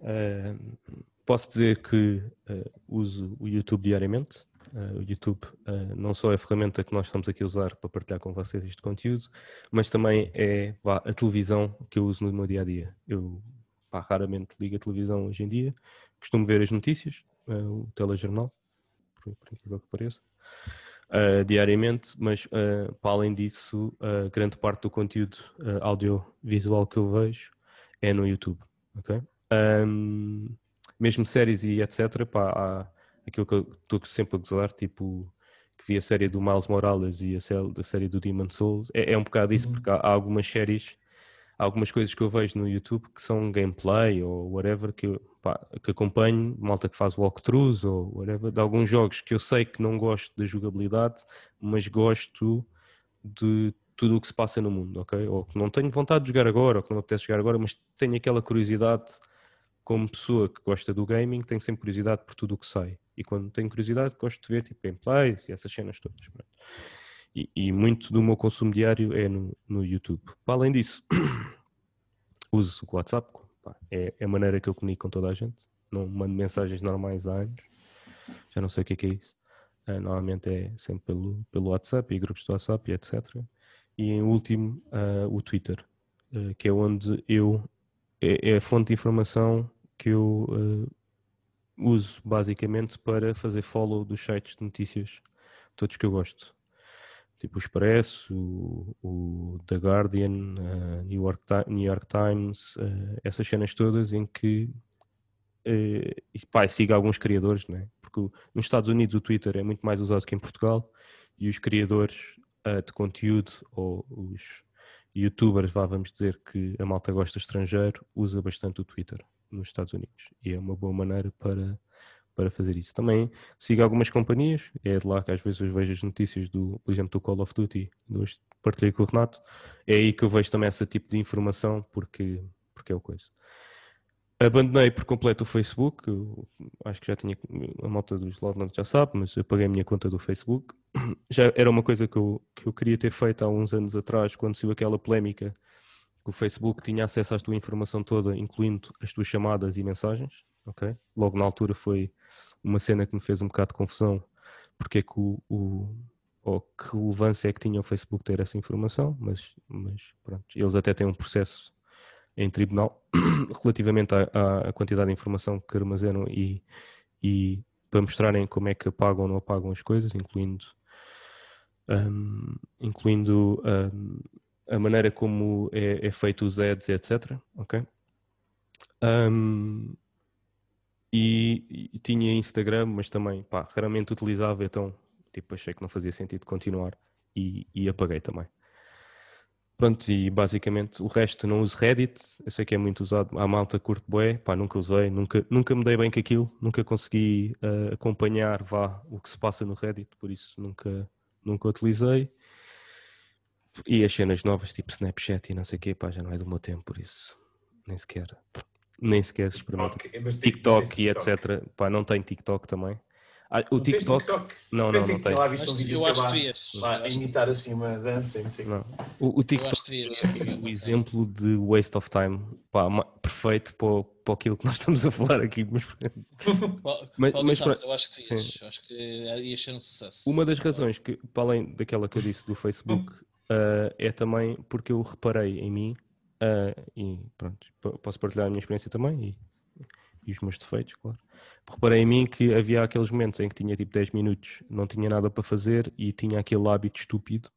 uh, posso dizer que uh, uso o YouTube diariamente. Uh, o YouTube uh, não só é a ferramenta que nós estamos aqui a usar para partilhar com vocês este conteúdo, mas também é vá, a televisão que eu uso no meu dia a dia. Eu pá, raramente ligo a televisão hoje em dia, costumo ver as notícias, uh, o telejornal, por, por incrível que pareça, diariamente, mas para além disso, grande parte do conteúdo audiovisual que eu vejo é no YouTube. Okay? Um, mesmo séries e etc. Pá, há, aquilo que eu estou sempre a gozar, tipo, que vi a série do Miles Morales e a série, do Demon Souls, é, é um bocado isso, uhum. porque há, há, algumas séries, há algumas coisas que eu vejo no YouTube que são gameplay ou whatever, que, eu, pá, que acompanho, malta que faz walkthroughs ou whatever, de alguns jogos que eu sei que não gosto da jogabilidade, mas gosto de tudo o que se passa no mundo, ok? Ou que não tenho vontade de jogar agora, ou que não me apetece jogar agora, mas tenho aquela curiosidade como pessoa que gosta do gaming, tenho sempre curiosidade por tudo o que sai. E quando tenho curiosidade, gosto de ver tipo gameplays e essas cenas todas. E, e, muito do meu consumo diário é no, no YouTube. Para além disso, uso o WhatsApp, pá, é, é, a maneira que eu comunico com toda a gente. Não mando mensagens normais há anos, já não sei o que é, que é isso. Uh, normalmente é sempre pelo, pelo WhatsApp e grupos de WhatsApp e etc. E em último, uh, o Twitter, uh, que é onde eu. É, é a fonte de informação que eu uso basicamente para fazer follow dos sites de notícias, todos que eu gosto. Tipo o Expresso, o, o The Guardian, uh, New, York, New York Times, uh, essas cenas todas em que uh, e, pá, siga alguns criadores, né? porque nos Estados Unidos o Twitter é muito mais usado que em Portugal e os criadores de conteúdo ou os youtubers, vá, vamos dizer que a malta gosta estrangeiro, usa bastante o Twitter nos Estados Unidos e é uma boa maneira para, para fazer isso. Também sigo algumas companhias, é de lá que às vezes eu vejo as notícias do, por exemplo, do Call of Duty, hoje partilhei com o Renato, é aí que eu vejo também esse tipo de informação porque, porque é o coisa. Abandonei por completo o Facebook, acho que já tinha, a malta dos Loudlands já sabe, mas eu paguei a minha conta do Facebook. Já era uma coisa que eu, que eu queria ter feito há uns anos atrás, quando saiu aquela polémica que o Facebook tinha acesso à tua informação toda, incluindo as tuas chamadas e mensagens, ok? Logo na altura foi uma cena que me fez um bocado de confusão, porque é que o, o ou que relevância é que tinha o Facebook ter essa informação, mas, mas pronto, eles até têm um processo em tribunal relativamente à, à, quantidade de informação que armazenam e, e para mostrarem como é que apagam ou não apagam as coisas, incluindo um, incluindo um, a maneira como é, é feito os ads, etc. Ok? Um, e, e, tinha Instagram, mas também pá, raramente utilizava, então tipo, achei que não fazia sentido continuar e, e apaguei também. Pronto, e basicamente o resto não uso Reddit, eu sei que é muito usado, a malta curto bué, pá, nunca usei, nunca, nunca me dei bem com aquilo, nunca consegui uh, acompanhar vá, o que se passa no Reddit, por isso nunca, nunca utilizei. E as cenas novas, tipo Snapchat e não sei o quê, pá, já não é do meu tempo, por isso nem sequer, nem sequer experimento. TikTok, TikTok e etc. Pá, não tenho TikTok também. Ah, o TikTok... TikTok? Não, não, não, não tenho. lá visto um vídeo eu lá, lá a imitar assim uma dança, não sei não. O, o TikTok é o exemplo de waste of time, pá, perfeito para, para aquilo que nós estamos a falar aqui. Mas, mas, mas para... eu acho que sim. acho que ia ser um sucesso. Uma das razões que, para além daquela que eu disse do Facebook, uh, é também porque eu reparei em mim uh, e pronto, posso partilhar a minha experiência também e, e, os meus defeitos, claro. Reparei em mim que havia aqueles momentos em que tinha tipo 10 minutos, não tinha nada para fazer e tinha aquele hábito estúpido,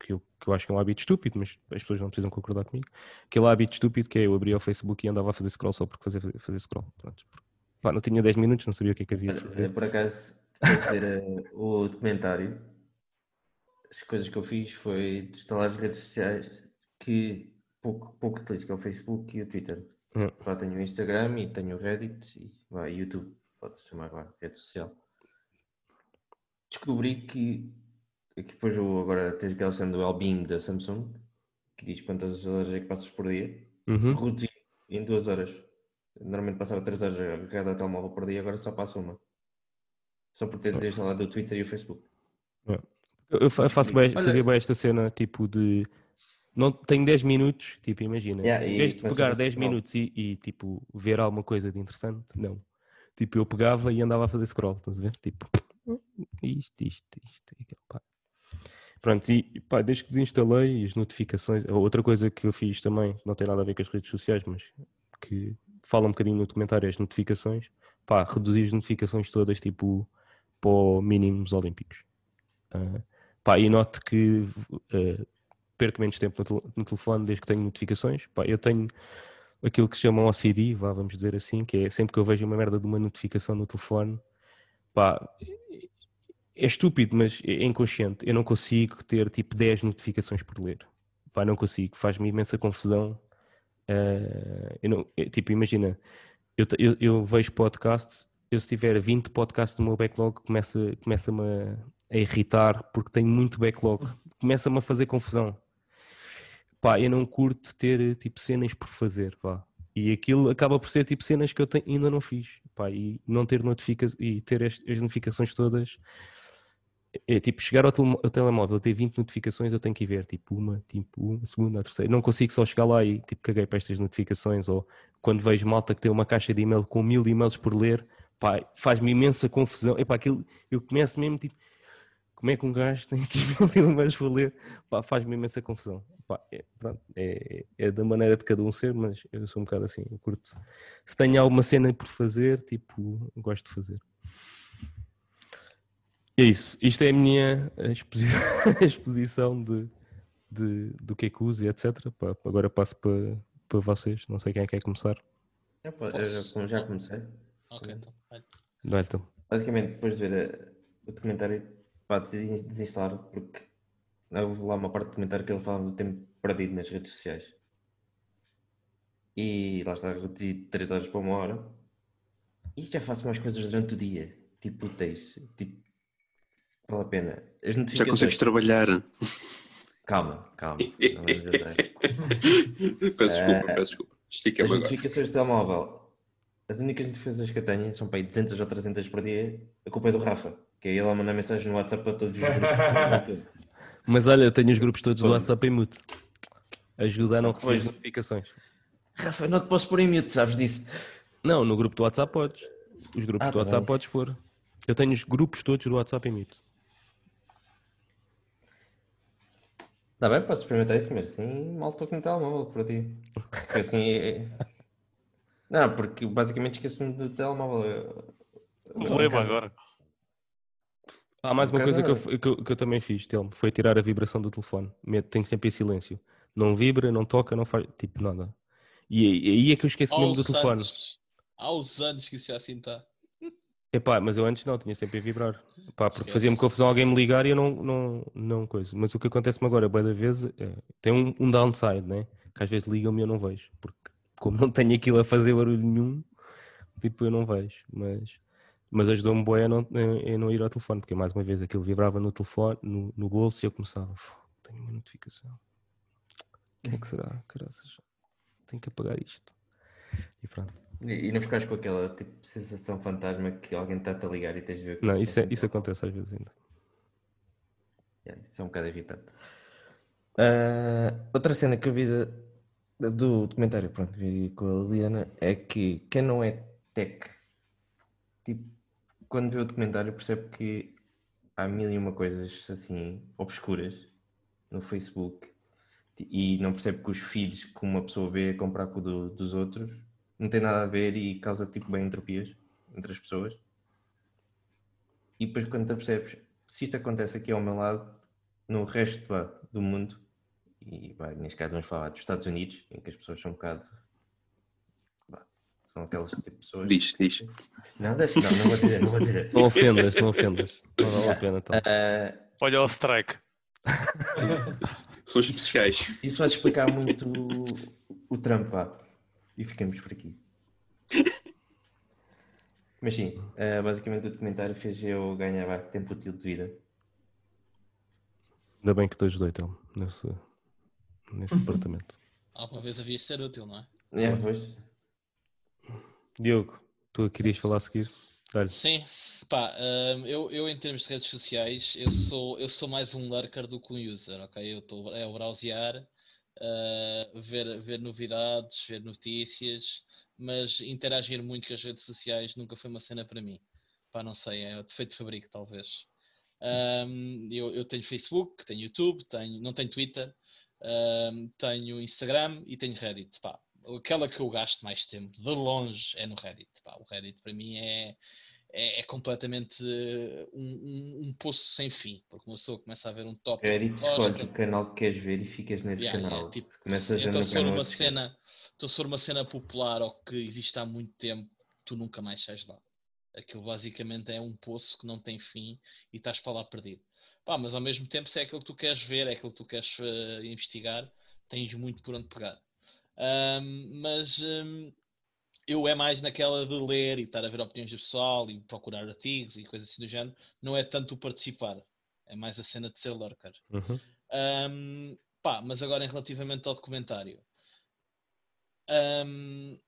que eu, que eu acho que é um hábito estúpido, mas as pessoas não precisam concordar comigo. Aquele hábito estúpido que é eu abria o Facebook e andava a fazer scroll só porque fazer, fazer scroll. Pronto. Pá, não tinha 10 minutos, não sabia o que é que havia de fazer. Por acaso, vou dizer uh, o documentário as coisas que eu fiz foi instalar as redes sociais que pouco, pouco utilizo, que é o Facebook e o Twitter. Hum. Lá tenho o Instagram e tenho o Reddit e vai, YouTube, pode-se chamar agora, rede social. descobri que, que depois agora tens aquela cena do well da Samsung que diz quantas horas é que passas por dia. Uhum. Reduzi em duas horas. Normalmente passava três horas a cada telemóvel por dia, agora só passo uma. Só por ter desinstalado o Twitter e o Facebook. É. Eu faço bem, fazia bem esta cena tipo de não tenho 10 minutos, tipo, imagina, yeah, em vez de pegar 10 minutos e, e, tipo ver alguma coisa de interessante, não. Tipo, eu pegava e andava a fazer scroll, estás a ver? Tipo, isto, isto, isto, aquilo, pá. Pronto, e pá, desde que desinstalei as notificações, outra coisa que eu fiz também, não tem nada a ver com as redes sociais, mas que fala um bocadinho no documentário, é as notificações, pá, reduzir as notificações todas, tipo, para mínimos olímpicos. Uh, pá, e note que uh, perco menos tempo no, no, telefone desde que tenho notificações. Pá, eu tenho aquilo que se chama OCD, vá, vamos dizer assim, que é sempre que eu vejo uma merda de uma notificação no telefone, pá, é estúpido, mas é inconsciente. Eu não consigo ter tipo 10 notificações por ler. Pá, não consigo, faz-me imensa confusão. Uh, eu não, é, tipo, imagina, eu, eu, eu, vejo podcasts, eu se tiver 20 podcasts no meu backlog, começa-me começa a, a irritar porque tenho muito backlog. Começa-me a fazer confusão pá, eu não curto ter tipo cenas por fazer, pá. E aquilo acaba por ser tipo cenas que eu tenho, ainda não fiz, pá, e não ter notificações e ter as, notificações todas. É tipo, chegar ao, tele, ao, telemóvel, ter 20 notificações, eu tenho que ir ver, tipo, uma, tipo, uma, segunda, a terceira. Não consigo só chegar lá e, tipo, caguei para estas notificações. Ou quando vejo malta que tem uma caixa de e-mail com mil e-mails por ler, pá, faz-me imensa confusão. Epá, aquilo, eu começo mesmo, tipo, como é que um gajo tem aqui mil e-mails por ler? Pá, faz-me imensa confusão. Pá, é, pronto, é, é, da maneira de cada um ser, mas eu sou um bocado assim, eu curto. Se tenho alguma cena por fazer, tipo, gosto de fazer. É isso. Isto é a minha exposição, exposição de, de, do que é que uso e etc. Pá, agora passo para, para vocês. Não sei quem é que quer começar. Eu, eu já, comecei. Ok, então. Vai, então. Basicamente, depois de ver eh, o documentário, pá, decidi desinstalar porque Houve lá uma parte do comentário que ele falava do tempo perdido nas redes sociais. E lá está, reduzi 3 horas para uma hora. E já faço mais coisas durante o dia. Tipo úteis. Tipo, vale a pena. As Já consegues trabalhar. Calma, calma. peço desculpa, uh, peço desculpa. Estica as agora. notificações de telemóvel. As únicas notificações que eu tenho são para aí 200 ou 300 por dia. A culpa é do Rafa, que é ele a mandar mensagem no WhatsApp para todos os grupos. Mas olha, eu tenho os grupos todos do WhatsApp em mute. Ajuda a não receber as notificações. Rafa, não te posso pôr em mute, sabes disso? Não, no grupo do WhatsApp podes. Os grupos ah, do tá WhatsApp bem. podes pôr. Eu tenho os grupos todos do WhatsApp em mute. Está bem, posso experimentar isso, mas assim mal estou com o telemóvel para ti. Porque assim. É... Não, porque basicamente esqueço-me do telemóvel. Problema agora. Há mais uma coisa que eu, que, eu, que eu, também fiz, Telmo, foi tirar a vibração do telefone. Tenho sempre em silêncio. Não vibra, não toca, não faz tipo nada. E aí é que eu esqueço mesmo do telefone. Há uns anos que isso já assim está. Epá, mas eu antes não, tinha sempre a vibrar. Epá, porque fazia-me confusão alguém me ligar e eu não, não, não coisa. Mas o que acontece-me agora, boa da vez, é, tem um, um downside, né? Que às vezes ligam-me e eu não vejo. Porque como não tenho aquilo a fazer barulho nenhum, tipo, eu não vejo. Mas mas ajudou-me bem a não, a não ir ao telefone, porque mais uma vez aquilo vibrava no telefone, no, no bolso e eu começava, tenho uma notificação. Quem é que será? Caraças, tenho que apagar isto. E pronto. E, e não ficas com aquela tipo, sensação fantasma que alguém está-te a ligar e tens de ver Não, isso, é, isso acontece às vezes ainda. Yeah, isso é um bocado irritante. Uh, outra cena que eu vi de, do documentário, pronto, vi com a Liliana, é que quem não é tech, tipo, quando vê o documentário percebe que há mil e uma coisas assim obscuras no Facebook e não percebe que os feeds que uma pessoa vê comprar com o do, dos outros não tem nada a ver e causa tipo bem entropias entre as pessoas. E depois quando percebes, se isto acontece aqui ao meu lado, no resto do mundo, e vai, neste caso vamos falar dos Estados Unidos, em que as pessoas são um bocado são aquelas tipo de pessoas. Diz, diz. Não, deixa, não, não vou dizer, não vou dizer. Não ofendas, não ofendas. Não vale a pena. Então. Uh... Olha o strike. São especiais. Isso vai explicar muito o, o Trump, vá. E ficamos por aqui. Mas sim, uh, basicamente o documentário fez eu ganhar tempo útil de vida. Ainda bem que te ajudei, então, nesse, nesse departamento. Alguma vez havia de ser útil, não é? É, pois. Diogo, tu querias falar a seguir? Sim, pá, um, eu, eu em termos de redes sociais, eu sou, eu sou mais um lurker do que um user, ok? Eu estou é o browsear, uh, ver, ver novidades, ver notícias, mas interagir muito com as redes sociais nunca foi uma cena para mim. Pá, não sei, é defeito de fabrico, talvez. Um, eu, eu tenho Facebook, tenho YouTube, tenho, não tenho Twitter, um, tenho Instagram e tenho Reddit. Pá, aquela que eu gasto mais tempo, de longe, é no Reddit. Pá, o Reddit para mim é, é, é completamente uh, um, um, um, poço sem fim, porque uma pessoa começa a ver um top. Reddit escolhes o canal que queres ver e ficas nesse yeah, canal. Yeah, tipo, se começas então, a se for uma cena, então, se for uma cena popular ou que existe há muito tempo, tu nunca mais sais lá. Aquilo basicamente é um poço que não tem fim e estás para lá perdido. Pá, mas ao mesmo tempo, se é aquilo que tu queres ver, é aquilo que tu queres uh, investigar, tens muito por onde pegar. Um, mas um, eu é mais naquela de ler e estar a ver opiniões do pessoal e procurar artigos e coisas assim do género, não é tanto o participar, é mais a cena de ser lurker. Uhum. Um, pá, mas agora em relativamente ao documentário, um,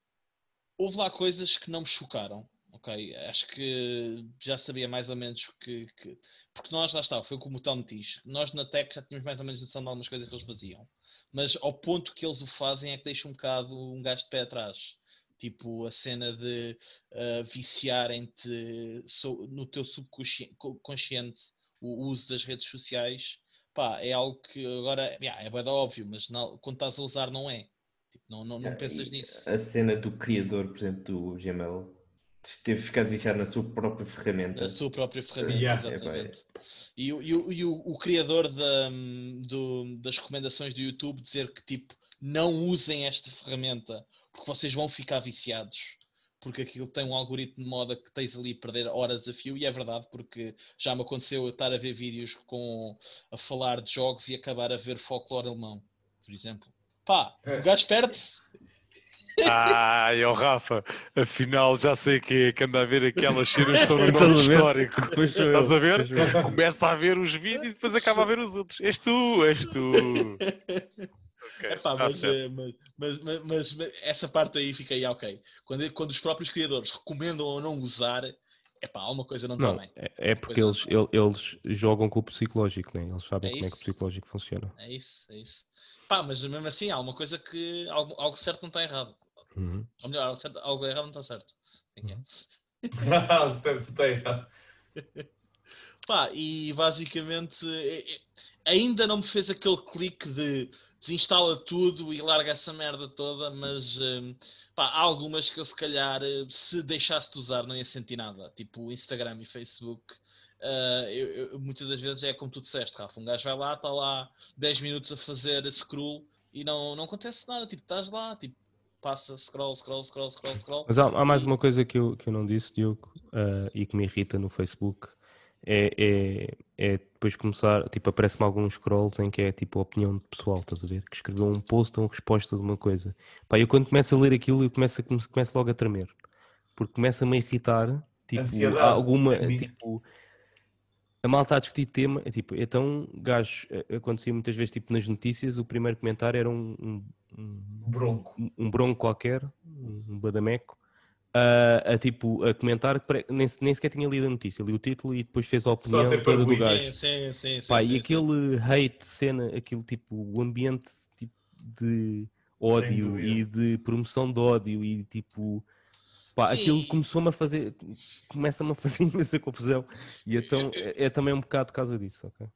houve lá coisas que não me chocaram. Ok, acho que já sabia mais ou menos que, que, Porque nós, lá está, foi como o Tom diz. Nós na Tech já tínhamos mais ou menos noção de algumas coisas que eles faziam. Mas ao ponto que eles o fazem é que deixa um bocado um gasto de pé atrás. Tipo, a cena de uh, viciarem-te so, no teu subconsciente o uso das redes sociais. Pá, é algo que agora yeah, é bem óbvio, mas não, quando estás a usar não é. Tipo, não, não, não pensas nisso. A cena do criador, por exemplo, do Gmail, teve ficado viciado na sua própria ferramenta. A sua própria ferramenta, yeah. exatamente. É, e, e, e o, o, criador da, do, das recomendações do YouTube dizer que tipo não usem esta ferramenta porque vocês vão ficar viciados porque aquilo tem um algoritmo de moda que tens ali a perder horas a fio, e é verdade, porque já me aconteceu eu estar a ver vídeos com a falar de jogos e acabar a ver folclore alemão, por exemplo. Pá, o gajo perde-se. Ai, ó Rafa, afinal já sei que é que anda a ver aquelas cenas sobre o nosso histórico. Estás a ver? Começa a ver os vídeos e depois acaba a ver os outros. És tu, és tu. Okay, Epá, mas, eh, mas, mas, mas, essa parte aí fica aí, ok. Quando, quando os próprios criadores recomendam ou não usar, epá, alguma coisa não está bem. É, é porque eles, eles jogam com o psicológico, né? eles sabem é como é que o psicológico funciona. É isso, é isso. Pá, mas mesmo assim há uma coisa que algo, algo certo não está errado. Uhum. Ou melhor, algo, certo, algo errado não está certo. Uhum. algo certo está errado. Pá, e basicamente ainda não me fez aquele clique de desinstala tudo e larga essa merda toda, mas hum, pá, há algumas que eu se calhar se deixasse de usar não ia sentir nada, tipo Instagram e Facebook. Uh, eu, eu, muitas das vezes é como tu disseste, Rafa, um gajo vai lá, está lá 10 minutos a fazer scroll e não, não acontece nada, tipo, estás lá, tipo, passa, scroll, scroll, scroll, scroll, scroll. Mas há, há mais uma coisa que eu, que eu não disse, Diogo, uh, e que me irrita no Facebook, é, é, é depois começar, tipo, aparece-me alguns scrolls em que é tipo a opinião pessoal, estás a ver? Que escreveu um post ou uma resposta de uma coisa. Pá, eu quando começo a ler aquilo, eu começo, a, começo logo a tremer. Porque começa-me a irritar, tipo, Ansiedade. alguma, tipo a malta a discutir tema, é tipo, então, gajo, eh, acontecia muitas vezes, tipo, nas notícias, o primeiro comentário era um, um, um bronco, um, um, bronco qualquer, um badameco, a, a, tipo, a comentar, nem, nem sequer tinha lido a notícia, li o título e depois fez a opinião toda do gajo. Sim, sim, sim, Pá, sim, e aquele hate, cena, aquele tipo, o ambiente tipo, de ódio e de promoção de ódio e tipo Pá, aquilo começou-me a fazer, começa-me a fazer imensa confusão e então é, é, também um bocado por causa disso, ok?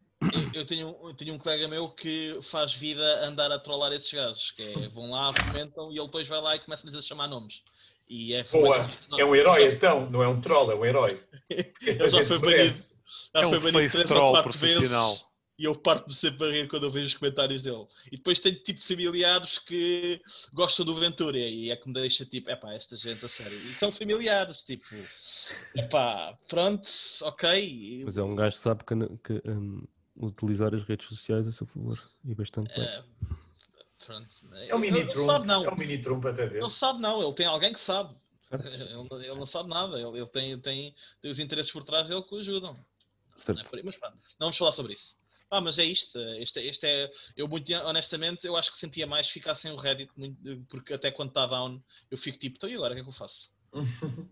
Eu, tenho, eu tenho um colega meu que faz vida andar a trollar esses gajos, que é, vão lá, comentam e ele depois vai lá e começa-lhes a chamar nomes. E é, Boa, é um herói então, não é um troll, é um herói. Porque essa já foi banido, já é um foi banido face troll profissional. Vezes e eu parto-me sempre a rir quando eu vejo os comentários dele. E depois tenho tipo familiares que gostam do Ventura e é que me deixa tipo, é pá, esta gente a sério. E são familiares, tipo, é pá, pronto, ok. Mas é um gajo que sabe que, que um, utilizar as redes sociais a seu favor e bastante bem. É um mini Trump, sabe, não. é um mini Trump até ver. Ele sabe não, ele tem alguém que sabe. Ele, ele, não sabe nada, ele, ele tem, tem, tem, os interesses por trás dele que o ajudam. Não é mas pronto, não vamos falar sobre isso. Ah, mas é isto. Este, este é, eu muito honestamente, eu acho que sentia mais ficar sem o Reddit, muito, porque até quando está down, eu fico tipo, então e agora o que é que eu faço?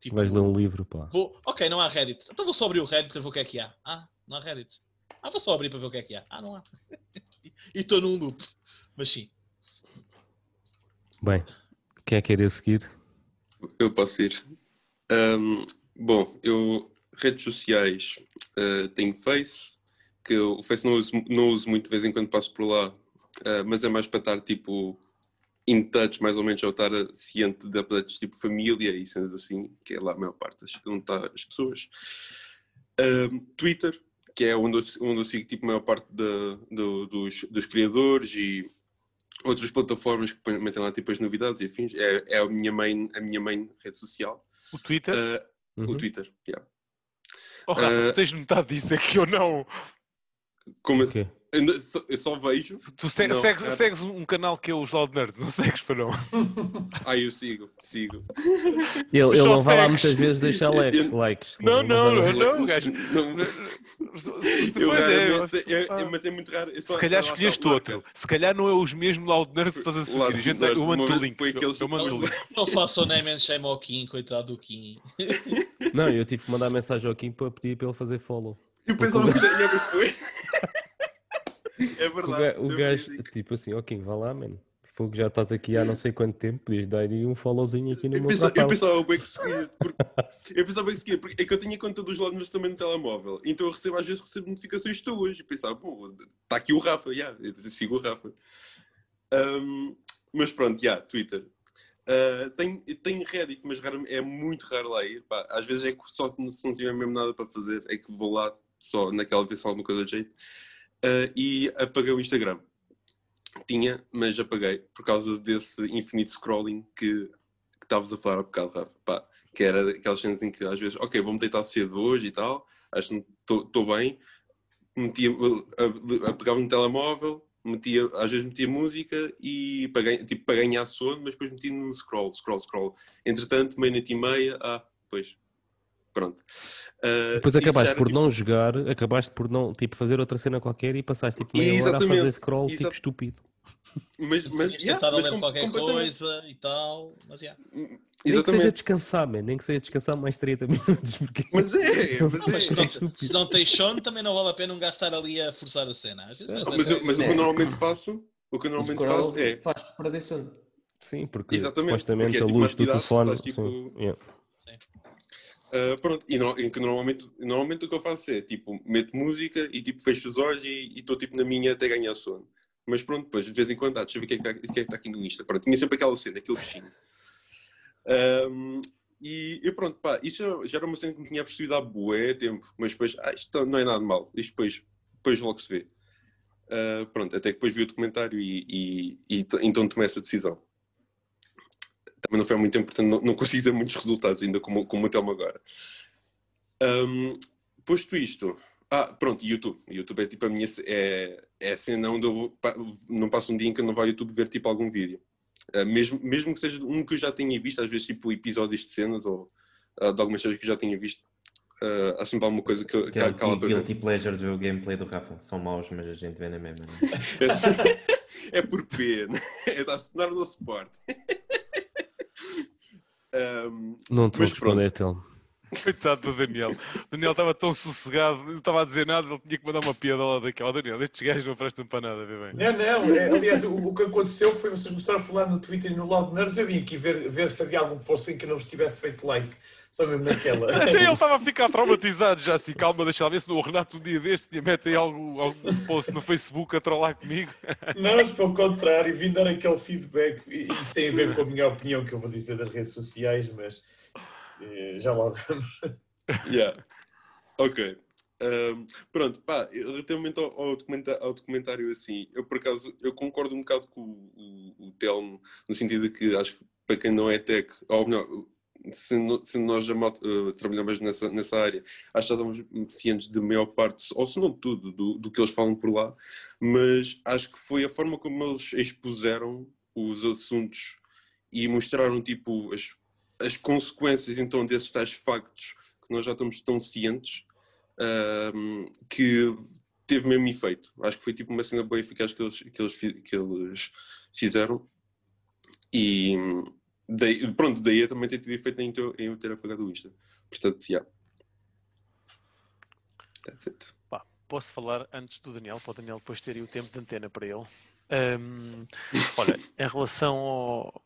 tipo, Vais ler um livro, pá. Vou, ok, não há Reddit. Então vou só abrir o Reddit para ver o que é que há. Ah, não há Reddit. Ah, vou só abrir para ver o que é que há. Ah, não há. e estou num loop. Mas sim. Bem, quem é que querer seguir? Eu posso ir. Um, bom, eu redes sociais uh, tenho Face, que eu, o Face não uso, não uso muito de vez em quando passo por lá, uh, mas é mais para estar tipo in touch, mais ou menos, ou estar ciente de updates tipo família e cenas assim, que é lá a maior parte onde está as pessoas. Uh, Twitter, que é onde eu, onde eu sigo tipo, a maior parte de, de, dos, dos criadores e outras plataformas que metem lá tipo as novidades e afins. É, é a, minha main, a minha main rede social. O Twitter? Uh, uhum. O Twitter, yeah. Oh, Rafa, uh, tu tens notado disso? É que eu não. Como assim? Eu só, eu só vejo. Tu segues, não, segues, segues, um canal que é os Loud Nerds, não segues para não? ah, eu sigo, sigo. Ele, ele não vai lá muitas vezes deixar likes. Eu, likes não, não, não, não, não, gajo. Não, eu é, é, mas é muito raro. Só, Se calhar escolheste outro. Se calhar não é os mesmos Loud Nerds que estás a seguir. Gente, eu mando o link. Eu mando o link. Não faço o and shame ao Kim, coitado do Kim. Não, eu tive que mandar mensagem ao Kim para pedir para ele fazer follow. Eu pensava que já ia depois. É verdade. O, gajo, tipo assim, ok, vá lá, mano. Fogo, já estás aqui há não sei quanto tempo, podias dar aí um followzinho aqui no eu meu pensa, Eu pensava bem que seguia, porque, eu pensava bem que seguia, porque é que eu tinha conta dos Londres também no telemóvel, então eu recebo, às vezes recebo notificações tuas e pensava, pô, está aqui o Rafa, já, yeah, eu sigo o Rafa. Um, mas pronto, já, yeah, Twitter. Uh, tenho, tenho Reddit, mas raro, é muito raro lá ir. Pá, às vezes é que só se não tiver mesmo nada para fazer, é que vou lá só naquela vez alguma coisa de jeito uh, e apaguei o Instagram. Tinha, mas apaguei por causa desse infinito scrolling que estavas a falar há bocado, Rafa. Pá, que era aquelas cenas em que às vezes, ok, vou-me deitar cedo hoje e tal, acho que estou bem, metia, pegava no telemóvel, metia, às vezes metia música e para, tipo, para ganhar sono, mas depois metia no scroll, scroll, scroll. Entretanto, meia-noite e meia, ah, pois, Pronto. Uh, Depois acabaste por tipo... não jogar, acabaste por não tipo, fazer outra cena qualquer e passaste tipo meia Exatamente. hora a fazer scroll Exato. tipo estúpido. Mas, mas, yeah, tentar mas ler qualquer coisa e tal, mas yeah. Exatamente. Nem que seja descansar, man. nem que seja descansar mais 30 minutos. Porque... Mas é, mas, não, mas se, não, se, não, tem sono, também não vale a pena um gastar ali a forçar a cena. Às vezes, ah, mas, eu, mas é. o que eu normalmente faço, o que eu normalmente faço é. Faz para sono. Sim, porque Exatamente, supostamente porque é, tipo, a luz do telefone. Tipo... Sim, yeah. Uh, pronto, e, no, e normalmente, normalmente o que eu faço é tipo, meto música e tipo, fecho os olhos e estou tipo na minha até ganhar sono. Mas pronto, depois de vez em quando, ah, deixa eu ver o que é que está, que é que está aqui no Insta. Pronto, tinha sempre aquela cena, aquele bichinho. Um, e, e, pronto, pá, isso já, era uma cena que me tinha percebido há bué tempo, mas depois, ah, isto não é nada mal, isto depois, depois logo se vê. Uh, pronto, até que depois vi o documentário e, e, e então tomei essa decisão também não foi há muito tempo, portanto não, não consigo ter muitos resultados ainda como, como o agora. Um, posto isto, ah, pronto, YouTube. YouTube é tipo a minha. É, é a cena onde eu vou, não passo um dia em que eu não vou ao YouTube ver tipo algum vídeo. Uh, mesmo, mesmo que seja um que eu já tenha visto, às vezes tipo episódios de cenas ou uh, de algumas coisas que eu já tinha visto. Uh, há sempre alguma coisa que, que, que é guilty pleasure de ver o gameplay do Rafa. São maus, mas a gente vê na mesma. é, é por pena. É dar se no suporte. Um, não estou a responder, Telmo. Coitado do Daniel. O Daniel estava tão sossegado, não estava a dizer nada, ele tinha que mandar uma piada lá daquela. Oh, Daniel, estes gajos não prestam para nada, vê bem. Não, não, é, aliás, o, o, que aconteceu foi vocês começaram a falar no Twitter e no Loud Nerds. Eu vim aqui ver, ver se havia algum post em que não vos tivesse feito like. Só mesmo naquela. Até ele estava a ficar traumatizado já assim, calma, deixa lá ver se no Renato um dia deste tinha mete aí algum, algum post no Facebook a trollar comigo. Não, mas pelo contrário, vim dar aquele feedback. Isso tem a ver com a minha opinião que eu vou dizer das redes sociais, mas eh, já logo vamos. Yeah. Ok. Um, pronto, pá, relativamente ao, ao, documentário, ao, documentário, assim, eu por acaso eu concordo um bocado com o, o, o Telmo, no sentido de que acho que para quem não é tech, ou melhor, se, se nós já uh, trabalhamos nessa, nessa área, acho que já estamos cientes de maior parte, ou se não tudo, do, do que eles falam por lá, mas acho que foi a forma como eles expuseram os assuntos e mostraram tipo as, as consequências então desses tais factos que nós já estamos tão cientes uh, que teve mesmo efeito. Acho que foi tipo uma cena bem eficaz que eles, que eles, que eles fizeram. E daí, pronto, daí eu também ter tido efeito em, em eu ter apagado o Insta. Portanto, já. Yeah. That's it. posso falar antes do Daniel, para o Daniel depois ter o tempo de antena para ele. Um, olha, em relação ao,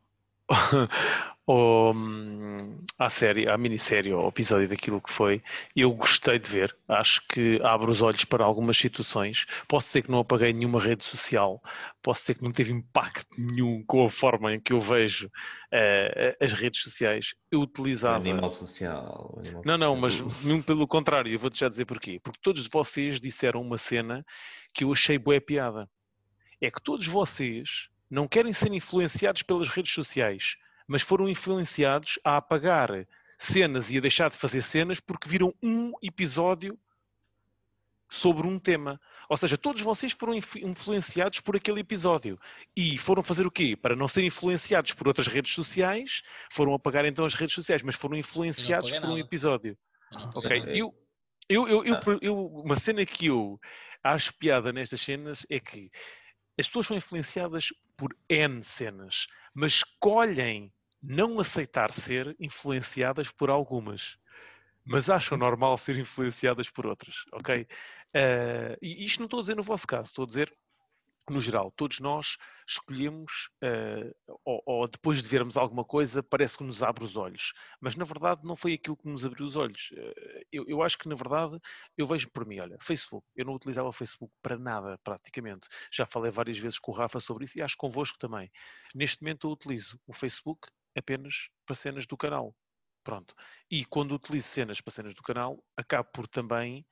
hum, à série, à minissérie, ao episódio daquilo que foi, eu gostei de ver. Acho que abre os olhos para algumas situações. Posso dizer que não apaguei nenhuma rede social, posso dizer que não teve impacto nenhum com a forma em que eu vejo uh, as redes sociais. Eu utilizava. Animal social. Animal não, não, mas mesmo pelo contrário, eu vou-te já dizer porquê. Porque todos vocês disseram uma cena que eu achei boa piada. É que todos vocês não querem ser influenciados pelas redes sociais, mas foram influenciados a apagar cenas e a deixar de fazer cenas porque viram um episódio sobre um tema. Ou seja, todos vocês foram influenciados por aquele episódio e foram fazer o quê? Para não serem influenciados por outras redes sociais, foram apagar então as redes sociais, mas foram influenciados por um episódio. Ok? Eu, eu, eu, eu, ah. eu, uma cena que eu acho piada nestas cenas é que as pessoas são influenciadas por N cenas, mas escolhem não aceitar ser influenciadas por algumas, mas acham normal ser influenciadas por outras, ok? Uh, e isto não estou a dizer no vosso caso, estou a dizer no geral, todos nós escolhemos, uh, ou, ou, depois de vermos alguma coisa, parece que nos abre os olhos. Mas na verdade não foi aquilo que nos abriu os olhos. Uh, eu, eu, acho que na verdade, eu vejo por mim, olha, Facebook, eu não utilizava Facebook para nada praticamente. Já falei várias vezes com o Rafa sobre isso e acho convosco também. Neste momento eu utilizo o Facebook apenas para cenas do canal. Pronto. E quando utilizo cenas para cenas do canal, acabo por também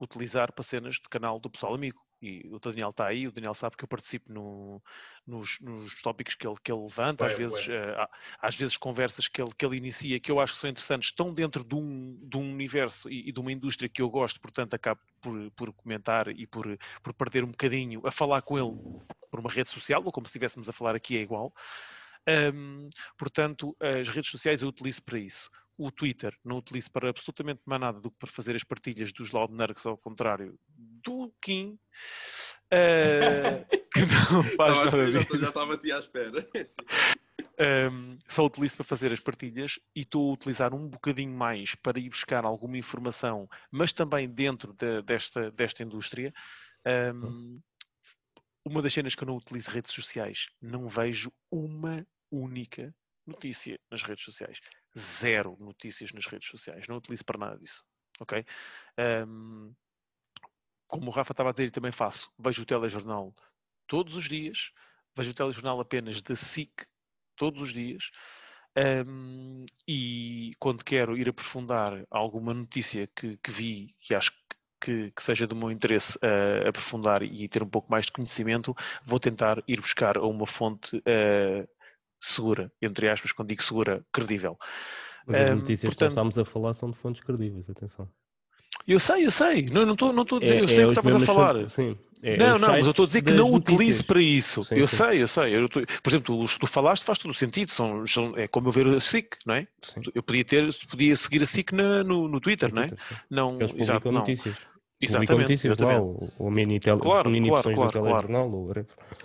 utilizar para cenas de canal do pessoal amigo e o Daniel está aí, o Daniel sabe que eu participo no, nos, nos tópicos que ele, que ele levanta, às, vezes, uh, às vezes conversas que ele, que ele inicia que eu acho que são interessantes, estão dentro de um, de um universo e, e de uma indústria que eu gosto, portanto acabo por, por comentar e por, por perder um bocadinho a falar com ele por uma rede social, ou como se estivéssemos a falar aqui é igual. Portanto, as redes sociais eu utilizo para isso o Twitter não utilizo para absolutamente mais nada do que para fazer as partilhas dos Loud Nerds, ao contrário do Kim, uh, que não faz não, nada disso. Já estava te à espera. um, só utilizo para fazer as partilhas e estou a utilizar um bocadinho mais para ir buscar alguma informação, mas também dentro de, desta, desta indústria. Um, uma das cenas que eu não utilizo redes sociais, não vejo uma única notícia nas redes sociais zero notícias nas redes sociais, não utilizo para nada disso, ok? Um, como o Rafa estava a dizer, também faço, vejo o telejornal todos os dias, vejo o telejornal apenas da SIC todos os dias, um, e quando quero ir aprofundar alguma notícia que, que vi, que acho que, que, seja do meu interesse uh, aprofundar e ter um pouco mais de conhecimento, vou tentar ir buscar a uma fonte uh, segura, entre aspas, quando digo segura, credível. Mas as notícias portanto, que estamos a falar são de fontes credíveis, atenção. Eu sei, eu sei, não estou não não a dizer, é, eu sei é o que estavas a falar. Fontes, sim, é, não, não, mas eu estou a dizer que não notícias. utilize para isso. Sim, eu sim. sei, eu sei. Eu tô, por exemplo, os que tu falaste faz todo o sentido, são, é como eu ver a SIC, não é? Sim. Eu podia ter, podia seguir a SIC na, no, no Twitter, no não é? Não, Eles exato, não. notícias. Exatamente. notícias exatamente. lá, ou, ou mini, tele, claro, mini claro, claro, do telejornal. Ou...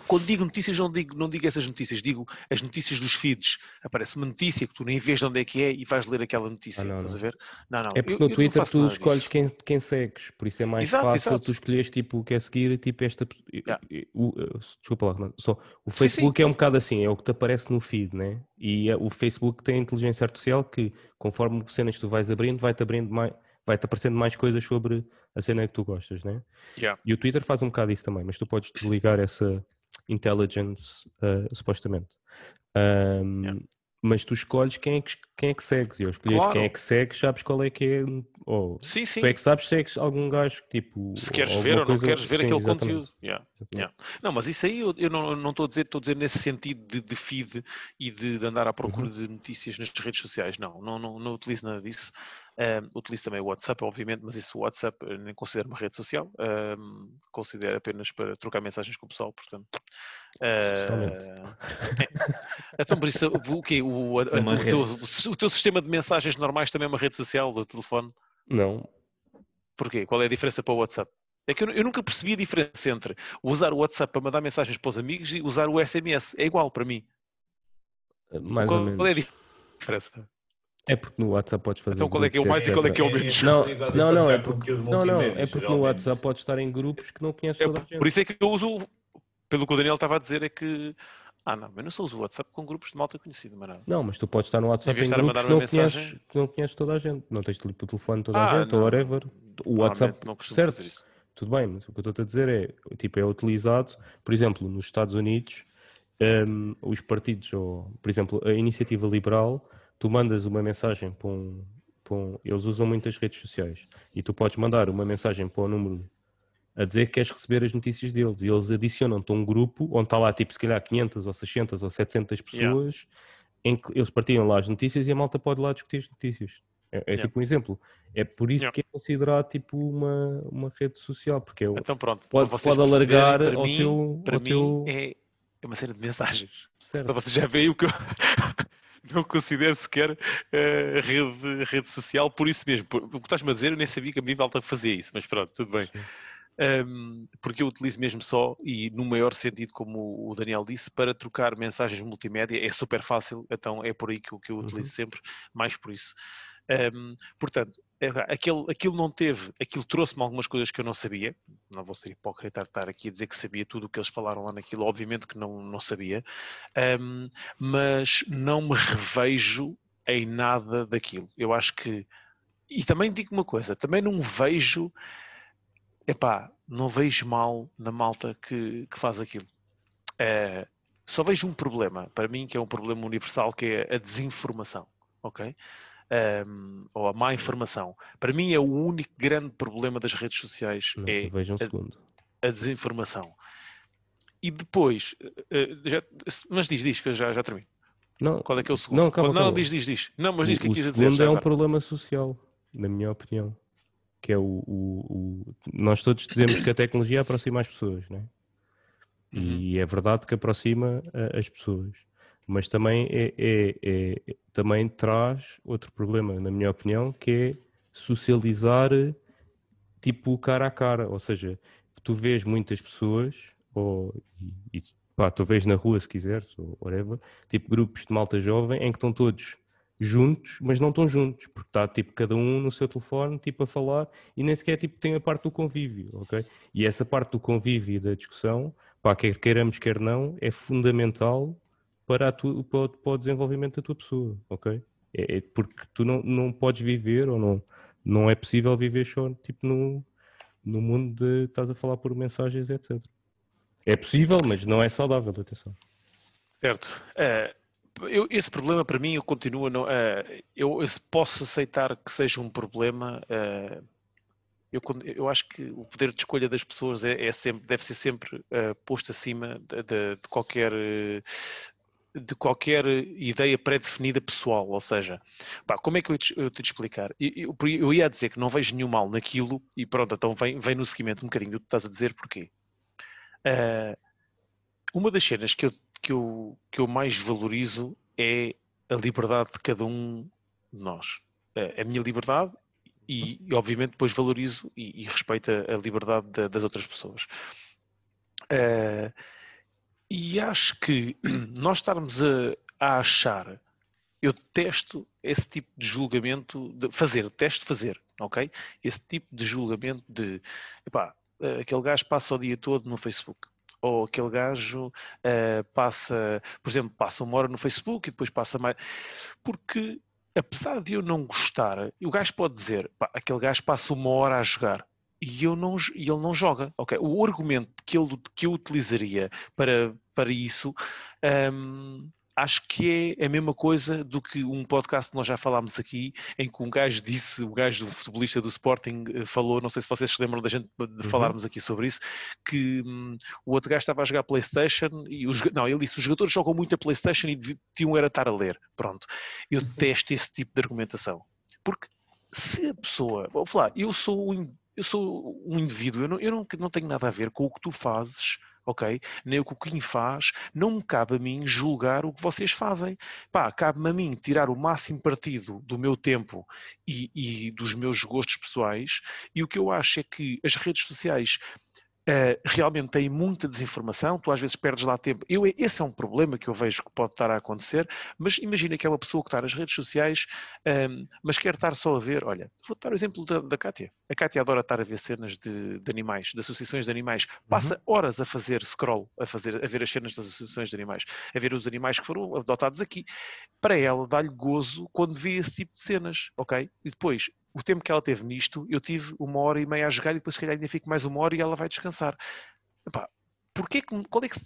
Quando digo notícias, não digo, não digo essas notícias, digo as notícias dos feeds. Aparece uma notícia que tu nem vês de onde é que é e vais ler aquela notícia. Ah, não, estás não. a ver? Não, não. É porque eu, no Twitter tu escolhes quem, quem segues, por isso é mais exato, fácil exato. tu escolheres tipo o que é seguir, tipo esta. Yeah. O, desculpa lá, só. O Facebook sim, sim. é um bocado assim, é o que te aparece no feed, né? E é, o Facebook tem inteligência artificial que, conforme cenas que tu vais abrindo, vai-te abrindo mais vai-te aparecendo mais coisas sobre a cena que tu gostas, né? Yeah. E o Twitter faz um bocado isso também, mas tu podes desligar essa intelligence, uh, supostamente. Um, yeah mas tu escolhes quem é que, quem é que segues. E eu escolhi claro. quem é que segues, sabes qual é que é. Ou, sim, sim. Tu é que sabes, segues algum gajo tipo. Se queres ver ou não queres ver sim, aquele exatamente. conteúdo. Yeah. Yeah. Não, mas isso aí eu, eu não, não estou a dizer, estou a dizer nesse sentido de, de feed e de, de andar à procura uhum. de notícias nas redes sociais. Não, não, não, não utilizo nada disso. Um, utilizo também o WhatsApp, obviamente, mas isso o WhatsApp nem considero uma rede social, um, considero apenas para trocar mensagens com o pessoal, portanto. Uh, então, por isso, o, quê? O, a, a, o, teu, o teu sistema de mensagens normais também é uma rede social do telefone? Não. Porquê? Qual é a diferença para o WhatsApp? É que eu, eu, nunca percebi a diferença entre usar o WhatsApp para mandar mensagens para os amigos e usar o SMS. É igual para mim. Mais qual, ou menos. Qual é a diferença? É porque no WhatsApp podes fazer. Então qual é que é o mais e qual é que é o menos? Não, não, não, é porque, não, não, é porque no WhatsApp podes estar em grupos que não conheces é, toda a gente. Por isso é que eu uso, pelo que o Daniel estava a dizer, é que. Ah, não, mas não só uso o WhatsApp com grupos de malta conhecida, mas não. Não, mas tu podes estar no WhatsApp em, em grupos que não, conheces, que não conheces toda a gente. Não tens o telefone toda a ah, gente, não. ou whatever. O WhatsApp, não certo? Tudo bem, mas o que eu estou a dizer é, tipo, é utilizado, por exemplo, nos Estados Unidos, um, os partidos, ou, por exemplo, a iniciativa liberal tu mandas uma mensagem para um, para um, Eles usam muitas redes sociais e tu podes mandar uma mensagem para o um número a dizer que queres receber as notícias deles e eles adicionam-te um grupo onde está lá tipo se calhar 500 ou 600 ou 700 pessoas yeah. em que eles partilham lá as notícias e a malta pode lá discutir as notícias. É, é yeah. tipo um exemplo. É por isso yeah. que é considerado tipo uma, uma rede social, porque é, então, pronto, pode, pode alargar ao mim, teu. Para ao mim teu... é, é uma série de mensagens. Certo. Então você já veio que eu não considero sequer uh, rede, rede social por isso mesmo. Por, o que estás-me a dizer, eu nem sabia que a minha volta fazia isso, mas pronto, tudo bem. Um, porque eu utilizo mesmo só, e no maior sentido, como o Daniel disse, para trocar mensagens multimédia é super fácil, então é por aí que, que eu utilizo uhum. sempre, mais por isso. Um, portanto, é, aquilo, aquilo não teve, aquilo trouxe-me algumas coisas que eu não sabia, não vou ser hipócrita estar aqui a dizer que sabia tudo o que eles falaram lá naquilo, obviamente que não, não sabia, um, mas não me revejo em nada daquilo. Eu acho que, e também digo uma coisa, também não vejo, epá, não vejo mal na malta que, que faz aquilo. Uh, só vejo um problema, para mim, que é um problema universal, que é a desinformação, ok? Um, ou a má informação. Para mim é o único grande problema das redes sociais Não, é um a, a, desinformação. E depois, uh, já, mas diz, diz que eu já, já termino. Não, Qual é que é o segundo? Não, calma, não, calma. diz, diz, diz. Não, mas diz o que é dizer. O segundo é um agora. problema social, na minha opinião. Que é o, o, o, Nós todos dizemos que a tecnologia aproxima as pessoas, não é? Uhum. E é verdade que aproxima uh, as pessoas mas também, é, é, é, também traz outro problema, na minha opinião, que é socializar tipo cara a cara, ou seja, tu vês muitas pessoas, ou, e, pá, tu vês na rua se quiseres, ou whatever, tipo grupos de malta jovem em que estão todos juntos, mas não estão juntos, porque está tipo cada um no seu telefone, tipo a falar, e nem sequer tipo tem a parte do convívio, ok? E essa parte do convívio e da discussão, pá, quer queiramos, quer não, é fundamental para, tu, para, para, o desenvolvimento da tua pessoa, ok? É, é, porque tu não, não podes viver ou não, não é possível viver só tipo no, no mundo de estás a falar por mensagens, etc. É possível, mas não é saudável, atenção. Certo. Uh, eu, esse problema para mim eu continuo uh, eu, eu, posso aceitar que seja um problema. Uh, eu, eu, acho que o poder de escolha das pessoas é, é sempre, deve ser sempre posto acima de, de, de qualquer de qualquer ideia pré-definida pessoal, ou seja, pá, como é que eu te, eu te explicar? Eu, eu, eu, ia dizer que não vejo nenhum mal naquilo e pronto, então vem, vem no seguimento um bocadinho do que estás a dizer, porquê? Uh, uma das cenas que eu, que, eu, que eu mais valorizo é a liberdade de cada um de nós. Uh, a minha liberdade e, obviamente depois valorizo e, e respeito a, a liberdade de, das outras pessoas. Uh, e acho que nós estarmos a, a achar, eu detesto esse tipo de julgamento, de fazer, detesto fazer, ok? Esse tipo de julgamento de, epá, aquele gajo passa o dia todo no Facebook. Ou aquele gajo uh, passa, por exemplo, passa uma hora no Facebook e depois passa mais. Porque, apesar de eu não gostar, o gajo pode dizer, pá, aquele gajo passa uma hora a jogar e, eu não, e ele não joga. Okay? O argumento que, ele, que eu utilizaria para, para isso um, acho que é a mesma coisa do que um podcast que nós já falámos aqui, em que um gajo disse, o gajo do futebolista do Sporting eh, falou, não sei se vocês se lembram da gente de uhum. falarmos aqui sobre isso, que um, o outro gajo estava a jogar Playstation e os, não, ele disse, os jogadores jogam muito a Playstation e tinham era estar a ler. Pronto. Eu detesto esse tipo de argumentação. Porque se a pessoa, vou falar, eu sou um, eu sou um indivíduo, eu não, eu não, não tenho nada a ver com o que tu fazes ok? Nem o que o Kim faz, não me cabe a mim julgar o que vocês fazem. Pá, cabe-me a mim tirar o máximo partido do meu tempo e, e dos meus gostos pessoais, e o que eu acho é que as redes sociais Uh, realmente tem muita desinformação, tu às vezes perdes lá tempo. Eu, esse é um problema que eu vejo que pode estar a acontecer, mas imagina que é uma pessoa que está nas redes sociais, um, ehm, mas quer estar só a ver, olha, vou dar o exemplo da, da Kátia. A Kátia adora estar a ver cenas de, de animais, de associações de animais. Passa uhum. horas a fazer scroll, a, fazer, a ver as cenas das associações de animais, a ver os animais que foram adotados aqui. Para ela, dá-lhe gozo quando vê esse tipo de cenas, ok? E depois, o tempo que ela teve nisto, eu tive uma hora e meia a jogar e depois se calhar ainda fico mais uma hora e ela vai descansar. Epá, porquê, qual é que,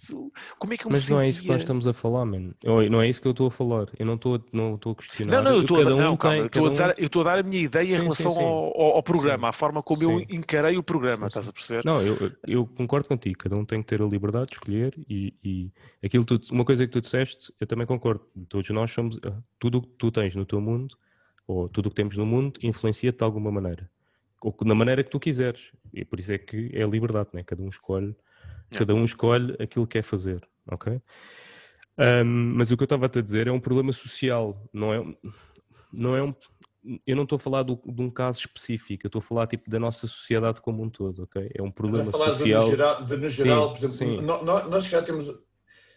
como é que eu Mas não é isso que nós estamos a falar, mano. Não é isso que eu estou a falar. Eu não estou não estou a questionar. Não, não, eu estou a, um não, calma, eu, a dar, eu estou a dar a minha ideia sim, em relação sim, sim. Ao, ao, programa, à forma como eu encarei o programa, estás a perceber? Não, eu, eu concordo contigo. Cada um tem que ter a liberdade de escolher e, e aquilo tu, uma coisa que tu disseste, eu também concordo. Todos nós somos tudo o que tu tens no teu mundo ou tudo o que temos no mundo influencia-te de alguma maneira. Ou na maneira que tu quiseres. E por isso é que é a liberdade, né? cada um escolhe, é. cada um escolhe aquilo que quer fazer, ok? Um, mas o que eu estava a te dizer é um problema social, não é, não é um, eu não estou a falar do, de um caso específico, eu estou a falar tipo da nossa sociedade como um todo, ok? É um problema. Estás a falar social... de, no geral, de, no geral sim, por exemplo, nós, nós já temos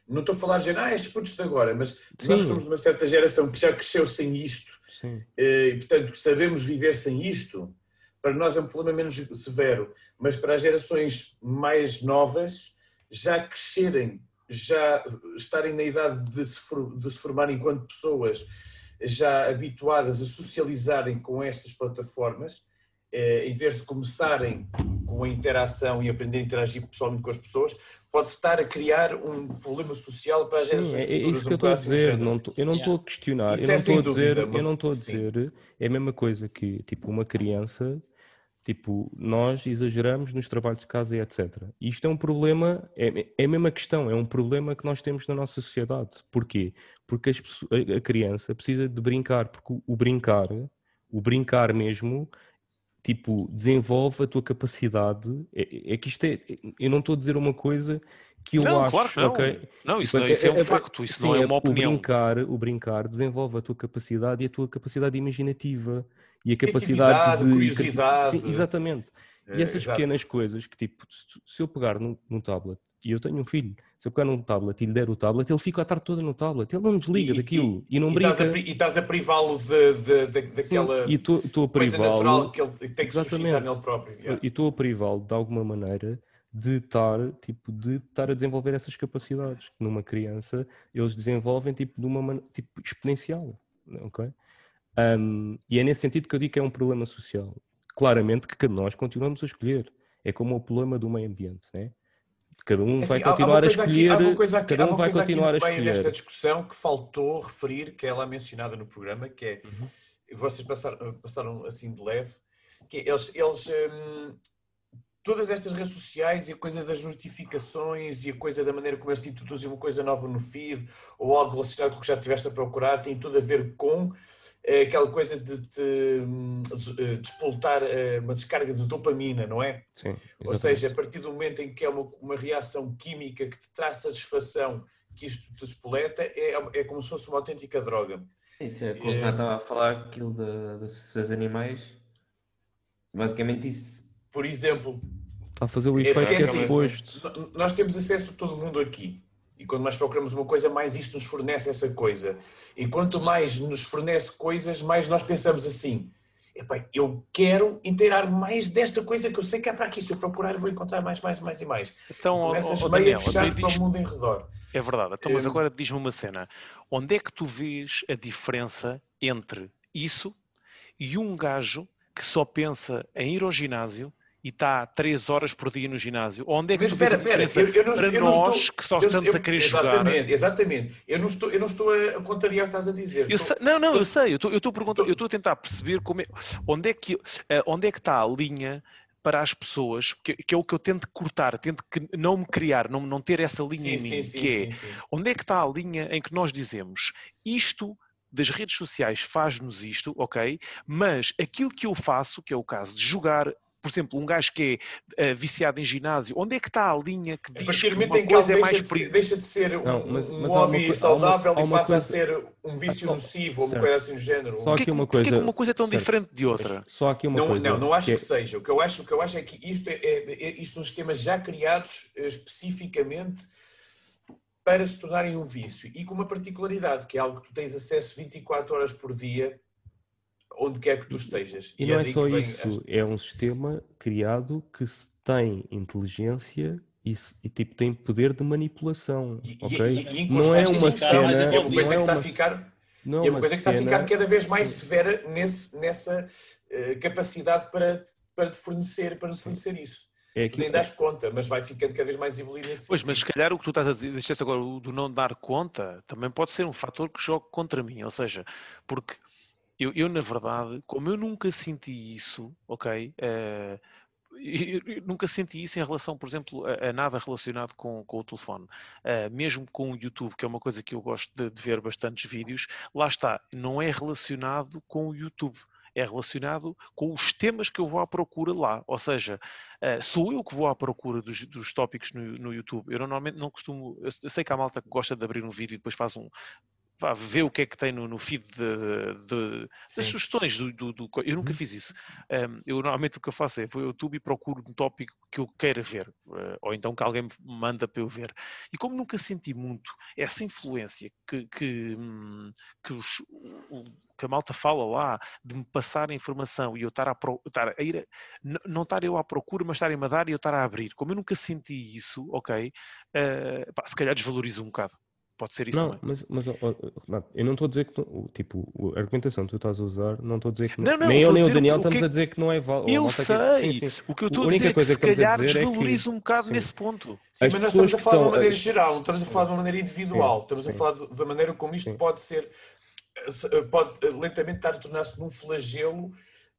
não estou a falar de ah, estes putos de agora, mas Sim. nós somos de uma certa geração que já cresceu sem isto Sim. Eh, e, portanto, sabemos viver sem isto. Para nós é um problema menos severo, mas para as gerações mais novas, já crescerem, já estarem na idade de se, de se formarem enquanto pessoas já habituadas a socializarem com estas plataformas, eh, em vez de começarem com a interação e aprender a interagir pessoalmente com as pessoas, pode estar a criar um problema social para as gerações Sim, é, é isso que eu estou a dizer, não tô, eu não estou yeah. a questionar, isso eu não é estou a dizer, dúvida, eu não estou a dizer, é a mesma coisa que, tipo, uma criança, tipo, nós exageramos nos trabalhos de casa e etc. Isto é um problema, é, é a mesma questão, é um problema que nós temos na nossa sociedade. Porquê? Porque as, a criança precisa de brincar, porque o brincar, o brincar mesmo tipo, desenvolve a tua capacidade. É, é que isto é. Eu não estou a dizer uma coisa que eu não, acho. Claro que não. Okay? Não, isso, tipo, não, isso é, é, um facto, isso sim, não é uma opinião. O brincar, o brincar desenvolve a tua capacidade e a tua capacidade imaginativa e a capacidade de. curiosidade. Sim, exatamente. E essas pequenas coisas que, tipo, se eu pegar num, num tablet e eu tenho um filho, se eu pegar num tablet e lhe der o tablet, ele fica a tarde toda no tablet, ele não desliga e, daquilo e, e não e brinca. Estás a, e estás a privá-lo de, de, de, daquela e tô, tô a coisa natural que ele tem que suscitar nele próprio. Yeah. E estou a privá-lo de alguma maneira de estar, tipo, de estar a desenvolver essas capacidades. Numa criança, eles desenvolvem tipo, de uma maneira tipo, exponencial. ok? Um, e é nesse sentido que eu digo que é um problema social. Claramente que nós continuamos a escolher. É como o problema do meio ambiente, né? Cada um assim, vai continuar a escolher. Aqui, coisa aqui, cada um vai continuar a escolher. nesta discussão que faltou referir, que é lá mencionada no programa, que é uhum. vocês passaram, passaram assim de leve, que é, eles, eles hum, todas estas redes sociais e a coisa das notificações e a coisa da maneira como eles te introduzem uma coisa nova no feed ou algo relacionado com o que já estiveste a procurar tem tudo a ver com é aquela coisa de te eh, despoltar eh, uma descarga de dopamina, não é? Sim. Ou seja, a partir do momento em que é uma, uma reação química que te traz satisfação que isto te despoleta, é, é como se fosse uma autêntica droga. Isso é como é, estava a falar aquilo de, dos animais. Basicamente isso. Por exemplo. Está a fazer o efeito é, que é assim. Nós temos acesso a todo mundo aqui. E quando mais procuramos uma coisa, mais isto nos fornece essa coisa. E quanto mais nos fornece coisas, mais nós pensamos assim: eu quero inteirar mais desta coisa que eu sei que é para aqui. Se eu procurar, vou encontrar mais, mais, mais e mais. Então, e começas oh, meio a fechar para o mundo em redor. É verdade. Então, mas agora diz-me uma cena: onde é que tu vês a diferença entre isso e um gajo que só pensa em ir ao ginásio e está 3 horas por dia no ginásio, onde é que Mas, espera, espera, eu, eu não, para eu nós estou, que só estamos a querer exatamente, jogar? Exatamente, exatamente. Eu não estou, eu não estou a contrariar o que estás a dizer. Estou, sei, não, não, estou, eu sei. Eu estou, eu estou a perguntar, eu estou a tentar perceber como é, onde, é que, eh, onde é que está a linha para as pessoas, que, que, é o que eu tento cortar, tento que não me criar, não, não ter essa linha sim, em mim, sim, que sim, é onde é que está a linha em que nós dizemos isto das redes sociais faz-nos isto, ok? Mas aquilo que eu faço, que é o caso de jogar por exemplo, um gajo que é uh, viciado em ginásio, onde é que está a linha que diz que uma coisa é mais perigosa? deixa de ser um, não, mas, mas um hobby saudável uma, e passa coisa... a ser um vício nocivo ou uma coisa assim do género. Só aqui uma coisa... Porquê que uma coisa é tão certo. diferente de outra? Só aqui uma não, coisa. Não, não acho que, que seja. O que eu acho, o que eu acho é que isto, é, é, é isto são sistemas já criados uh, especificamente para se tornarem um vício e com uma particularidade, que é algo que tu tens acesso 24 horas por dia onde quer que tu estejas. E, e não é só isso, é um sistema criado que tem inteligência e, e, tipo tem poder de manipulação. E, okay? e, não é uma cena. É uma coisa que está a ficar. Não é uma coisa que está a ficar cada vez mais severa nesse, nessa uh, capacidade para, para te fornecer, para te fornecer isso. É que... Nem das conta, mas vai ficando cada vez mais evoluído nesse Pois, sentido. mas se calhar o que tu estás a dizer, agora do não dar conta, também pode ser um fator que joga contra mim, ou seja, porque eu, eu, na verdade, como eu nunca senti isso, ok? Uh, eu, eu nunca senti isso em relação, por exemplo, a, a nada relacionado com, com o telefone. Uh, mesmo com o YouTube, que é uma coisa que eu gosto de, de, ver bastantes vídeos, lá está, não é relacionado com o YouTube. É relacionado com os temas que eu vou à procura lá. Ou seja, uh, sou eu que vou à procura dos, dos tópicos no, no, YouTube. Eu normalmente não costumo. Eu, eu sei que há malta que gosta de abrir um vídeo e depois faz um, vá, ver o que é que tem no, no feed de, de, das sugestões do, do, do, Eu nunca uhum. fiz isso. Um, eu normalmente o que eu faço é vou ao YouTube e procuro um tópico que eu queira ver, uh, ou então que alguém me manda para eu ver. E como nunca senti muito essa influência que, que, hum, que, os, que a malta fala lá de me passar a informação e eu estar a, estar a ir, a, não estar eu à procura, mas estarem-me a dar e eu estar a abrir. Como eu nunca senti isso, ok, uh, pá, se calhar desvalorizo um bocado. Pode ser isso não, também. Mas, mas Renato, eu não estou a dizer que tu, tipo, a argumentação que tu estás a usar, não estou a dizer que não, não nem eu nem o Daniel estamos que... a dizer que não é válido. Eu sei. Sim, sim. O que eu estou a, dizer é que se calhar desvaloriza é que... um bocado sim. nesse ponto. Sim, As mas nós estamos a falar de uma maneira geral, não estamos a falar de uma maneira individual, estamos a falar da maneira como isto pode ser, eh, pode eh, lentamente estar a tornar-se num flagelo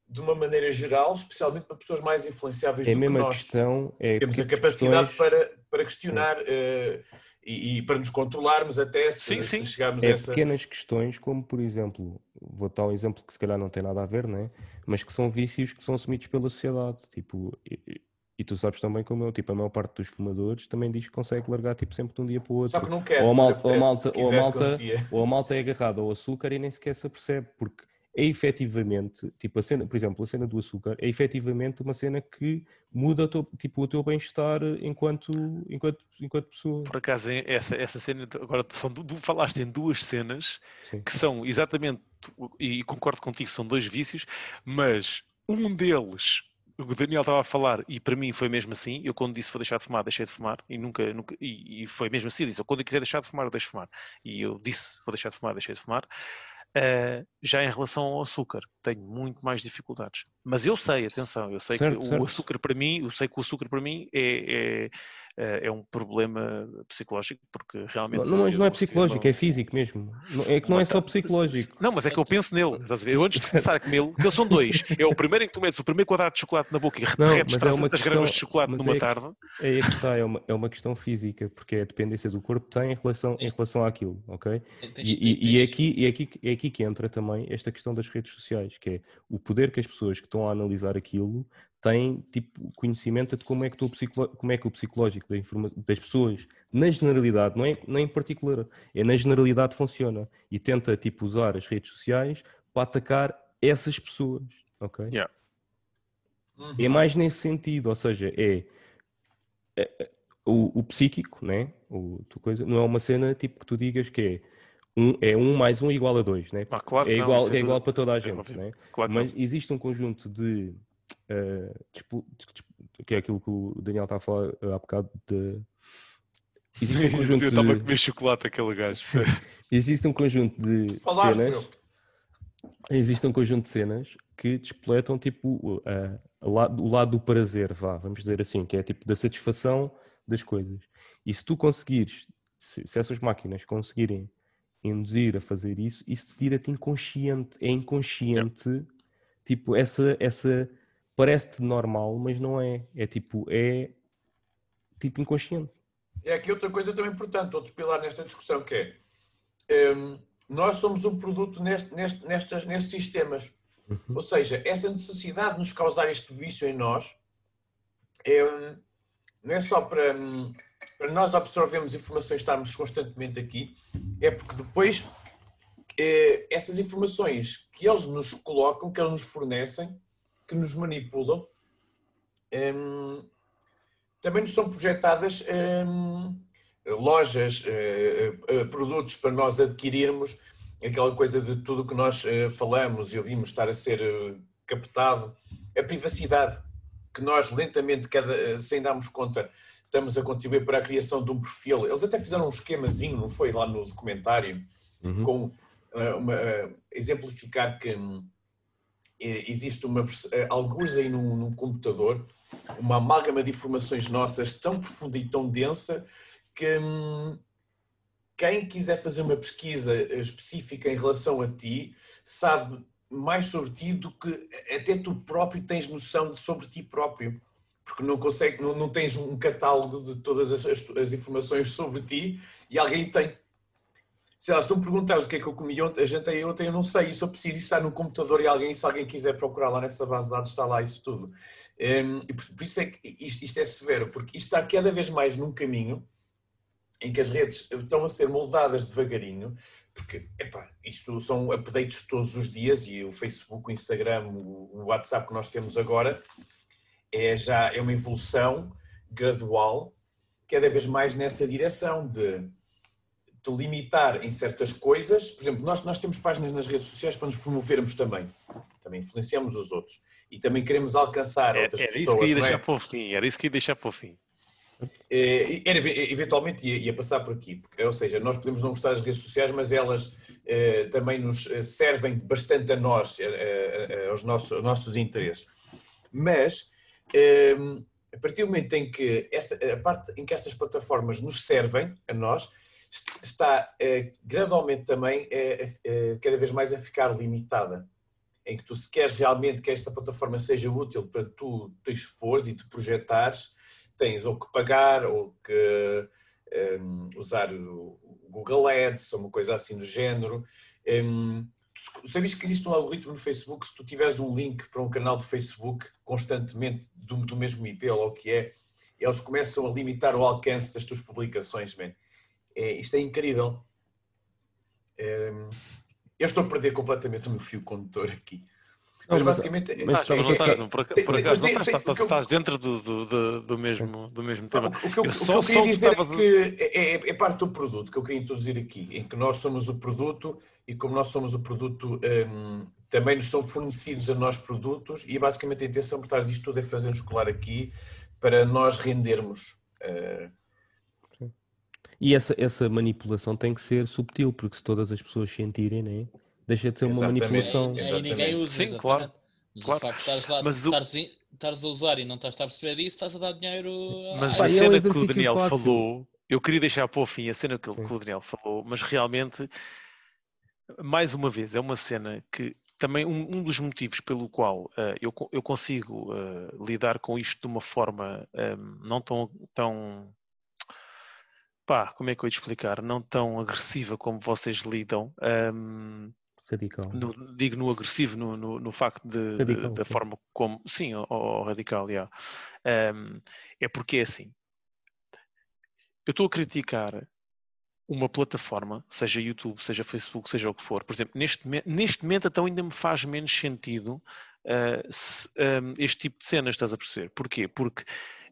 de uma maneira geral, especialmente para pessoas mais influenciáveis é do que nós. Questão, é Temos a capacidade questões... para, para questionar uh, e, e, para nos controlarmos até se, sim, sim. se chegarmos é a essa... pequenas questões, como por exemplo, vou dar um exemplo que se calhar não tem nada a ver, né? mas que são vícios que são assumidos pela sociedade, tipo, e, e tu sabes também como eu, tipo, a maior parte dos fumadores também diz que consegue largar tipo, sempre de um dia para o outro. Só que não quer. Ou a malta, ou a malta, ou a malta, ou a malta é agarrada ao açúcar e nem sequer se apercebe, porque é efetivamente, tipo a cena, por exemplo, a cena do açúcar é efetivamente uma cena que muda o teu, tipo, o teu bem-estar enquanto, enquanto, enquanto pessoa. Por acaso, essa, essa cena, agora são, tu falaste em duas cenas Sim. que são exatamente, e concordo contigo, são dois vícios, mas um deles o Daniel estava a falar, e para mim foi mesmo assim, eu quando disse vou deixar de fumar, deixei de fumar, e nunca, nunca e, e foi mesmo assim, disse, quando eu quiser deixar de fumar, eu deixo de fumar. E eu disse vou deixar de fumar, deixei de fumar. Uh, já em relação ao açúcar, tenho muito mais dificuldades. Mas eu sei, atenção, eu sei certo, que certo. o açúcar para mim, eu sei que o açúcar para mim é, é, é, é um problema psicológico, porque realmente. Não, mas não é psicológico, é físico mesmo. É que não é só psicológico. Não, mas é que eu penso nele. Eu antes de começar a comê-lo, eles são dois. É o primeiro em que tu metes o primeiro quadrado de chocolate na boca e derretes 300 é gramas de chocolate numa é tarde. É que está, é uma, é uma questão física, porque é a dependência do corpo tem em relação, em relação àquilo, ok? E, e, e, é aqui, e é, aqui, é aqui que entra também esta questão das redes sociais, que é o poder que as pessoas que estão a analisar aquilo têm tipo conhecimento de como é que, o, como é que o psicológico das pessoas, na generalidade, não é, não é em particular, é na generalidade funciona e tenta tipo usar as redes sociais para atacar essas pessoas, ok? Yeah. Uhum. É mais nesse sentido, ou seja, é, é, é o, o, psíquico, né? O, tu coisa, não é uma cena tipo que tu digas que é um, é um mais um igual a dois, né? Ah, claro é igual, não, é igual para toda a é gente, é né? Claro Mas existe um conjunto de uh, que é aquilo que o Daniel está a falar há bocado de existe um conjunto Eu estava a comer chocolate aquele gajo. existe um conjunto de Falaste, cenas. Meu. Existe um conjunto de cenas que despletam tipo uh, o, lado, o lado do prazer, vá, vamos dizer assim, que é tipo da satisfação das coisas. E se tu conseguires, se, se essas máquinas conseguirem induzir a fazer isso, isso vira-te inconsciente. É inconsciente, tipo, essa, essa parece-te normal, mas não é. É tipo, é tipo inconsciente. É aqui outra coisa também importante, outro pilar nesta discussão, que é um, nós somos um produto neste, neste, nestas, nestes sistemas. Uhum. Ou seja, essa necessidade de nos causar este vício em nós é, não é só para, para nós absorvermos informações, estarmos constantemente aqui, é porque depois é, essas informações que eles nos colocam, que eles nos fornecem, que nos manipulam, é, também nos são projetadas é, lojas, é, é, produtos para nós adquirirmos, aquela coisa de tudo que nós falamos e ouvimos estar a ser captado, a privacidade que nós lentamente, cada, sem darmos conta, estamos a contribuir para a criação de um perfil. Eles até fizeram um esquemazinho, não foi lá no documentário, uhum. com uh, uma, uh, exemplificar que um, existe uma alguns aí num, num, computador, uma amálgama de informações nossas tão profunda e tão densa que um, quem quiser fazer uma pesquisa específica em relação a ti sabe mais sobre ti do que até tu próprio tens noção de, sobre ti próprio. Porque não, consegue, não, não tens um catálogo de todas as, as, informações sobre ti e alguém tem. Sei lá, se tu me perguntares o que é que eu comi ontem, a gente aí ontem, eu não sei, isso eu preciso estar no computador e alguém, se alguém quiser procurar lá nessa base de dados, está lá isso tudo. Um, e por, por, isso é que isto, isto é severo, porque isto está cada vez mais num caminho em que as redes estão a ser moldadas devagarinho, porque epá, isto são updates todos os dias e o Facebook, o Instagram, o WhatsApp que nós temos agora é já é uma evolução gradual, cada vez mais nessa direção de te limitar em certas coisas. Por exemplo, nós, nós temos páginas nas redes sociais para nos promovermos também. Também influenciamos os outros. E também queremos alcançar é, outras era pessoas. Era isso que ia deixar é? para o fim. Era isso que ia deixar para o fim. É, era, eventualmente ia, ia, passar por aqui, porque, ou seja, nós podemos não gostar das redes sociais, mas elas eh, também nos eh, servem bastante a nós, eh, aos, nossos, aos nossos interesses. Mas, a partir do momento em que esta, a parte em que estas plataformas nos servem a nós, está gradualmente também cada vez mais a ficar limitada. Em que tu, se queres realmente que esta plataforma seja útil para tu te expores e te projetares, tens ou que pagar ou que um, usar o Google Ads ou uma coisa assim do género. Um, Sabias que existe um algoritmo no Facebook, se tu tiveres um link para um canal de Facebook constantemente do, do mesmo IP ou o que é, eles começam a limitar o alcance das tuas publicações, man. É, isto é incrível. É, eu estou a perder completamente o meu fio condutor aqui. Mas basicamente. Mas, mas, não estás, não, por, por acaso, não estás, estás, estás dentro do, do, do, mesmo, do mesmo tema. O, que eu, eu, só, o que eu queria dizer é que é, é, é, parte do produto que eu queria introduzir aqui, em que nós somos o produto e como nós somos o produto, um, também nos são fornecidos a nós produtos e basicamente a intenção por trás disto tudo é fazer-nos colar aqui para nós rendermos. Uh... E essa, essa manipulação tem que ser subtil, porque se todas as pessoas sentirem, não é? Deixa de ser uma manipulação. É, é, ninguém usa, Sim, claro. Mas claro. o facto de lá, Mas estares, estares a usar e não estás a perceber disso, estás a dar dinheiro. Mas a, a cena é que o Daniel fácil. falou, eu queria deixar para o fim a cena que, que o Daniel falou, mas realmente, mais uma vez, é uma cena que também um, um dos motivos pelo qual uh, eu, eu consigo uh, lidar com isto de uma forma um, ehm, não tão, tão pá, como é que eu ia te explicar? Não tão agressiva como vocês lidam. Um, ehm, Radical. No, digo no agressivo, no, no, no facto de, radical, de da sim. forma como. Sim, o, radical, yeah. Um, é porque é assim. Eu estou a criticar uma plataforma, seja YouTube, seja Facebook, seja o que for. Por exemplo, neste, neste momento, então ainda me faz menos sentido uh, se, um, este tipo de cenas, estás a perceber? Porquê? Porque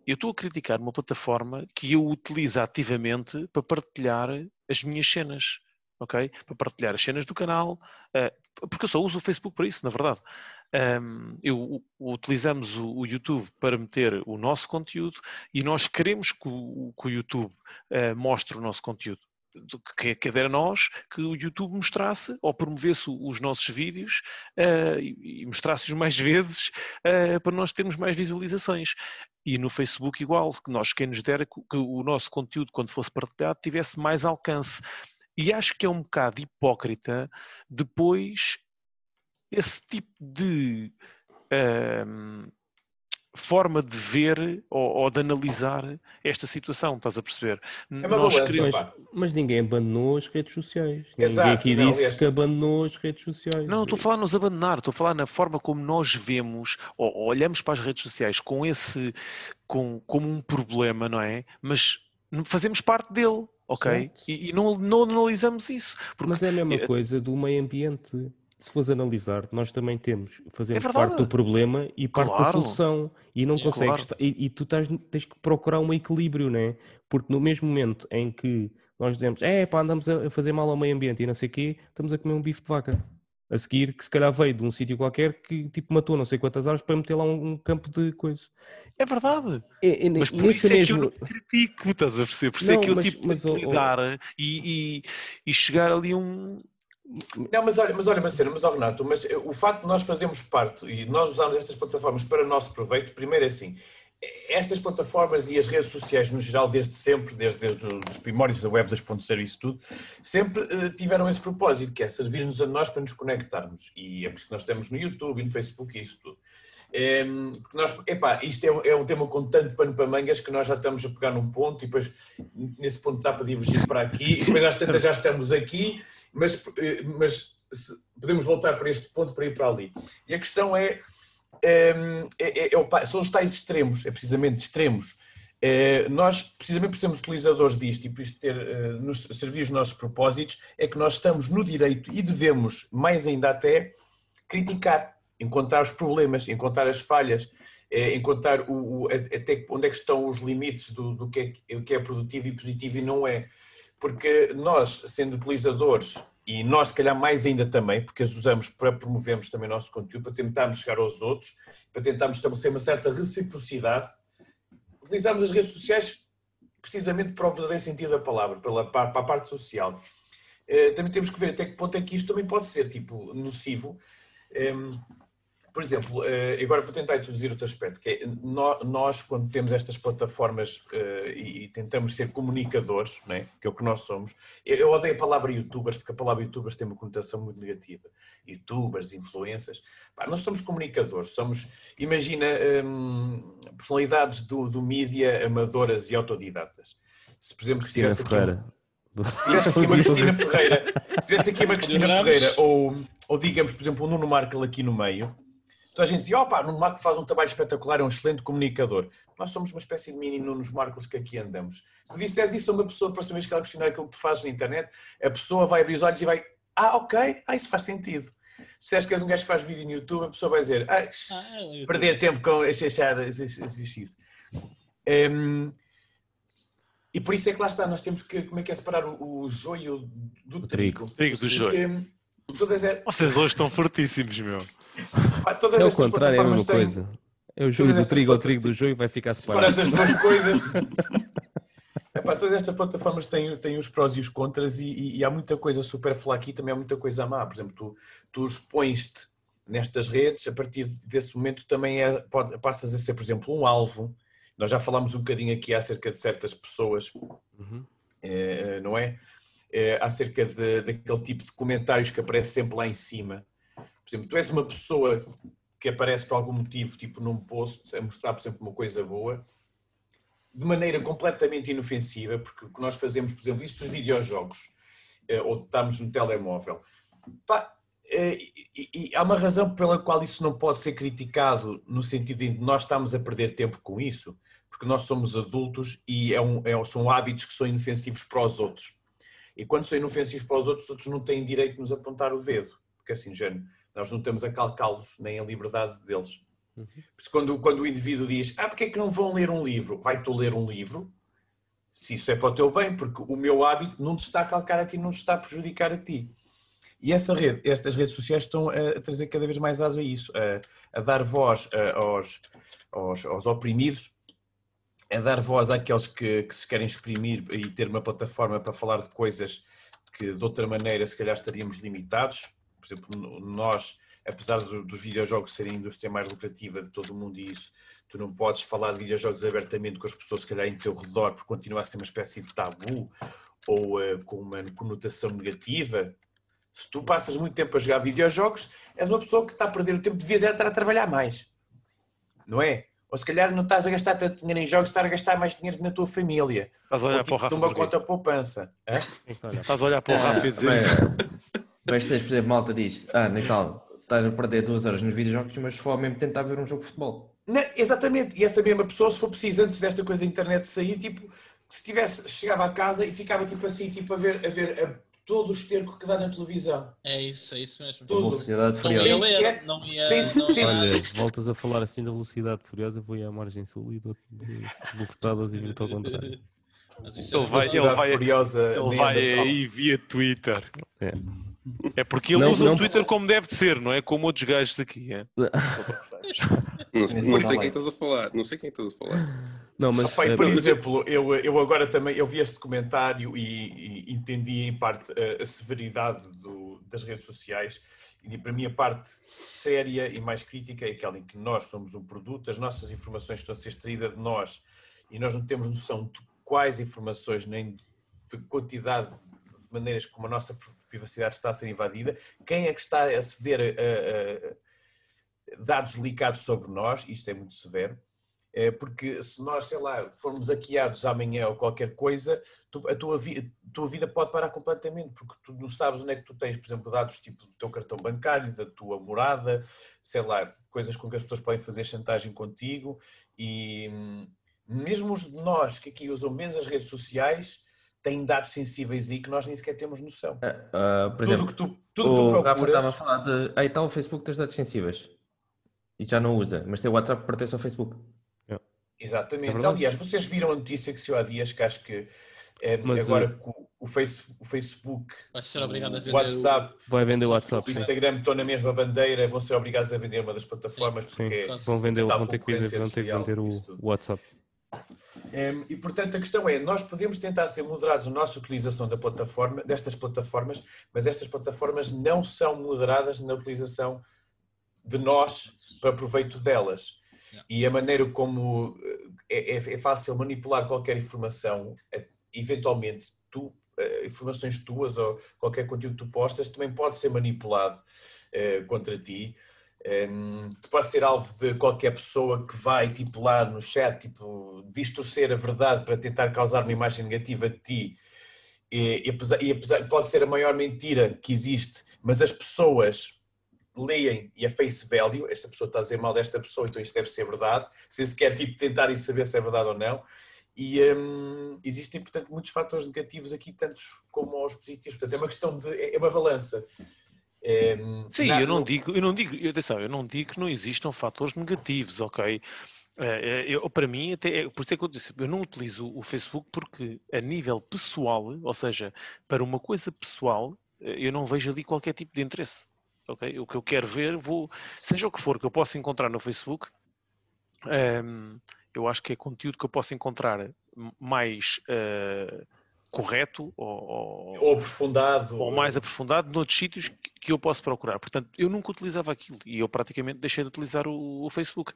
eu estou a criticar uma plataforma que eu utilizo ativamente para partilhar as minhas cenas ok? Para partilhar as cenas do canal, uh, porque eu só uso o Facebook para isso, na verdade. Um, eu, utilizamos o, o, YouTube para meter o nosso conteúdo e nós queremos que o, que o YouTube uh, mostre o nosso conteúdo. Que, que era nós que o YouTube mostrasse ou promovesse os nossos vídeos uh, e, e mostrasse-os mais vezes para nós termos mais visualizações. E no Facebook igual, que nós quem nos dera que o nosso conteúdo, quando fosse partilhado, tivesse mais alcance. E acho que é um bocado hipócrita depois esse tipo de um, forma de ver ou, ou, de analisar esta situação, estás a perceber? É uma Nós balança, queremos... mas, mas, ninguém abandonou as redes sociais. Exato, ninguém aqui não, disse aliás... que abandonou as redes sociais. Não, estou a falar nos abandonar, estou a falar na forma como nós vemos ou, ou olhamos para as redes sociais com esse, com, como um problema, não é? Mas fazemos parte dele, ok? E, e, não, não analisamos isso. Porque... Mas é a mesma coisa do meio ambiente se fores analisar, nós também temos, fazemos é parte do problema e parte claro. da solução. E não é, consegues, claro. e, e, tu tens, tens que procurar um equilíbrio, né? Porque no mesmo momento em que nós dizemos, é pá, andamos a fazer mal ao meio ambiente e não sei o quê, estamos a comer um bife de vaca. A seguir, que se calhar veio de um sítio qualquer que tipo matou não sei quantas árvores para meter lá um, um campo de coisas. É verdade. É, é, mas por isso mesmo... é que eu não critico, estás a perceber? Por isso não, é que eu mas, tipo mas, lidar oh, e, e, e chegar ali a um não, mas olha, mas olha, Marcelo, mas ó Renato, mas o facto de nós fazermos parte e nós usarmos estas plataformas para o nosso proveito, primeiro é assim, estas plataformas e as redes sociais no geral, desde sempre, desde, desde os primórdios da web 2.0 e isso tudo, sempre uh, tiveram esse propósito, que é servir-nos a nós para nos conectarmos. E é por isso que nós estamos no YouTube e no Facebook e isso tudo. É, porque nós, epá, isto é, é, um tema com tanto pano para mangas que nós já estamos a pegar num ponto e depois nesse ponto dá para divergir para aqui e depois às tantas já estamos aqui, mas, eh, mas podemos voltar para este ponto para ir para ali. E a questão é é, é, é, são os tais extremos, é precisamente extremos. É, nós, precisamente por sermos utilizadores disto e por isto ter, uh, nos servir os nossos propósitos, é que nós estamos no direito e devemos, mais ainda até, criticar, encontrar os problemas, encontrar as falhas, é, encontrar o, o, até onde é que estão os limites do, do que, é, que é produtivo e positivo e não é. Porque nós, sendo utilizadores e nós, se calhar, mais ainda também, porque as usamos para promovermos também o nosso conteúdo, para tentarmos chegar aos outros, para tentarmos estabelecer uma certa reciprocidade, utilizamos as redes sociais precisamente para o verdadeiro sentido da palavra, para, para a parte social. Eh, também temos que ver até que ponto é que isto também pode ser, tipo, nocivo. Por exemplo, eh, agora vou tentar introduzir outro aspecto, que é nós, quando temos estas plataformas eh, e tentamos ser comunicadores, né, que é o que nós somos, eu odeio a palavra youtubers, porque a palavra youtubers tem uma conotação muito negativa. Youtubers, influências, nós somos comunicadores, somos, imagina, hum, personalidades do, do mídia amadoras e autodidatas. Se, por exemplo, se tivesse aqui, se tivesse aqui uma Cristina Ferreira, se tivesse aqui uma Cristina Ferreira, ou, ou digamos, por exemplo, o Nuno Markel aqui no meio, Toda a gente dizia, opa, Nuno Marco faz um trabalho espetacular, é um excelente comunicador. Nós somos uma espécie de mini Nunos Marcos que aqui andamos. Se tu disseres isso a uma pessoa, a próxima vez que ela questionar aquilo que tu fazes na internet, a pessoa vai abrir os olhos e vai, ah, ok, ah, isso faz sentido. Se és que és um gajo que faz vídeo no YouTube, a pessoa vai dizer, ah, ah perder tempo com as chachadas, isso. Um, e por isso é que lá está, nós temos que, como é que é separar o, o joio do o trigo? Trigo do joio. Todas é... Vocês hoje estão fortíssimos, meu. Todas é o contrário, é a mesma têm... coisa. É o joio do trigo ao trigo do joio vai ficar separado. Se essas duas coisas. Epá, todas estas plataformas têm, têm os prós e os contras e, e, e há muita coisa superflua aqui, também há muita coisa má. Por exemplo, tu, tu expões-te nestas redes, a partir desse momento também é, pode, passas a ser, por exemplo, um alvo. Nós já falámos um bocadinho aqui acerca de certas pessoas, uhum. é, não é? é? Acerca de, daquele tipo de comentários que aparece sempre lá em cima por exemplo, tu és uma pessoa que aparece por algum motivo, tipo num post, a mostrar, por exemplo, uma coisa boa, de maneira completamente inofensiva, porque o que nós fazemos, por exemplo, isto dos videojogos, eh, ou estamos no telemóvel, pá, eh, e, e, há uma razão pela qual isso não pode ser criticado, no sentido de nós estamos a perder tempo com isso, porque nós somos adultos e é um, é, são hábitos que são inofensivos para os outros. E quando são inofensivos para os outros, os outros não têm direito de nos apontar o dedo, porque assim, género, nós não estamos a calcá-los nem a liberdade deles. Uhum. Quando, quando o indivíduo diz, ah, porque é que não vão ler um livro? Vai tu ler um livro? Se isso é para o teu bem, porque o meu hábito não te está a calcar a ti, não te está a prejudicar a ti. E essa rede, estas redes sociais estão a trazer cada vez mais asa a isso, a, a dar voz aos, aos, aos, oprimidos, a dar voz àqueles que, que, se querem exprimir e ter uma plataforma para falar de coisas que de outra maneira se calhar estaríamos limitados por exemplo, nós, apesar dos videojogos serem a indústria mais lucrativa de todo o mundo e isso, tu não podes falar de videojogos abertamente com as pessoas, se calhar, em teu redor, porque continua a ser uma espécie de tabu ou uh, com uma conotação negativa. Se tu passas muito tempo a jogar videojogos, és uma pessoa que está a perder o tempo, devias estar a trabalhar mais. Não é? Ou se calhar não estás a gastar tanto dinheiro em jogos, estás a gastar mais dinheiro na tua família. Estás a olhar tipo, para o Rafa. uma conta poupança. Estás a olhar para o Rafa e dizer. Mas tens, por exemplo, malta diz: Ah, Natal, estás a perder duas horas nos videojogos, mas se for ao mesmo tentar ver um jogo de futebol. Não, exatamente, e essa mesma pessoa, se for preciso, antes desta coisa da internet sair, tipo, se tivesse, chegava a casa e ficava tipo assim, tipo, a ver, a ver a, todo o esterco que dá na televisão. É isso, é isso mesmo. Tudo. Velocidade furiosa. Não ia ler, não ia, sim, sim, sim. Olha, voltas a falar assim da velocidade furiosa, vou ir à margem sul e dou-te bufetadas e vir-te ao contrário. Ele vai, ele vai, furiosa ele vai aí via Twitter. É. É porque ele não, usa não... o Twitter como deve de ser, não é como outros gajos aqui. É? não, sei, não sei quem estás a falar. Não sei quem estás a falar. Não, mas, Opa, por exemplo, eu, eu agora também eu vi este documentário e, e entendi em parte a, a severidade do, das redes sociais. E para mim a parte séria e mais crítica é aquela em que nós somos um produto, as nossas informações estão a ser extraídas de nós e nós não temos noção de quais informações nem de quantidade de maneiras como a nossa privacidade está a ser invadida, quem é que está a ceder a, a, a dados ligados sobre nós, isto é muito severo, é porque se nós, sei lá, formos hackeados amanhã ou qualquer coisa, a, tua vi, a tua vida pode parar completamente, porque tu não sabes onde é que tu tens, por exemplo, dados tipo do teu cartão bancário, da tua morada, sei lá, coisas com que as pessoas podem fazer chantagem contigo e hum, mesmo os de nós que aqui usam menos as redes sociais, têm dados sensíveis aí que nós nem sequer temos noção. Uh, uh, por tudo exemplo, que tu, tudo o que tu procuras... estava a falar de, aí está o Facebook tem dados sensíveis e já não usa, mas tem o WhatsApp que pertence ao Facebook. É. Exatamente. É Aliás, vocês viram a notícia que saiu há dias que acho que é, mas, agora uh... o, face, o Facebook, vai ser obrigado a vender o WhatsApp, o... vai vender o WhatsApp, o Instagram sim. estão na mesma bandeira, vão ser obrigados a vender uma das plataformas sim, porque sim. vão vender, vão ter que vender, vão ter que vender o, o WhatsApp. Um, e portanto a questão é, nós podemos tentar ser moderados na nossa utilização da plataforma, destas plataformas, mas estas plataformas não são moderadas na utilização de nós para proveito delas. E a maneira como eh, é, é, é, fácil manipular qualquer informação, é, eventualmente tu, eh, informações tuas ou qualquer conteúdo que tu postas também pode ser manipulado contra ti tu pode ser alvo de qualquer pessoa que vai, tipo, lá no chat, tipo, distorcer a verdade para tentar causar uma imagem negativa de ti. E, e, apesar, e apesar, pode ser a maior mentira que existe, mas as pessoas leem e a face value, esta pessoa está a dizer mal desta pessoa, então isto deve ser verdade, sem sequer tipo, tentarem saber se é verdade ou não. E um, existem, portanto, muitos fatores negativos aqui, tantos como os positivos. Portanto, é uma questão de. é uma balança. É, Sim, na, eu não digo, eu não digo, atenção, eu não digo que não existam fatores negativos, ok? É, eu, para mim, até, é, por isso é que eu disse, eu não utilizo o Facebook porque a nível pessoal, ou seja, para uma coisa pessoal, eu não vejo ali qualquer tipo de interesse. ok? O que eu quero ver, vou, seja o que for que eu possa encontrar no Facebook, um, eu acho que é conteúdo que eu posso encontrar mais uh, correto ou, ou, ou, aprofundado ou mais aprofundado noutros sítios que eu posso procurar. Portanto, eu nunca utilizava aquilo e eu praticamente deixei de utilizar o, o Facebook.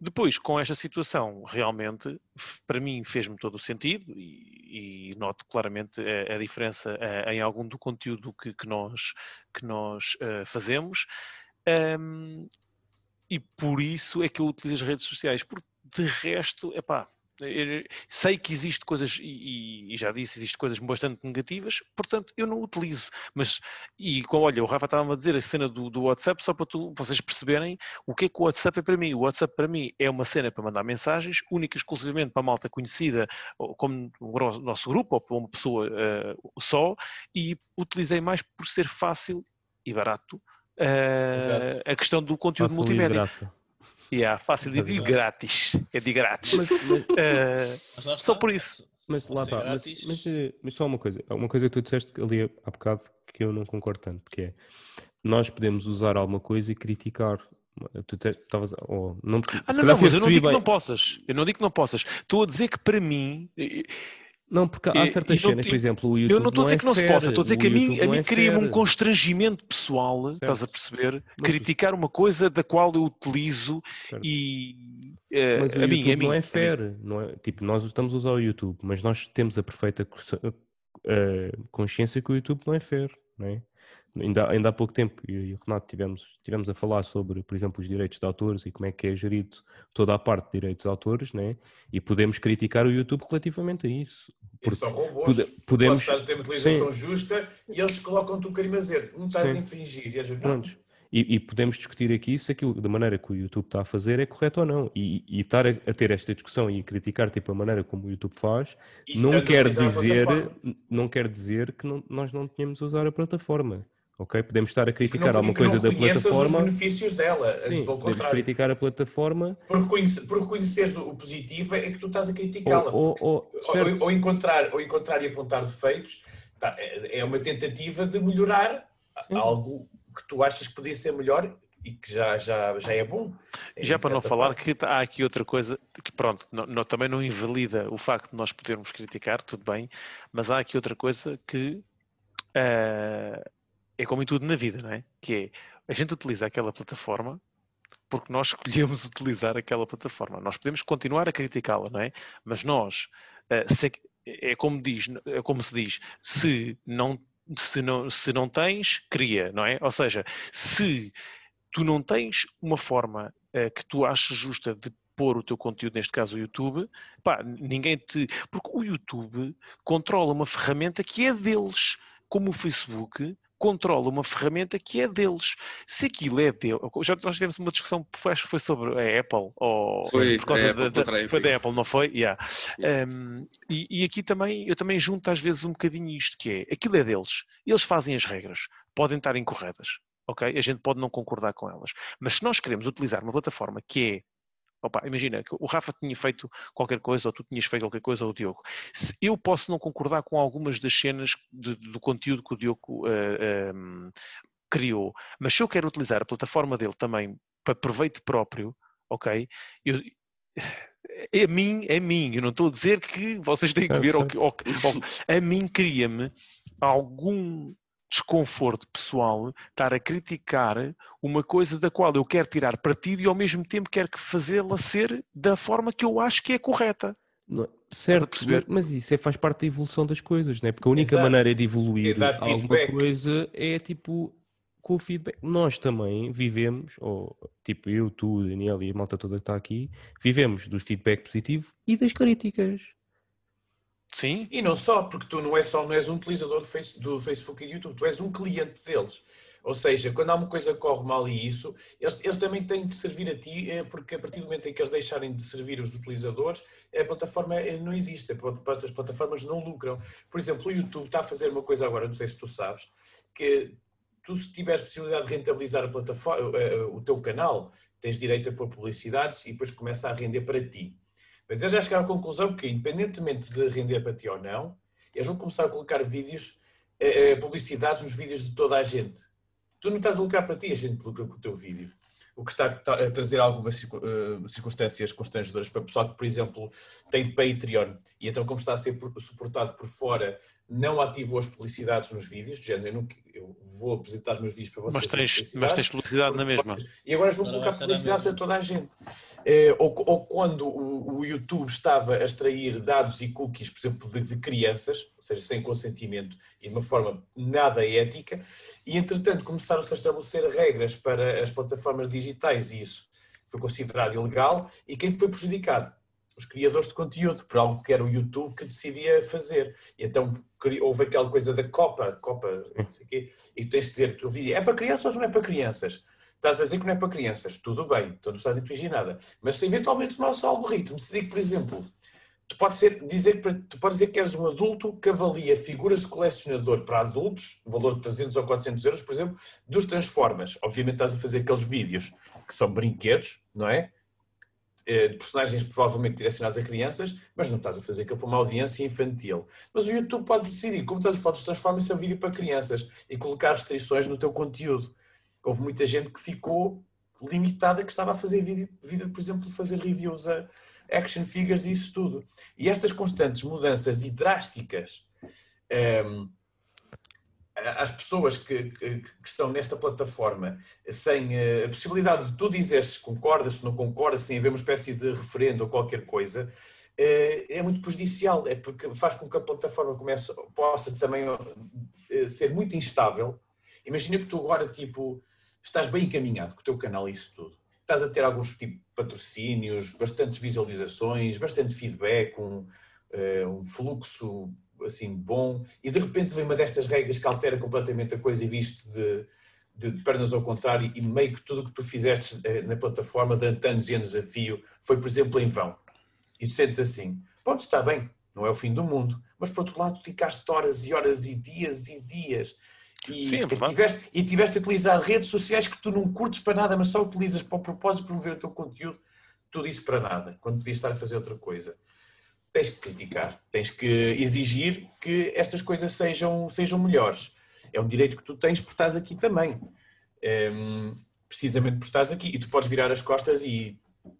Depois, com esta situação, realmente, para mim fez-me todo o sentido e, e noto claramente a, a diferença a, em algum do conteúdo que, que nós, que nós uh, fazemos. Um, e por isso é que eu utilizo as redes sociais, porque de resto, é pá, sei que existe coisas, e, e, já disse, existe coisas bastante negativas, portanto eu não utilizo. Mas, e olha, o Rafa estava a dizer a cena do, do, WhatsApp, só para tu, vocês perceberem o que é que o WhatsApp é para mim. O WhatsApp para mim é uma cena para mandar mensagens, única e exclusivamente para a malta conhecida, como o nosso grupo, ou para uma pessoa uh, só, e utilizei mais por ser fácil e barato uh, a questão do conteúdo fácil multimédia. Yeah, fácil e de grátis. É de grátis. Mas, mas, uh, só por isso. Mas lá está. Mas, mas, eh, mas, só uma coisa. Uma coisa que tu disseste ali há bocado que eu não concordo tanto, que é nós podemos usar alguma coisa e criticar. Tu estavas. Oh, não, ah, não, não, mas eu não digo bem. que não possas. Eu não digo que não possas. Estou a dizer que para mim. Não, porque há certas cenas, por exemplo, o YouTube. Eu não estou a dizer é que não se possa, estou a dizer que a mim, a mim é cria-me um constrangimento pessoal, certo. estás a perceber? Mas Criticar uma coisa da qual eu utilizo certo. e. Uh, mas o a mim, a mim, não é fair, não é? Tipo, nós estamos a usar o YouTube, mas nós temos a perfeita uh, consciência que o YouTube não é fair. não é? Ainda, ainda há pouco tempo, eu e o Renato tivemos, tivemos a falar sobre, por exemplo, os direitos de autores e como é que é gerido toda a parte de direitos de autores, né? e podemos criticar o YouTube relativamente a isso. Porque são robôs. Pode, podemos estar a ter uma utilização sim. justa e eles colocam-te um crime a dizer, não estás sim. a infringir. E a gente, não. E, e, podemos discutir aqui se aquilo, da maneira que o YouTube está a fazer, é correto ou não. E, e estar a, a, ter esta discussão e criticar tipo, a maneira como o YouTube faz, não quer, dizer, não quer dizer que não, nós não tenhamos a usar a plataforma. Ok? Podemos estar a criticar alguma coisa da plataforma. os benefícios dela, Sim, pelo podemos criticar a plataforma. Por, reconhecer, por reconheceres o positivo é que tu estás a criticá-la. Ou, ou, ou, ou, encontrar, ou encontrar e apontar defeitos tá, é, é uma tentativa de melhorar Sim. algo que tu achas que podia ser melhor e que já, já, já é bom. Já para não falar parte. que há aqui outra coisa que, pronto, não, não, também não invalida o facto de nós podermos criticar, tudo bem, mas há aqui outra coisa que uh, é como em tudo na vida, não é? Que é a gente utiliza aquela plataforma porque nós escolhemos utilizar aquela plataforma. Nós podemos continuar a criticá-la, não é? Mas nós, uh, se, é como diz, é como se diz, se não se não, se não tens, cria, não é? Ou seja, se tu não tens uma forma uh, que tu achas justa de pôr o teu conteúdo, neste caso o YouTube, pá, ninguém te. Porque o YouTube controla uma ferramenta que é deles, como o Facebook controla uma ferramenta que é deles. Se aquilo é deles, já nós tivemos uma discussão, acho que foi sobre a Apple, ou foi, por causa da, da, foi da Apple, não foi? Yeah. yeah. Um, e, e, aqui também, eu também junto às vezes um bocadinho isto, que é, aquilo é deles, eles fazem as regras, podem estar incorretas, ok? A gente pode não concordar com elas, mas se nós queremos utilizar uma plataforma que é Opa, imagina que o Rafa tinha feito qualquer coisa, ou tu tinhas feito qualquer coisa, ou o Diogo. Eu posso não concordar com algumas das cenas de, do conteúdo que o Diogo uh, uh, um, criou, mas se eu quero utilizar a plataforma dele também para proveito próprio, ok? Eu, é a mim, é a mim. Eu não estou a dizer que vocês têm que ver. Ou, ou, ou, a mim cria-me algum desconforto pessoal estar a criticar uma coisa da qual eu quero tirar partido e ao mesmo tempo quero fazê-la ser da forma que eu acho que é correta. Não, certo, mas isso é, faz parte da evolução das coisas, não é? Porque a única Exato. maneira de evoluir é alguma coisa é tipo com o feedback. Nós também vivemos, ou tipo eu, tu, Daniel e a malta toda que está aqui, vivemos do feedback positivo e das críticas. Sim. E não só, porque tu não és só não és um utilizador do, do Facebook e do YouTube, tu és um cliente deles. Ou seja, quando há uma coisa que corre mal e isso, eles, eles, também têm de servir a ti, eh, porque a partir do momento em que eles deixarem de servir os utilizadores, a plataforma eh, não existe, as plataformas não lucram. Por exemplo, o YouTube está a fazer uma coisa agora, não sei se tu sabes, que tu se tiveres possibilidade de rentabilizar a plataforma, eh, o teu canal, tens direito a pôr publicidades e depois começa a render para ti. Mas eles já chegaram à conclusão que, independentemente de render para ti ou não, eles vão começar a colocar vídeos, eh, eh, publicidades nos vídeos de toda a gente. Tu não estás a lucrar para ti, a gente lucra com o teu vídeo o que está a trazer algumas eh, circunstâncias constrangedoras para o pessoal que, por exemplo, tem Patreon e então, como está a ser suportado por fora, não ativou as publicidades nos vídeos, de género, eu, não, eu vou apresentar os meus vídeos para vocês. Mas tens, mas tens publicidade na mesma. E agora vou colocar publicidade a toda a gente. É, ou, ou, quando o, o, YouTube estava a extrair dados e cookies, por exemplo, de, de crianças, ou seja, sem consentimento e de uma forma nada ética, e entretanto começaram-se a estabelecer regras para as plataformas digitais e isso foi considerado ilegal. E quem foi prejudicado? Os criadores de conteúdo, por algo que era o YouTube que decidia fazer. E então houve aquela coisa da Copa, Copa, não sei quê, e tu tens de dizer, tu vídeo, é para crianças ou não é para crianças? Estás a dizer que não é para crianças, tudo bem, então não estás a infringir nada. Mas se eventualmente o nosso algoritmo se diga, por exemplo, tu podes, ser, dizer, tu podes dizer que és um adulto que avalia figuras de colecionador para adultos, valor de 300 ou 400 euros, por exemplo, dos Transformers. Obviamente estás a fazer aqueles vídeos que são brinquedos, não é? Eh, personagens provavelmente direcionados a crianças, mas não estás a fazer aquilo para uma audiência infantil. Mas o YouTube pode decidir, como estás a falar dos Transformers, é um vídeo para crianças e colocar restrições no teu conteúdo. Houve muita gente que ficou limitada, que estava a fazer vídeo por exemplo, fazer reviews a, action figures e isso tudo. E estas constantes mudanças e drásticas um, ehm, às pessoas que, que, que, estão nesta plataforma sem eh, a possibilidade de tu dizeres se concordas, se não concordas, sem haver uma espécie de referendo ou qualquer coisa, é, é muito prejudicial, é porque faz com que a plataforma comece, possa também uh, ser muito instável. Imagina que tu agora, tipo, estás bem encaminhado com o teu canal e isso tudo. Estás a ter alguns tipo patrocínios, bastantes visualizações, bastante feedback, um, um fluxo assim bom, e de repente vem uma destas regras que altera completamente a coisa e visto de, de, de pernas ao contrário e meio que tudo o que tu fizeste uh, na plataforma durante anos e anos a fio foi, por exemplo, em vão. E tu sentes assim, pronto, está bem, não é o fim do mundo, mas por outro lado, dedicaste horas e horas e dias e dias e, Sim, é tiveste, e tiveste a utilizar redes sociais que tu não curtes para nada, mas só utilizas para o propósito de promover o teu conteúdo, tudo isso para nada, quando podias estar a fazer outra coisa. Tens que criticar, tens que exigir que estas coisas sejam, sejam melhores. É um direito que tu tens por estás aqui também. É, precisamente por estás aqui. E tu podes virar as costas e,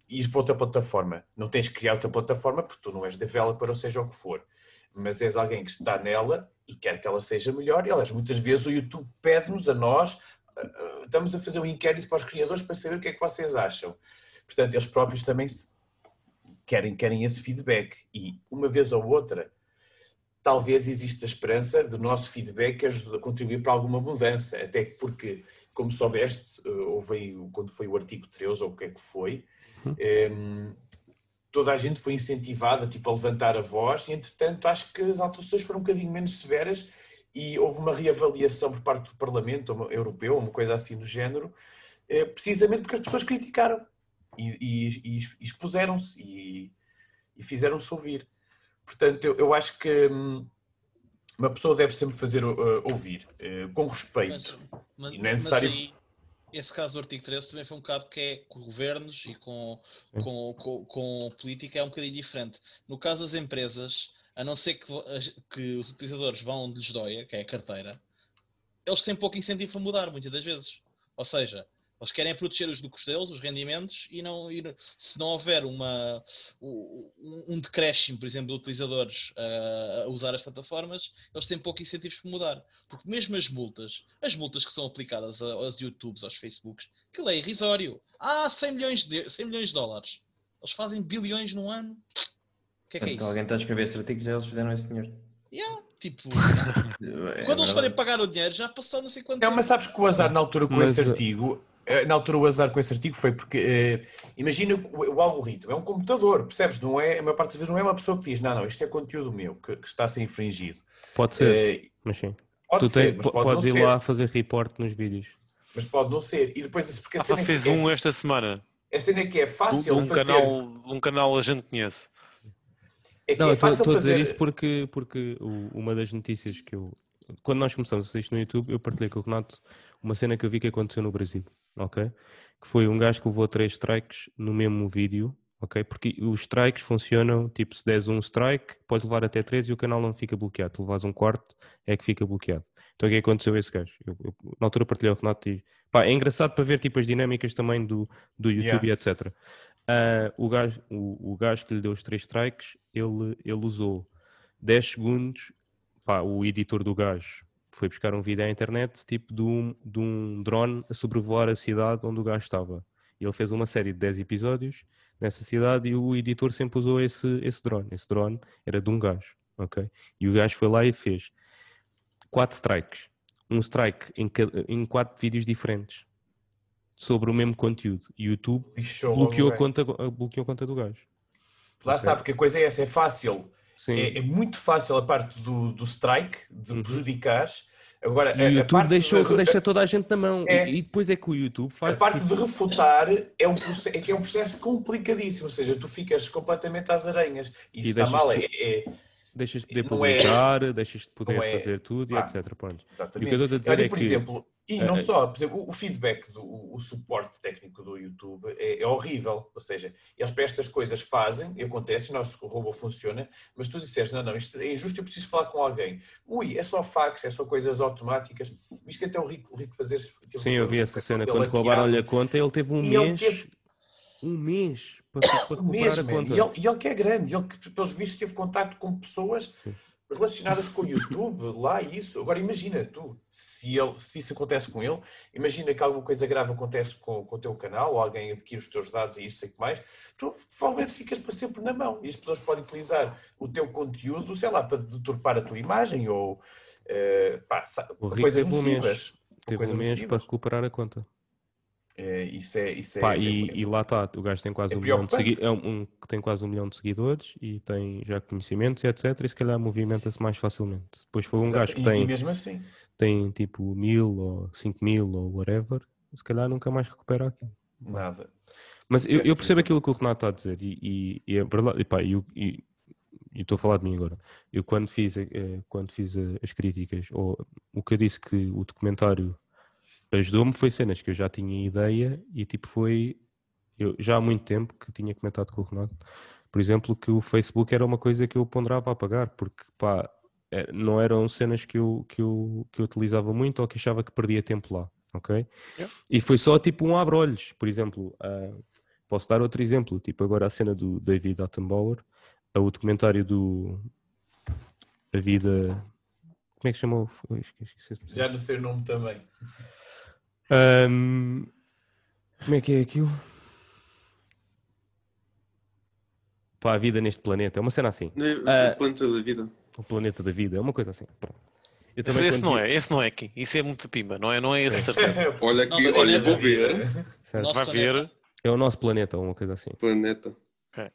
e ir para outra plataforma. Não tens que criar outra plataforma porque tu não és developer ou seja o que for mas és alguém que está nela e quer que ela seja melhor. E, aliás, muitas vezes o YouTube pede-nos a nós, eh, eh, estamos a fazer um inquérito para os criadores para saber o que é que vocês acham. Portanto, eles próprios também querem, querem esse feedback. E uma vez ou outra, talvez exista a esperança do nosso feedback a contribuir para alguma mudança. Até porque, como soubeste, eh, houve quando foi o artigo 13 ou o que é que foi, uhum toda a gente foi incentivada tipo, a levantar a voz, e entretanto acho que as alterações foram um bocadinho menos severas e houve uma reavaliação por parte do Parlamento Europeu, uma coisa assim do género, eh, precisamente porque as pessoas criticaram e, e, e expuseram-se e, e fizeram-se ouvir. Portanto, eu, eu acho que hum, uma pessoa deve sempre fazer uh, ouvir, uh, com respeito. Mas, mas, e não é necessário. Mas aí esse caso do artigo 13 também foi um bocado que é com governos e com, com, com, com, política é um bocadinho diferente. No caso das empresas, a não ser que, que os utilizadores vão onde lhes doia, que é a carteira, eles têm pouco incentivo para mudar, muitas das vezes. Ou seja, eles querem proteger os lucros deles, os rendimentos, e, não, e se não houver uma, um, um decréscimo, por exemplo, de utilizadores a, a usar as plataformas, eles têm pouco incentivos para mudar. Porque mesmo as multas, as multas que são aplicadas aos YouTubes, aos Facebooks, aquilo é irrisório. Ah, 100 milhões de, 100 milhões de dólares. Eles fazem bilhões no ano. O que é que é isso? Alguém está a escrever esse artigo já eles fizeram esse dinheiro. Yeah, tipo, é, quando eles forem pagar o dinheiro, já passaram não sei quanto. É, mas sabes que o azar na altura com mas, esse artigo eh, na altura o azar com esse artigo foi porque uh, imagina o, o, algoritmo é um computador, percebes? Não é, a maior parte das vezes não é uma pessoa que diz, não, não, isto é conteúdo meu que, que está a ser infringido. Pode ser, uh, mas sim. Pode tu ser, tens, pode podes ir ser. lá fazer report nos vídeos. Mas pode não ser. E depois porque a cena ah, fez é, um esta semana. A cena é que é fácil um, um fazer. Canal, um canal a gente conhece. É que não, é fácil estou fazer... a dizer isso porque, porque uma das notícias que eu. Quando nós começamos a fazer isto no YouTube, eu partilhei com o Renato uma cena que eu vi que aconteceu no Brasil ok? Que foi um gajo que levou três strikes no mesmo vídeo, ok? Porque os strikes funcionam, tipo, se des um strike, podes levar até três e o canal não fica bloqueado. Tu levas um quarto, é que fica bloqueado. Então o que é aconteceu a esse gajo? Eu, eu, na altura partilhei o Renato e... Pá, é engraçado para ver, tipo, as dinâmicas também do, do YouTube yeah. e etc. Uh, o, gajo, o, o gajo que lhe deu os três strikes, ele, ele usou 10 segundos, pá, o editor do gajo foi buscar um vídeo à internet tipo de um, de um drone a sobrevoar a cidade onde o gajo estava. E ele fez uma série de 10 episódios nessa cidade e o editor sempre usou esse, esse drone. Esse drone era de um gajo, ok? E o gajo foi lá e fez quatro strikes. Um strike em, em quatro vídeos diferentes sobre o mesmo conteúdo. YouTube bloqueou a, conta, bloqueou a conta do gajo. Lá okay. está, porque a coisa é essa, é fácil é, é, muito fácil a parte do, do strike, de uhum. prejudicar. Agora, e o YouTube deixou, de, deixa toda a gente na mão. É, e depois é que o YouTube faz. A parte tipo... de refutar é, um é que é um processo complicadíssimo. Ou seja, tu ficas completamente às aranhas. E isso está mal. É, é, deixas de poder é publicar, é, deixas de poder é, fazer tudo e etc. Pronto. Exatamente. E o que eu estou a dizer Olha, é por que, exemplo, e não só, por exemplo, o feedback, do, o suporte técnico do YouTube é, é, horrível. Ou seja, eles para estas coisas fazem, e acontece, o nosso robô funciona, mas tu disseste, não, não, isto é injusto, eu preciso falar com alguém. Ui, é só fax, é só coisas automáticas. Isto que até o Rico, o Rico fazer. Sim, eu vi essa cena, quando roubaram-lhe a conta, ele teve um mês. Teve... Um mês para, para recuperar a conta. E ele, e ele, que é grande, ele que, pelos vistos, teve contato com pessoas. Relacionadas com o YouTube, lá isso. Agora imagina tu, se, ele, se isso acontece com ele, imagina que alguma coisa grave acontece com, com o teu canal, ou alguém adquire os teus dados e isso sei que mais, tu provavelmente ficas para sempre na mão. E as pessoas podem utilizar o teu conteúdo, sei lá, para deturpar a tua imagem ou uh, pá, coisas nocivas. Teve um mês para recuperar a conta. É, isso é, isso é, Pá, e, e, lá está, o gajo tem quase é um milhão de seguidores, é um, um, tem quase um milhão de seguidores e tem já conhecimentos e etc. E se calhar movimenta-se mais facilmente. Depois foi um Exato. gajo que e, tem, e mesmo assim. tem tipo mil ou cinco mil ou whatever, se calhar nunca mais recupera aquilo. Nada. Mas eu, eu percebo aquilo que o Renato está a dizer e, e, e é verdade, e, pá, e, e, estou a falar de mim agora. Eu quando fiz, eh, quando fiz as críticas, ou o que eu disse que o documentário ajudou-me foi cenas que eu já tinha ideia e tipo foi eu, já há muito tempo que tinha comentado com o Renato, por exemplo, que o Facebook era uma coisa que eu ponderava a pagar, porque pá, é, não eram cenas que eu, que, eu, que eu utilizava muito ou que achava que perdia tempo lá, ok? Yeah. E foi só tipo um abre-olhos, por exemplo, uh, posso dar outro exemplo, tipo agora a cena do David Attenbauer, uh, o documentário do A Vida. Como é que chamou? Já no seu nome também. Um, como é que é aquilo? Para a vida neste planeta, é uma cena assim. É, o uh, planeta da vida. O planeta da vida, é uma coisa assim. Pronto. Eu também esse, não é, esse não é aqui. Isso é muito pimba, não é, não é esse certeza. olha aqui, Nossa, olha, vou ver. Vai ver. É o nosso planeta, uma coisa assim. Planeta. Okay.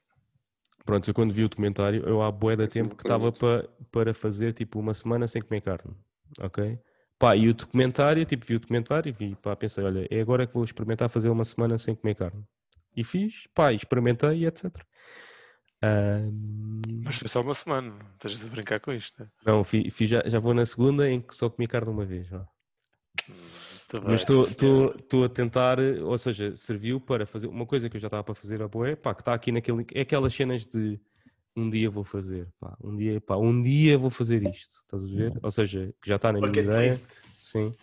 Pronto, eu quando vi o documentário, eu há boé de tempo que estava para, para fazer tipo uma semana sem comer carne. Ok? Pá, e o documentário, tipo, vi o documentário e vi, pá, pensei, olha, é agora que vou experimentar fazer uma semana sem comer carne. E fiz, pá, experimentei e etc. Um... Mas foi só uma semana, não estás a brincar com isto, né? Não, fiz, fiz já, já vou na segunda em que só comi carne uma vez. Ó. Mas estou a tentar, ou seja, serviu para fazer uma coisa que eu já estava para fazer a boé, pá, que está aqui naquele. É aquelas cenas de um dia vou fazer, pá, um dia, pá, um dia vou fazer isto, estás a ver? Ou seja, que já está na minha ideia. Sim.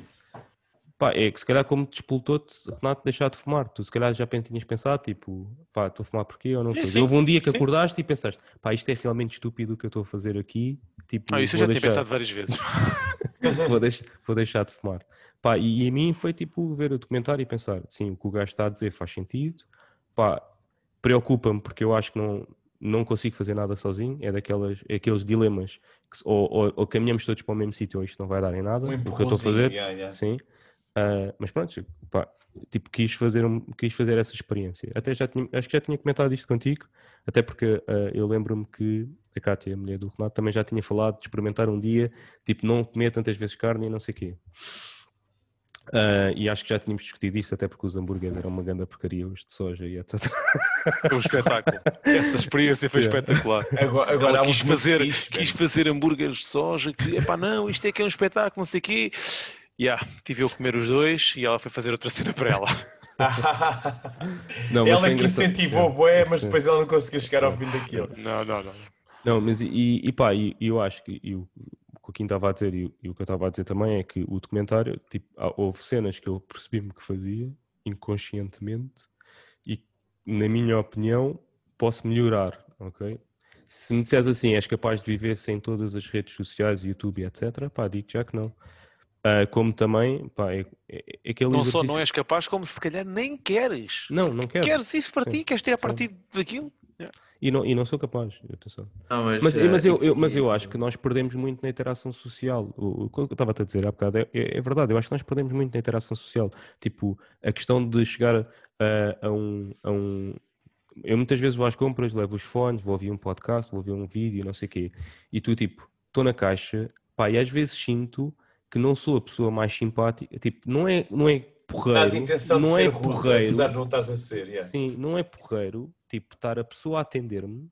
Pá, é que se calhar como te expultou-te, Renato, deixar de fumar. Tu se calhar já tinhas pensado, tipo, pá, estou a fumar porquê ou não? Sim, sim, Houve um dia que sim. acordaste e pensaste, pá, isto é realmente estúpido o que eu estou a fazer aqui. Tipo, ah, isso eu já deixar... tinha pensado várias vezes. vou, deixar, vou deixar de fumar. Pá, e, e a mim foi tipo ver o documentário e pensar, sim, o que o gajo está a dizer faz sentido. Pá, preocupa-me porque eu acho que não, não consigo fazer nada sozinho, é daquelas, é aqueles dilemas que ou, ou, ou, caminhamos todos para o mesmo sítio ou isto não vai dar em nada, um o que eu estou a fazer, yeah, yeah. sim. Uh, mas pronto, pá, tipo, quis fazer, um, quis fazer essa experiência. Até já tinha, acho que já tinha comentado isto contigo, até porque uh, eu lembro-me que a Kátia, a mulher do Renato, também já tinha falado de experimentar um dia, tipo, não comer tantas vezes carne e não sei o quê. Uh, e acho que já tínhamos discutido isso, até porque os hambúrgueres eram uma grande porcaria, os de soja e etc. Foi um espetáculo. Essa experiência foi yeah. espetacular. Agora, agora quis, fazer, fixe, quis fazer hambúrgueres de soja, que, epá, não, isto é que é um espetáculo, não sei o quê. Yeah, tive eu a comer os dois e ela foi fazer outra cena para ela. não, ela é que incentivou o boé, mas depois ela não conseguiu chegar ao fim daquilo. Não, não, não. Não, mas e, e pá, e, eu acho que e o, que o Kim estava a dizer e, e, o que eu estava a dizer também é que o documentário, tipo, houve cenas que eu percebi-me que fazia inconscientemente e, na minha opinião, posso melhorar, ok? Se me disseres assim, és capaz de viver sem todas as redes sociais, YouTube, etc., pá, digo já que não. Uh, como também, pá, é, é, é aquele Não exercício... só não és capaz, como se calhar nem queres. Não, não quero. Queres isso para Sim. ti? Queres tirar partido daquilo? Yeah. E não, e não sou capaz, atenção. Não, mas, mas, mas, eu, eu, mas eu acho que nós perdemos muito na interação social. O, o que eu estava a dizer há bocado é, é, é, verdade, eu acho que nós perdemos muito na interação social. Tipo, a questão de chegar a, a, um, a um. Eu muitas vezes vou às compras, levo os fones, vou ouvir um podcast, vou ouvir um vídeo, não sei o quê. E tu, tipo, estou na caixa, pá, e às vezes sinto que não sou a pessoa mais simpática. Tipo, não é, não é porreiro. Tás intenção não de é ser porreiro. Rude, apesar de não estás a ser. Yeah. Sim, não é porreiro tipo, estar a pessoa a atender-me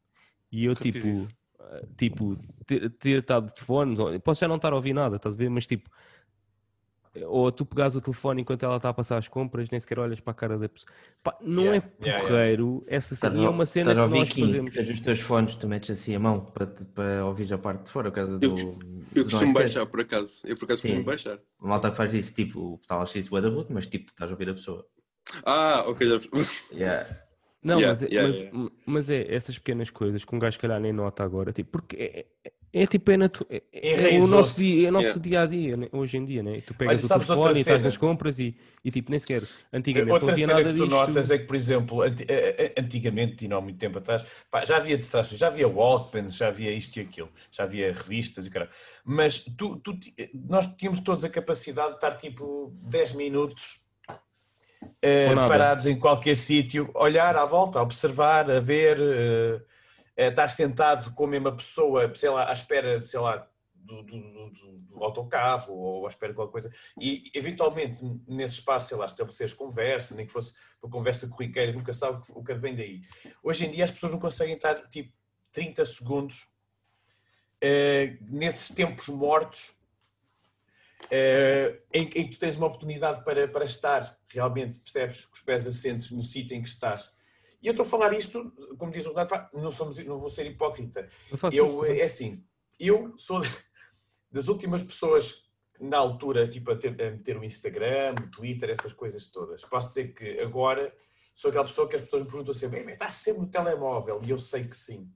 e eu, tipo, eh, tipo, ter, ter estado de fones, posso já não estar a ouvir nada, estás a ver? Mas, tipo, ou tu pegas o telefone enquanto ela está a passar as compras, nem sequer olhas para a cara da pessoa. Pá, não yeah, é porreiro, yeah, yeah. essa cena, é uma cena que nós aqui, fazemos. os teus fones, tu metes assim a mão para, para ouvir a parte de fora, por causa do... Eu, eu costumo baixar, por acaso. Eu, por acaso, Sim. costumo baixar. O malta que faz isso, tipo, o pessoal acha isso da rude, mas tipo, tu estás a ouvir a pessoa. Ah, ok, já yeah. Não, yeah, mas, é, yeah, mas, yeah. mas, é essas pequenas coisas que um gajo, calhar, nem nota agora. Tipo, porque é, é, é tipo, é, natu... é, é, o nosso dia, é o nosso dia a dia, né? hoje em dia, né? Tu pegas Olha, o telefone e estás nas compras e, e tipo, nem sequer. Antigamente outra não havia nada que tu notas é que, por exemplo, antigamente, e não há muito tempo atrás, pá, já havia distrações, já havia Walkman, já havia isto e aquilo, já havia revistas e o cara. Mas tu, tu, nós tínhamos todos a capacidade de estar tipo 10 minutos uh, parados em qualquer sítio, olhar à volta, observar, a ver, uh, estar sentado com a mesma pessoa, sei lá, à espera, sei lá, do, do, do, do autocarro ou à espera de qualquer coisa, e eventualmente nesse espaço, sei lá, estabeleceres conversa, nem que fosse uma conversa corriqueira, nunca sabe o que vem daí. Hoje em dia as pessoas não conseguem estar tipo 30 segundos nesses tempos mortos Uh, em, que tu tens uma oportunidade para, para estar realmente, percebes, com os pés assentes no sítio em que estás. E eu estou a falar isto, como diz o Renato, não, somos, não vou ser hipócrita. Eu, é assim, eu sou das últimas pessoas na altura, tipo, a, ter, a meter o Instagram, o Twitter, essas coisas todas. Posso dizer que agora sou aquela pessoa que as pessoas me perguntam sempre, está sempre no telemóvel? E eu sei que sim.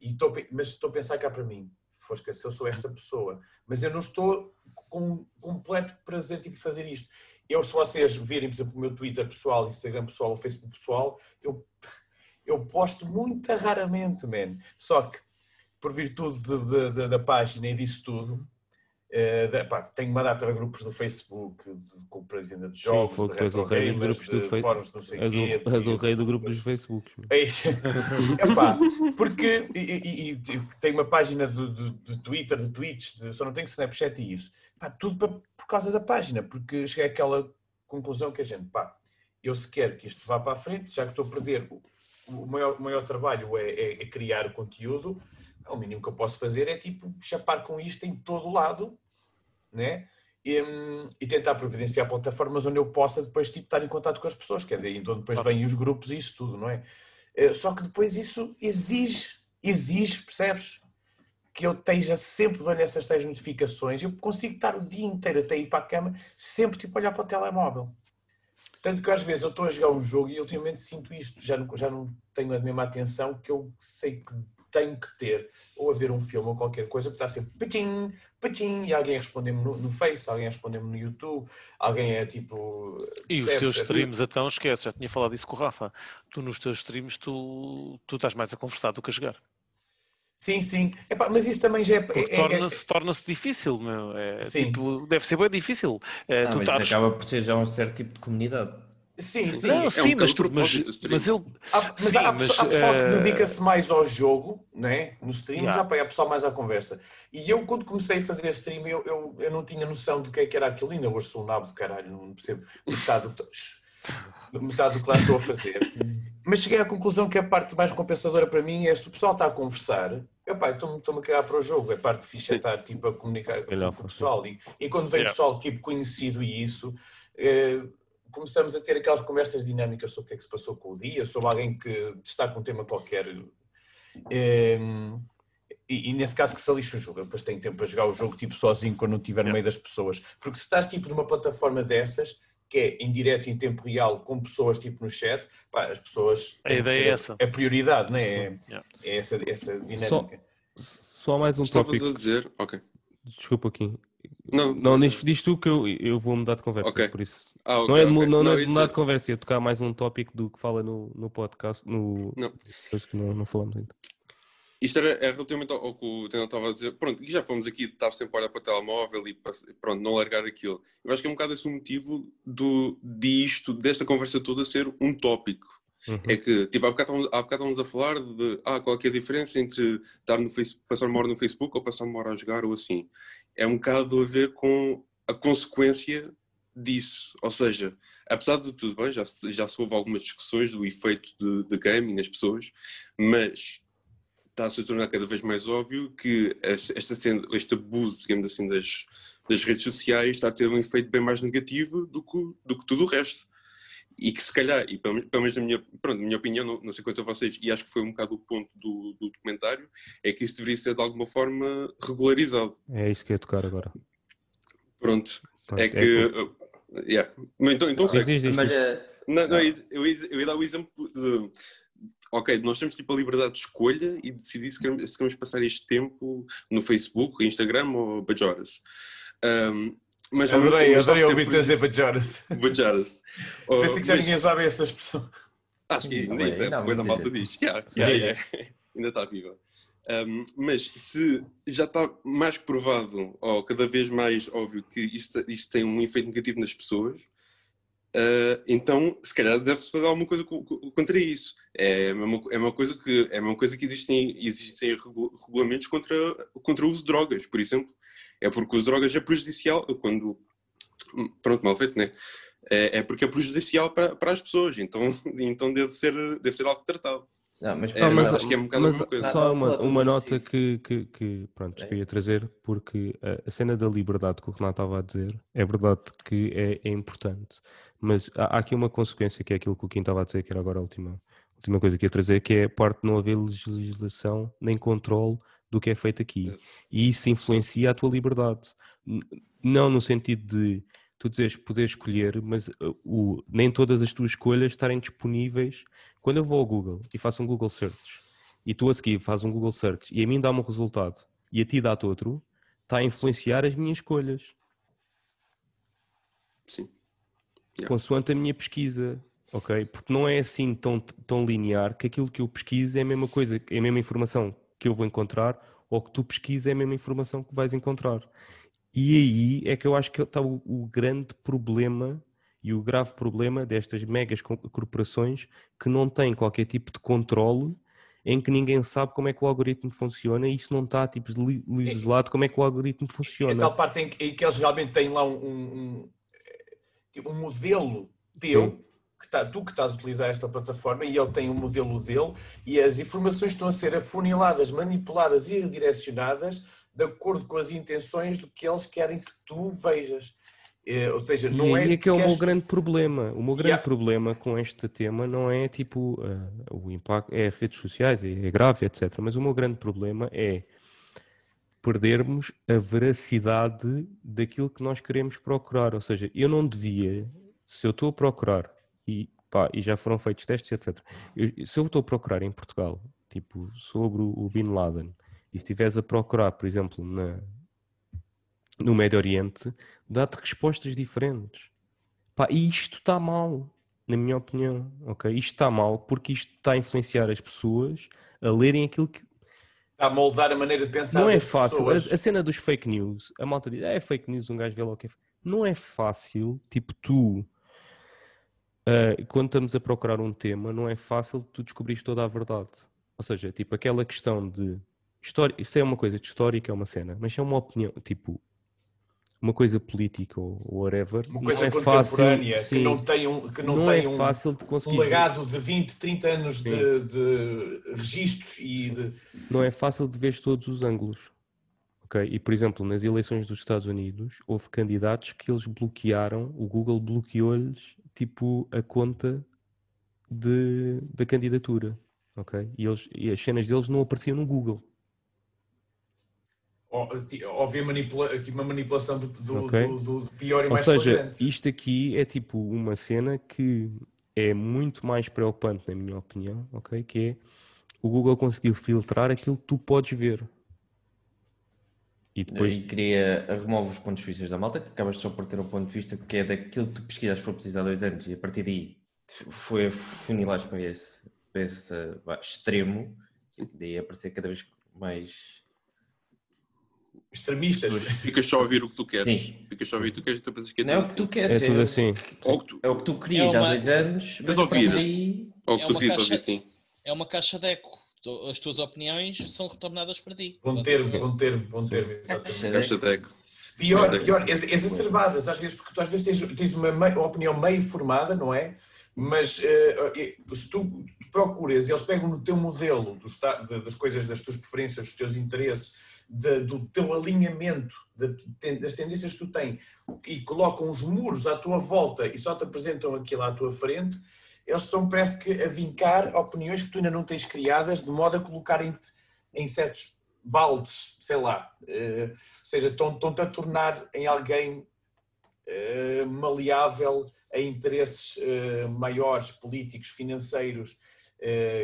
E estou, mas estou a pensar cá para mim, Fosca, se eu sou esta pessoa, mas eu não estou com completo prazer tipo, fazer isto. Eu, se vocês virem, por exemplo, o meu Twitter pessoal, Instagram pessoal, o Facebook pessoal, eu, eu posto muito raramente, man. Só que, por virtude de, de, de, da página e disso tudo, Uh, de, pá, tenho uma data de grupos no Facebook de compra e venda de jogos, Sim, de retro gamers, de do fóruns, não sei és quê. O, és o rei do grupo dos Facebook. É isso. Epá, porque e, e, e, tenho uma página de, de, de Twitter, de tweets, de, só não tenho Snapchat e isso. Pá, tudo pra, por causa da página, porque cheguei àquela conclusão que a gente, pá, eu se quero que isto vá para a frente, já que estou a perder, o, o, maior, o maior trabalho é, é, é criar o conteúdo, o mínimo que eu posso fazer é tipo chapar com isto em todo o lado né? E, hum, e, tentar providenciar plataformas onde eu possa depois tipo, estar em contato com as pessoas, que é daí onde depois vêm os grupos e isso tudo, não é? Eh, só que depois isso exige, exige, percebes? Que eu esteja sempre dando essas tais notificações, eu consigo estar o dia inteiro até ir para a cama, sempre tipo olhar para o telemóvel. Tanto que às vezes eu estou a jogar um jogo e ultimamente sinto isto, já não, já não tenho a mesma atenção que eu sei que tenho que ter, ou a ver um filme ou qualquer coisa, que está sempre patim, patim, e alguém responde-me no, no, Face, alguém responde-me no YouTube, alguém é tipo. E os teus streams, é então, esquece, já tinha falado isso com o Rafa. Tu nos teus streams, tu, tu estás mais a conversar do que a jogar. Sim, sim. Epá, mas isso também já é. é, é torna-se é, torna difícil, meu. É, sim. Tipo, deve ser bem difícil. É, ah, tu mas acaba por ser já um certo tipo de comunidade. Sim, sim. Não, é sim, um mas, tu, mas, mas ele. Há, mas sim, há, mas, há pessoal que eh, dedica-se mais ao jogo, né? nos streams, yeah. há pessoal mais à conversa. E eu, quando comecei a fazer stream, eu, eu, eu não tinha noção do que, é que era aquilo. Ainda hoje sou um nabo de caralho, não percebo metade do, metade do que lá estou a fazer. Mas cheguei à conclusão que a parte mais compensadora para mim é se o pessoal está a conversar. Eu, pá, estou-me a cagar para o jogo. A parte fixe é estar tipo, a comunicar com o pessoal. E, e quando vem yeah. pessoal tipo conhecido e isso. Eh, começamos a ter aquelas conversas dinâmicas sobre o que é que se passou com o dia, sobre alguém que destaca um tema qualquer. Ehm, e, e, nesse caso que se lixa o jogo, depois tem tempo para jogar o jogo tipo sozinho quando não estiver no meio das pessoas. Porque se estás tipo numa plataforma dessas, que é em direto em tempo real com pessoas tipo no chat, pá, as pessoas a ideia é essa. A prioridade, não é? É, é essa, essa dinâmica. Só, só mais um Estavas tópico. a dizer, ok. Desculpa aqui. Não, não, diz, diz tu que eu, eu vou mudar de conversa, okay. por isso. Ah, okay, não é, de, okay. não, não, é de mudar de conversa, é tocar mais um tópico do que fala no, no podcast, no... Não. Coisa que não, não falamos ainda. Isto era é relativamente ao, que o Tenel estava a dizer. Pronto, já fomos aqui estar sempre a olhar para o telemóvel e pronto, não largar aquilo. Eu acho que é um bocado esse o motivo do, disto, desta conversa toda ser um tópico. Uhum. É que, tipo, há bocado, estávamos, há bocado estávamos a falar de ah, qual é a diferença entre estar no Facebook, passar uma hora no Facebook ou passar uma hora a jogar ou assim. É um bocado a ver com a consequência disso. Ou seja, apesar de tudo bem, já, já se houve algumas discussões do efeito de, de gaming nas pessoas, mas está-se a tornar cada vez mais óbvio que esta, este abuso, digamos assim, das, das redes sociais está a ter um efeito bem mais negativo do que, do que tudo o resto. E que se calhar, e pelo, pelo menos na minha, pronto, na minha opinião, não, não, sei quanto a vocês, e acho que foi um bocado o ponto do, do documentário, é que isso deveria ser de alguma forma regularizado. É isso que eu ia tocar agora. Pronto. Pronto é, é que. Uh, yeah. Então, então diz, diz, diz, Mas, uh, não, não, eu, eu, ia dar o exemplo de ok, nós temos tipo a liberdade de escolha e decidir se queremos, se queremos passar este tempo no Facebook, Instagram ou Bajoras. Um, mas adorei, adorei ouvir-te dizer Bajoras. Bajoras. Pensei que já ninguém sabe essa expressão. Acho que ainda, ainda, ainda a malta diz. Yeah, yeah, yeah. ainda está viva. Um, mas se já está mais provado, ou cada vez mais óbvio, que isto, isto tem um efeito negativo nas pessoas, uh, então se calhar deve-se fazer alguma coisa contra isso. É uma, é uma coisa que é uma coisa que existem, existem regulamentos contra, contra o uso de drogas, por exemplo. É porque o uso de drogas é prejudicial quando. Pronto, mal feito, né? É, é porque é prejudicial para, para as pessoas, então, então deve, ser, deve ser algo tratado. Não, mas, é, mas, acho que é um bocado mas, coisa. Só uma, uma nota que, que, que, pronto, é. que eu ia trazer, porque a, cena da liberdade que o Renato estava a dizer, é verdade que é, é importante, mas há, há, aqui uma consequência que é aquilo que o Kim estava a dizer, que era agora a última, última coisa que ia trazer, que é a parte de não haver legislação nem controle do que é feito aqui. E isso influencia a tua liberdade. Não no sentido de tu dizes poder escolher, mas uh, o, nem todas as tuas escolhas estarem disponíveis. Quando eu vou ao Google e faço um Google Search e tu a seguir fazes um Google Search e a mim dá-me um resultado e a ti dá-te outro, está a influenciar as minhas escolhas. Sim. Yeah. Consoante a minha pesquisa, ok? Porque não é assim tão, tão linear que aquilo que eu pesquiso é a mesma coisa, é a mesma informação que eu vou encontrar ou que tu pesquisas é a mesma informação que vais encontrar. E aí é que eu acho que está o, o grande problema e o grave problema destas megas corporações que não têm qualquer tipo de controle em que ninguém sabe como é que o algoritmo funciona e isso não está tipo, legislado como é que o algoritmo funciona. É tal parte em que, em que, eles realmente têm lá um, um, um modelo teu, que tá, tu que estás a utilizar esta plataforma e ele tem um modelo dele e as informações estão a ser afuniladas, manipuladas e redirecionadas de acordo com as intenções do que eles querem que tu vejas. É, ou seja, não e é. E é que é o meu grande problema. O meu grande yeah. problema com este tema não é tipo uh, o impacto, é redes sociais, é, é grave, etc. Mas o meu grande problema é perdermos a veracidade daquilo que nós queremos procurar. Ou seja, eu não devia, se eu estou a procurar, e, pá, e já foram feitos testes, etc. Eu, se eu estou a procurar em Portugal, tipo, sobre o Bin Laden, e se estiveres a procurar, por exemplo, na, no Médio Oriente, dá-te respostas diferentes. Pá, e isto está mal, na minha opinião. Okay? Isto está mal porque isto está a influenciar as pessoas a lerem aquilo que. Está a moldar a maneira de pensar. Não é fácil. A, a, cena dos fake news, a malta diz, ah, é fake news, um gajo vê lá o que é. Não é fácil, tipo, tu. Uh, quando estamos a procurar um tema, não é fácil tu descobrires toda a verdade. Ou seja, tipo, aquela questão de História, isso é uma coisa de histórica, é uma cena, mas é uma opinião, tipo, uma coisa política ou whatever. Uma coisa é contemporânea fácil, que não tem um, que não, não tem é um, fácil de conseguir um legado de 20, 30 anos de, de, registros e de. Não é fácil de ver todos os ângulos. Okay? E, por exemplo, nas eleições dos Estados Unidos, houve candidatos que eles bloquearam, o Google bloqueou-lhes tipo a conta de, da candidatura. Okay? E, eles, e as cenas deles não apareciam no Google óbvia manipula, uma manipulação do, do, okay. do, do, pior e Ou mais seja, flagrante. isto aqui é tipo uma cena que é muito mais preocupante, na minha opinião, ok? Que é o Google conseguiu filtrar aquilo que tu podes ver. E depois. E queria remove os pontos de vista da malta, que acabas só por ter um ponto de vista que é daquilo que tu pesquisas for preciso há dois anos, e a partir daí foi funilares para esse, para esse extremo, e daí aparecer cada vez mais extremistas. Ficas só a ouvir o que tu queres. Sim. Ficas só a ouvir o que tu queres e tu pensas que é Não é o que tu queres. É tudo assim. É, tu... é o que tu querias é uma... há dois anos. Mas ouvir. Aí... Ou o que tu querias ouvir, sim. É uma caixa de eco. As tuas opiniões são retornadas para ti. Bom termo, bom termo, bom termo, exatamente. Caixa de eco. Pior, pior, exacerbadas às vezes, porque tu às vezes tens, tens uma, uma opinião meio formada, não é? Mas uh, se tu procuras, eles pegam no teu modelo do, das coisas, das tuas preferências, dos teus interesses, de, do teu alinhamento, de, das tendências que tu tens, e colocam os muros à tua volta e só te apresentam aquilo à tua frente, eles estão, parece que, a vincar opiniões que tu ainda não tens criadas, de modo a colocarem-te em certos baldes, sei lá. Uh, ou seja, estão-te a tornar em alguém uh, maleável a interesses uh, maiores, políticos, financeiros,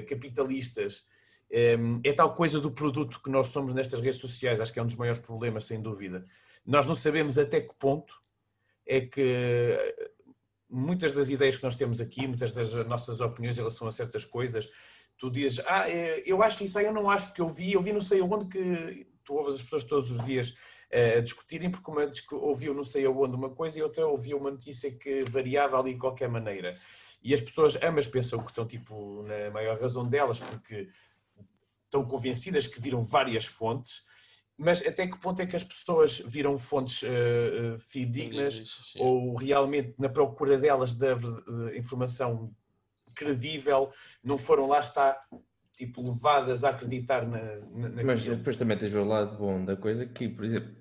capitalistas. Um, é tal coisa do produto que nós somos nestas redes sociais, acho que é um dos maiores problemas, sem dúvida. Nós não sabemos até que ponto é que muitas das ideias que nós temos aqui, muitas das nossas opiniões em relação a certas coisas, tu dizes, ah, é, eu acho isso, aí eu não acho, porque eu vi, eu vi não sei onde que tu ouves as pessoas todos os dias eh, a discutirem, porque uma ouviu não sei aonde uma coisa e outra ouviu uma notícia que variava ali de qualquer maneira. E as pessoas ambas pensam que estão tipo na maior razão delas, porque estão convencidas que viram várias fontes, mas até que ponto é que as pessoas viram fontes uh, fidedignas ou realmente na procura delas da informação credível não foram lá está tipo levadas a acreditar na, na mas depois também tens o lado bom da coisa que por exemplo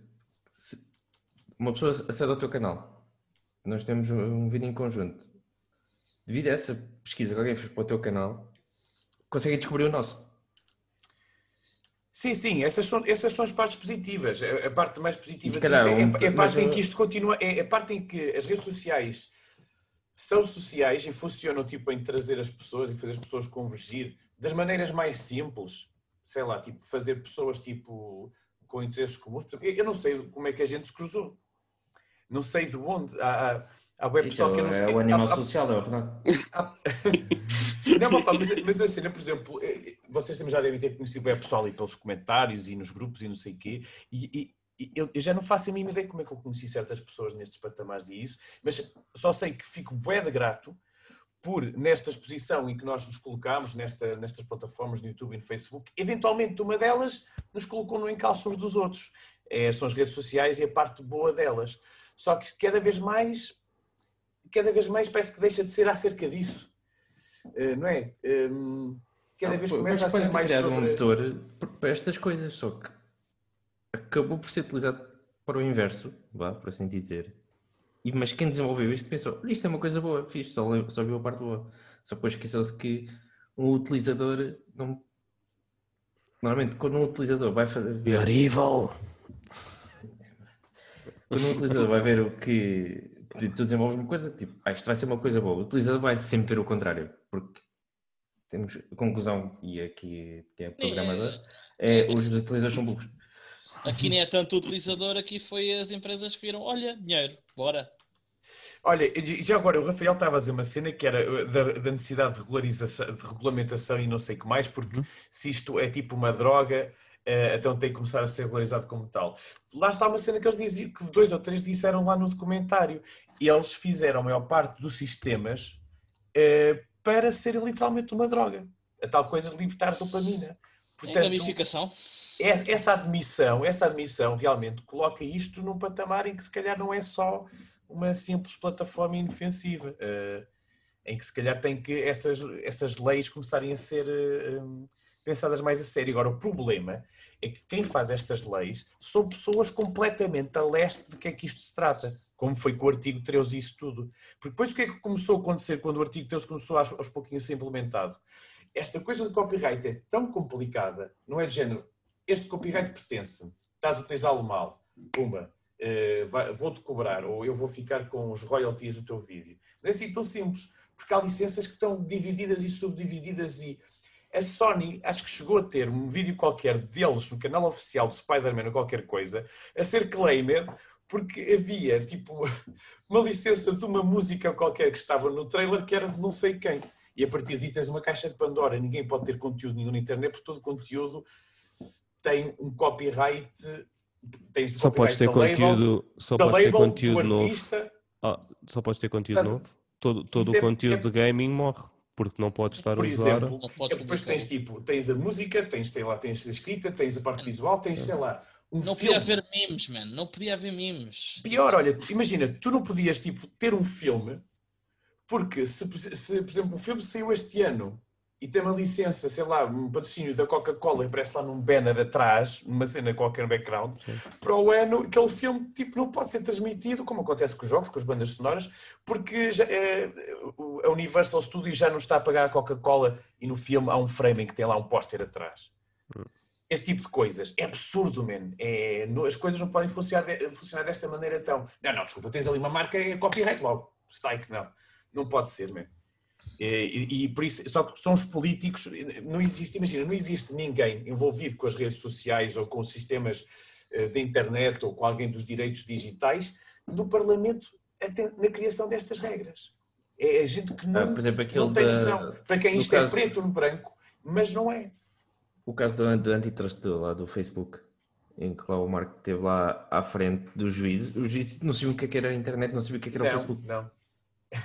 uma pessoa acede ao teu canal nós temos um vídeo em conjunto. Devido a essa pesquisa que alguém fez para o teu canal conseguem descobrir o nosso Sim, sim, essas são, essas são as partes positivas. A, parte mais positiva calhar, é, é, a parte em que isto continua, é a parte em que as redes sociais são sociais e funcionam tipo em trazer as pessoas e fazer as pessoas convergir das maneiras mais simples, sei lá, tipo fazer pessoas tipo com interesses comuns. Eu não sei como é que a gente se cruzou. Não sei de onde. Há, Há web pessoal que eu não sei. É o animal há, social, é o Renato. não, mas, mas a cena, por exemplo, eh, vocês também já devem ter conhecido web pessoal e pelos comentários e nos grupos e não sei o quê, e, e eu, eu, já não faço a mínima ideia como é que eu conheci certas pessoas nestes patamares e isso, mas só sei que fico bué de grato por, nesta exposição em que nós nos colocamos, nesta, nestas plataformas no YouTube e no Facebook, eventualmente uma delas nos colocou no encalço uns dos outros. É, são as redes sociais e a parte boa delas. Só que cada vez mais cada vez mais parece que deixa de ser acerca disso. Uh, não é? Um, ehm, cada vez começa a ser mais sobre... um motor para estas coisas, só que acabou por ser utilizado para o inverso, vá, por assim dizer. E, mas quem desenvolveu isto pensou, isto é uma coisa boa, fiz, só, só viu a parte boa. Só depois esqueceu-se que um utilizador não... Normalmente quando um utilizador vai fazer... You're evil! Quando um utilizador vai ver o que tu desenvolves uma coisa, tipo, ah, isto vai ser uma coisa boa. O utilizador vai sempre ver o contrário, porque temos a conclusão, e aqui que é programador, é, os utilizadores são burros. Aqui nem é tanto o utilizador, aqui foi as empresas que viram, olha, dinheiro, bora. Olha, já agora o Rafael estava a dizer uma cena que era uh, da, da necessidade de regularização, de regulamentação e não sei o que mais, porque uhum. se isto é tipo uma droga, então tem que começar a ser regularizado como tal. Lá está uma cena que eles diziam, que dois ou três disseram lá no documentário. Eles fizeram a maior parte dos sistemas uh, para serem literalmente uma droga. A tal coisa de libertar dopamina. Portanto, em gamificação? É, essa admissão, essa admissão realmente coloca isto num patamar em que se calhar não é só uma simples plataforma inofensiva, uh, em que se calhar tem que essas, essas leis começarem a ser pensadas mais a sério. Agora, o problema é que quem faz estas leis são pessoas completamente a leste de que é que isto se trata, como foi com o artigo 13 e isso tudo. Porque depois o que é que começou a acontecer quando o artigo 13 começou aos, aos pouquinhos a ser implementado? Esta coisa do copyright é tão complicada, não é de género, este copyright pertence, estás a utilizá-lo mal, pumba, uh, vou-te cobrar, ou eu vou ficar com os royalties do teu vídeo. Não é assim tão simples, porque há licenças que estão divididas e subdivididas e a Sony, acho que chegou a ter um vídeo qualquer deles no canal oficial do Spider-Man ou qualquer coisa, a ser claimed porque havia, tipo, uma licença de uma música qualquer que estava no trailer que era de não sei quem. E a partir daí tens uma caixa de Pandora. Ninguém pode ter conteúdo nenhum na internet, porque todo conteúdo tem um copyright. Tens só podes ter conteúdo, label, só podes ter conteúdo novo. Ah, só podes ter conteúdo novo. Todo, todo o conteúdo é, de gaming morre porque não podes estar por a usar. Exemplo, é depois tens tipo, tens a música, tens, sei lá, tens a escrita, tens a parte visual, tens, sei lá, um Não filme. podia haver memes, man. Não podia haver memes. Pior, olha, imagina, tu não podias tipo ter um filme, porque se, se por exemplo, um filme saiu este ano e tem uma licença, sei lá, um patrocínio da Coca-Cola e aparece lá num banner atrás, numa cena qualquer no background, Sim. para o ano aquele filme tipo, não pode ser transmitido, como acontece com os jogos, com as bandas sonoras, porque já, é, a Universal Studios já não está a pagar a Coca-Cola e no filme há um frame em que tem lá um póster atrás. Hum. Esse tipo de coisas. É absurdo, man. É, as coisas não podem funcionar, de, funcionar desta maneira então. Não, não, desculpa, tens ali uma marca e é copyright logo. Strike, não. Não pode ser, man. E, e, por isso, só que são os políticos, não existe, imagina, não existe ninguém envolvido com as redes sociais ou com os sistemas uh, da internet ou com alguém dos direitos digitais no Parlamento até na criação destas regras. É a gente que não, ah, exemplo, não tem noção. Para quem isto é caso, é preto no branco, mas não é. O caso do, do antitrust lá do Facebook, em que lá o Marco esteve lá à frente dos juízes, os juízes não sabiam o que, é era a internet, não sabiam o que, é era o não, Facebook. Não.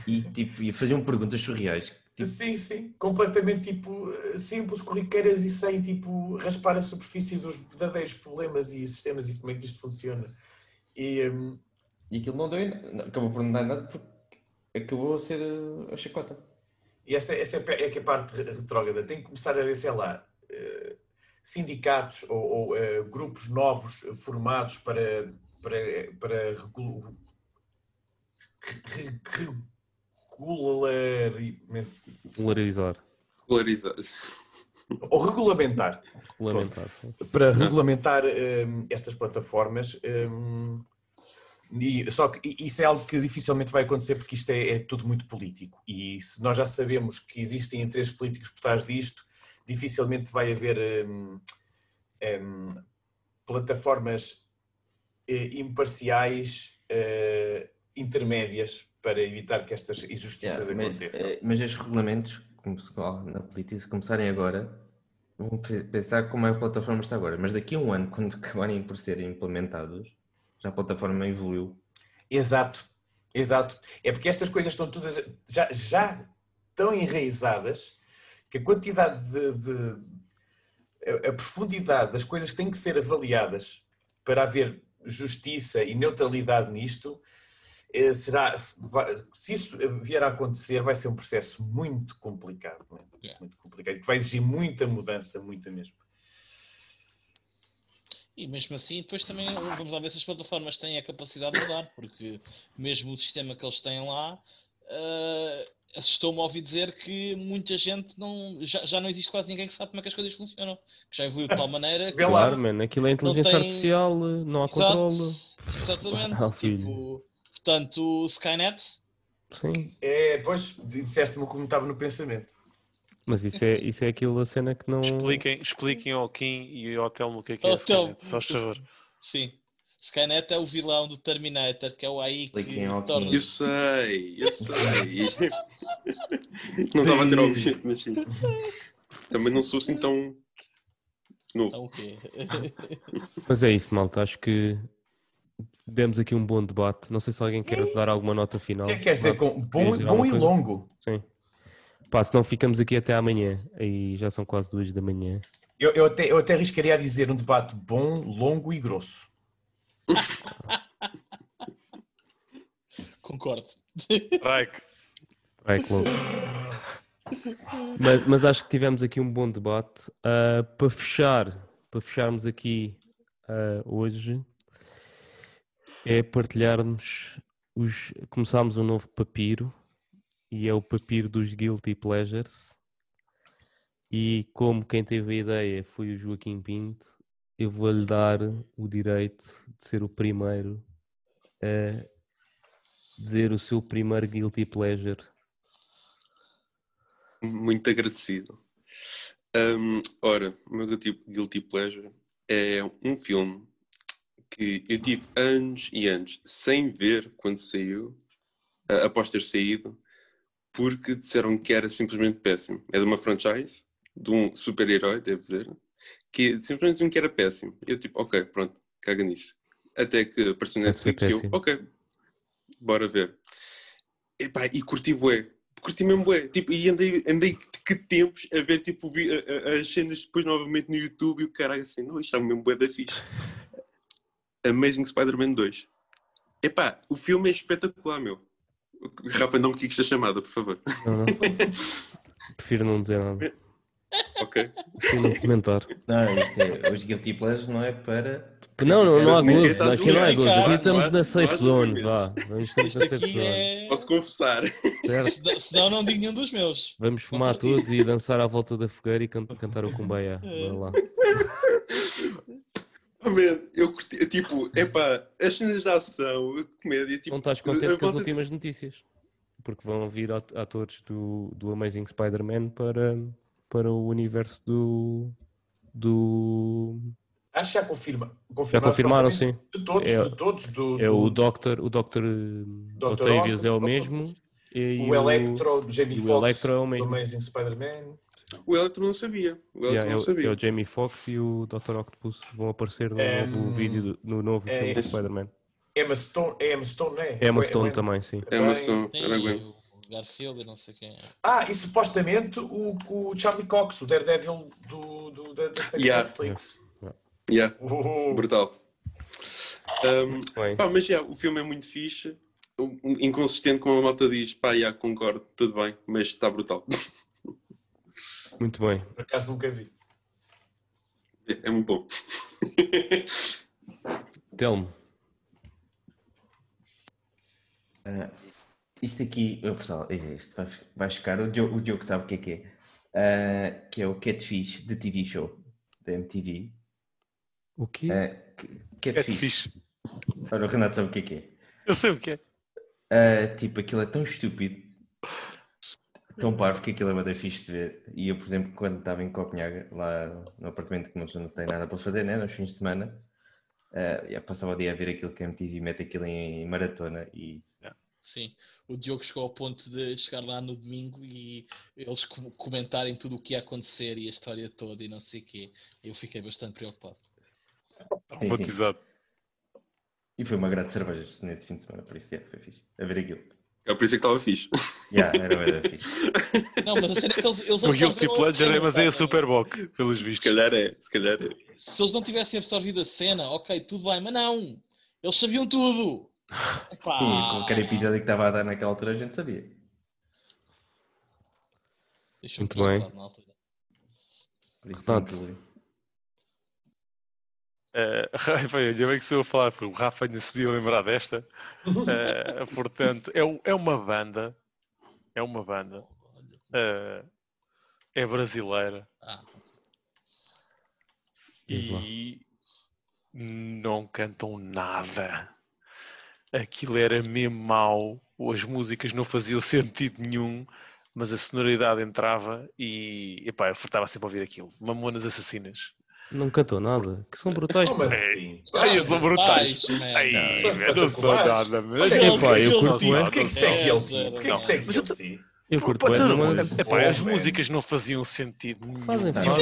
E, tipo, e faziam perguntas surreais. Tipo... Sim, sim, completamente tipo simples, corriqueiras e sem tipo raspar a superfície dos verdadeiros problemas e sistemas e como é que isto funciona. E, um... e aquilo não deu, acabou por não dar nada porque acabou a ser a chacota. E essa, essa é que é a parte retrógrada. Tem que começar a ver, sei lá, eh, sindicatos ou, ou uh, grupos novos formados para, para, para regularizar. Regularizar. Ou regulamentar. Regulamentar. Para regulamentar um, estas plataformas. Um, e, só que isso é algo que dificilmente vai acontecer porque isto é, é, tudo muito político. E se nós já sabemos que existem interesses políticos por trás disto, dificilmente vai haver um, um, plataformas uh, imparciais uh, intermédias para evitar que estas injustiças yeah, aconteçam. Mas, mas estes regulamentos, como se na política, se começarem agora, vão pensar como é a plataforma está agora. Mas daqui a um ano, quando acabarem por serem implementados, já a plataforma evoluiu. Exato, exato. É porque estas coisas estão todas já, já tão enraizadas que a quantidade de, de a profundidade das coisas que têm que ser avaliadas para haver justiça e neutralidade nisto eh, será, se isso vier a acontecer, vai ser um processo muito complicado, é? muito complicado, que vai exigir muita mudança, muita mesmo. E mesmo assim, depois também vamos lá ver se as plataformas têm a capacidade de mudar, porque mesmo o sistema que eles têm lá, uh, assustou-me a ouvir dizer que muita gente não. Já, já não existe quase ninguém que sabe como é que as coisas funcionam. Que já evoluiu de tal maneira que. Claro, mano, aquilo é inteligência tem... artificial, não há Exato, controle. Exatamente. Ah, tipo, Portanto, Skynet. Sim. É, pois, disseste-me como estava no pensamento. Mas isso é, isso é aquilo a cena que não. Expliquem, expliquem ao Kim e ao Telmo o que é que é Skynet, só favor. Sim. Skynet é o vilão do Terminator, que é o AI que torna... Eu sei, eu sei. não estava a ter ouvido, mas sim. Também não sou assim tão novo. Okay. mas é isso, malta. Acho que demos aqui um bom debate. Não sei se alguém quer dar alguma nota final. Quer dizer, com bom, bom e longo. Sim. Pá, senão ficamos aqui até amanhã. Aí já são quase duas da manhã. Eu, eu, até, eu até arriscaria a dizer um debate bom, longo e grosso. Concordo. Strike. Strike logo. Mas, mas acho que tivemos aqui um bom debate. Uh, para fechar, para fecharmos aqui uh, hoje, é partilharmos os. Começámos um novo papiro e é o papiro dos Guilty Pleasures. E como quem teve a ideia foi o Joaquim Pinto, eu vou-lhe dar o direito de ser o primeiro a dizer o seu primeiro Guilty Pleasure. Muito agradecido. Um, ora, o meu Guilty Pleasure é um filme que eu tive anos e anos sem ver quando saiu, após ter saído, porque disseram que era simplesmente péssimo. É de uma franchise, de um super-herói, devo dizer, que simplesmente diziam que era péssimo. Eu tipo, ok, pronto, caga nisso. Até que apareceu na Netflix e eu, ok, bora ver. Epá, e curti bué. Curti mesmo bué. Tipo, e andei, andei que tempos a ver tipo, vi, a, a, as cenas depois novamente no YouTube e o caralho assim, não, isto está mesmo bué da fixe. Amazing Spider-Man 2. Epá, o filme é espetacular, meu. Rafa, não me quiques a chamada, por favor. Não, não. Prefiro não dizer nada. Ok. Prefiro não comentar. Não, é, os Guilty Pleasures não é para. Não, não, não há gozo. Aqui não é gozo. Aqui estamos na safe zone. Vá. Estamos na safe zone. É... Posso confessar. Certo? Senão não digo nenhum dos meus. Vamos fumar todos e dançar à volta da fogueira e cantar o Kumbaya. Bora lá. eu curti, tipo, epá, as cenas de ação, a comédia, tipo... Não estás contente com as últimas notícias? porque vão vir atores do, do Amazing Spider-Man para, para o universo do. do... Acho que já confirma. Já confirmaram, sim. De todos, é, de todos. Do, é do... o Doctor, o Doctor, Dr. Octavius é o mesmo. o, o Electro do Jamie Foxx, é o mesmo. do Amazing Spider-Man. O Electro não sabia. O Electro yeah, não é, sabia. É o Jamie Foxx e o Dr. Octopus vão aparecer no um, novo vídeo, no novo é, filme do Spider-Man. Emma Stone, é Emma Stone, né? Emma Stone também, sim. Emma Stone, era Gwen. Garfield e não sei quem é. Ah, e supostamente o, o Charlie Cox, o Daredevil do, do, da, da série yeah. Netflix. Yeah. Uh. Brutal. Um, pá, mas yeah, o filme é muito fixe. Inconsistente, como a malta diz, pá, yeah, concordo, tudo bem, mas está brutal. Muito bem. Por acaso nunca vi. É, é muito bom. Telmo. Uh, isto aqui, oh, pessoal, isto vai, vai ficar. O Diogo, o Diogo sabe o que é que é. Uh, que é o Catfish de TV Show da MTV. O quê? Uh, Catfish. Catfish. Ora, o Renato sabe o que é que é. Eu sei o que é. Uh, tipo, aquilo é tão estúpido, tão parvo que aquilo é uma fixe de ver. E eu, por exemplo, quando estava em Copenhague, lá no apartamento que não tem nada para fazer, né, nos fins de semana, uh, passava o dia a ver aquilo que a MTV mete aquilo em maratona e Sim, o Diogo chegou ao ponto de chegar lá no domingo e eles comentarem tudo o que ia acontecer e a história toda e não sei o quê. Eu fiquei bastante preocupado. Traumatizado. E foi uma grande cerveja nesse fim de semana, por isso é, foi fixe. A ver aquilo. É por isso que estava fixe. Yeah, era, era fixe. Não, mas a cena é que eles. eles o Guilty Pleasure, mas é a Superboc, pelos vistos. Se calhar é, se calhar é. Se eles não tivessem absorvido a cena, ok, tudo bem, mas não! Eles sabiam tudo! Epá. E qualquer episódio que estava a dar naquela altura a gente sabia. Muito bem. Portanto, Uh, ainda bem que se eu falar, o Rafa ainda se podia lembrar desta. Uh, portanto, é, é uma banda. É uma banda. Uh, é brasileira. Ah. E não cantam nada aquilo era mesmo mau, as músicas não faziam sentido nenhum, mas a sonoridade entrava e epá, eu furtava sempre a ouvir aquilo. Mamonas Assassinas. Não cantou nada, que são brutais. Como assim? Ai, são brutais. Ai, não, não sou nada. Mas... Epá, eu curto Porquê que segue ele? Porquê que segue ele? Eu curto bem, mas... Epá, as músicas não faziam sentido nenhum. Fazem só,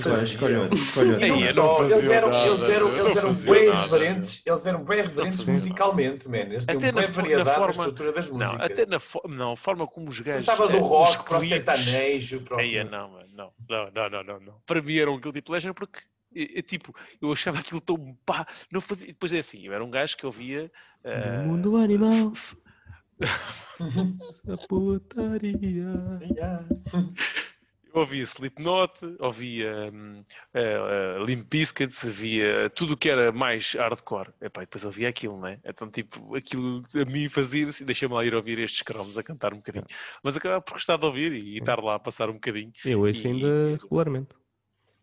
eles eram, eles eram, eles eram bem reverentes, eles eram bem reverentes musicalmente, man. Eles tinham bem variedade na estrutura das músicas. Não, até na não, forma como os gajos... Passava do rock para o sertanejo, não, não, não, não, não. Para mim era um guilty pleasure porque é, tipo, eu achava aquilo tão pá, não fazia. Depois é assim, eu era um gajo que ouvia. Uh, mundo animal. Essa putaria. Eu ouvia Slipknot, ouvia um, uh, uh, Limp Bizkit, via tudo o que era mais hardcore. Epá, depois ouvia aquilo, né? Então, tipo, aquilo a mim fazia assim, deixa-me lá ir ouvir estes cromos a cantar um bocadinho. Mas acabava por gostar de ouvir e, e estar lá a passar um bocadinho. Eu ouço ainda e... regularmente.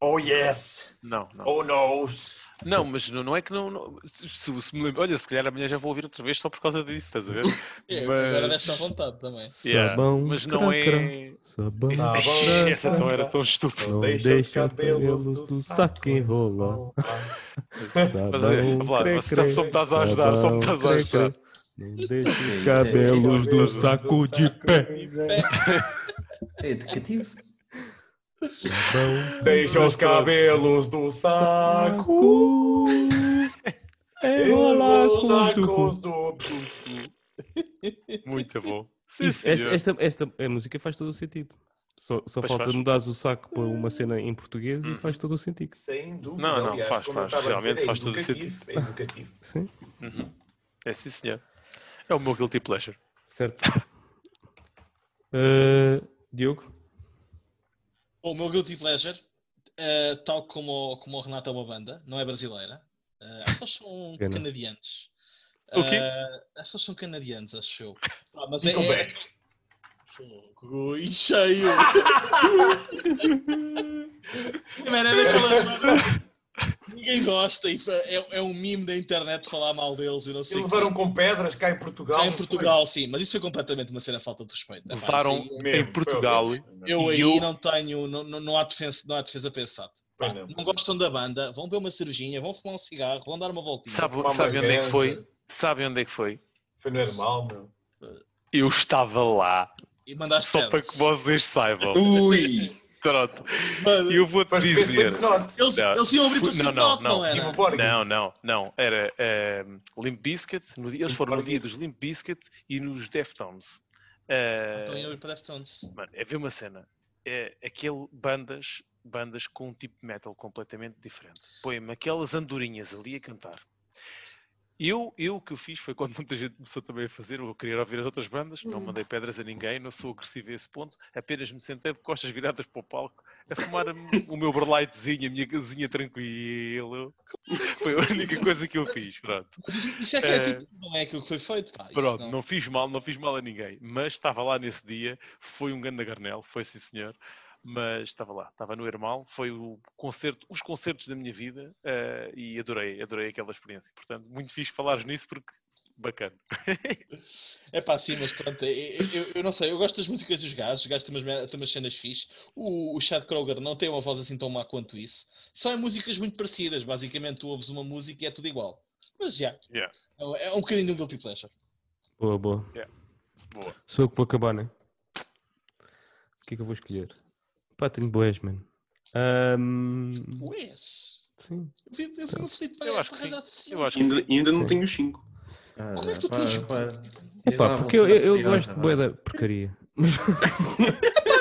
Oh yes! Não, não. Oh noes! Não, mas não, não é que não. não se, se, me lembro, olha, se calhar amanhã já vou ouvir outra vez só por causa disso, estás a ver? é, mas... Agora desta vontade também. Yeah, sabão, mas não é. Sabão, sabão, essa então era tão estúpida. Não deixa os cabelos do saco enrolar. mas, Vlad, só me estás a ajudar, só me estás a ajudar. Não deixa os cabelos do saco de pé. É educativo. Deixa os cabelos do saco. Enrolar com os do. Muito bom. Sim, esta, esta, esta, a música faz todo o sentido. Só, só falta faz. mudar o saco para uma cena em português hum. e faz todo o sentido. Sem dúvida. Não, não, Aliás, faz, faz. Realmente dizer, faz é todo o sentido. É educativo. Sim. Uhum. É sim, senhor. É o meu guilty pleasure. Certo. uh, Diogo? O meu Guilty Pleasure, uh, tal como, como o Renato é uma banda, não é brasileira. Uh, acho que eles são Pena. canadianos. O quê? Uh, acho que eles são canadianos, acho eu. Ah, mas é, é... Fogo e cheio! Mano, é daquelas Ninguém gosta e é, é um mimo da internet falar mal deles e não sei. E levaram com pedras cá em Portugal. Cá em Portugal, foi? sim, mas isso foi completamente uma cena falta de respeito. Levaram em Portugal. Eu aí eu... não tenho, não, não, há defesa, não há defesa pensada. Pá, não, não gostam da banda, vão beber uma cervejinha, vão fumar um cigarro, vão dar uma voltinha. Sabe, sabe onde é que foi? Sabe onde é que foi? Foi normal, meu. Eu estava lá. E mandaste Só para que vocês saibam. Ui! Pronto. Mano, eu vou-te dizer. Eles, não, eles iam abrir o não, não, não, não, era? Não, não, não. Era uh, Limp Bizkit. No, eles foram no dia dos Limp Bizkit e nos Deftones. Uh, então iam ir para Deftones. Mano, é ver uma cena. É aquele bandas, bandas com um tipo de metal completamente diferente. Põe-me aquelas andorinhas ali a cantar. Eu, eu o que eu fiz foi quando muita gente começou também a fazer, eu queria ouvir as outras bandas, não hum. mandei pedras a ninguém, não sou agressivo a esse ponto, apenas me sentei de costas viradas para o palco, a fumar o meu berlightzinho, a minha casinha tranquilo. Foi a única coisa que eu fiz, pronto. Isso é, que é, uh, não é aquilo que foi feito, pá. Pronto, não... não... fiz mal, não fiz mal a ninguém, mas estava lá nesse dia, foi um grande garnel, foi sim senhor mas estava lá, estava no Hermal, foi o concerto, os concertos da minha vida uh, e adorei, adorei aquela experiência. Portanto, muito fixe falares nisso porque bacana. é pá, sim, mas pronto, eu, eu, eu, não sei, eu gosto das músicas dos gajos, os gajos têm umas, têm umas cenas fixe. O, o Chad Kroger não tem uma voz assim tão má quanto isso. São músicas muito parecidas, basicamente tu ouves uma música e é tudo igual. Mas já, yeah. é, é um bocadinho de um guilty pleasure. Boa, boa. Yeah. boa. Sou eu que vou acabar, né? O que é que eu vou escolher? Pá, tenho boés, mano. Um... Boés? Sim. Eu vi, eu vi tá. Felipe eu acho que sim. Eu acho que ainda, ainda não tenho 5. Ah, Como é que tu tens? É pá, porque eu, eu, eu gosto de boé da porcaria.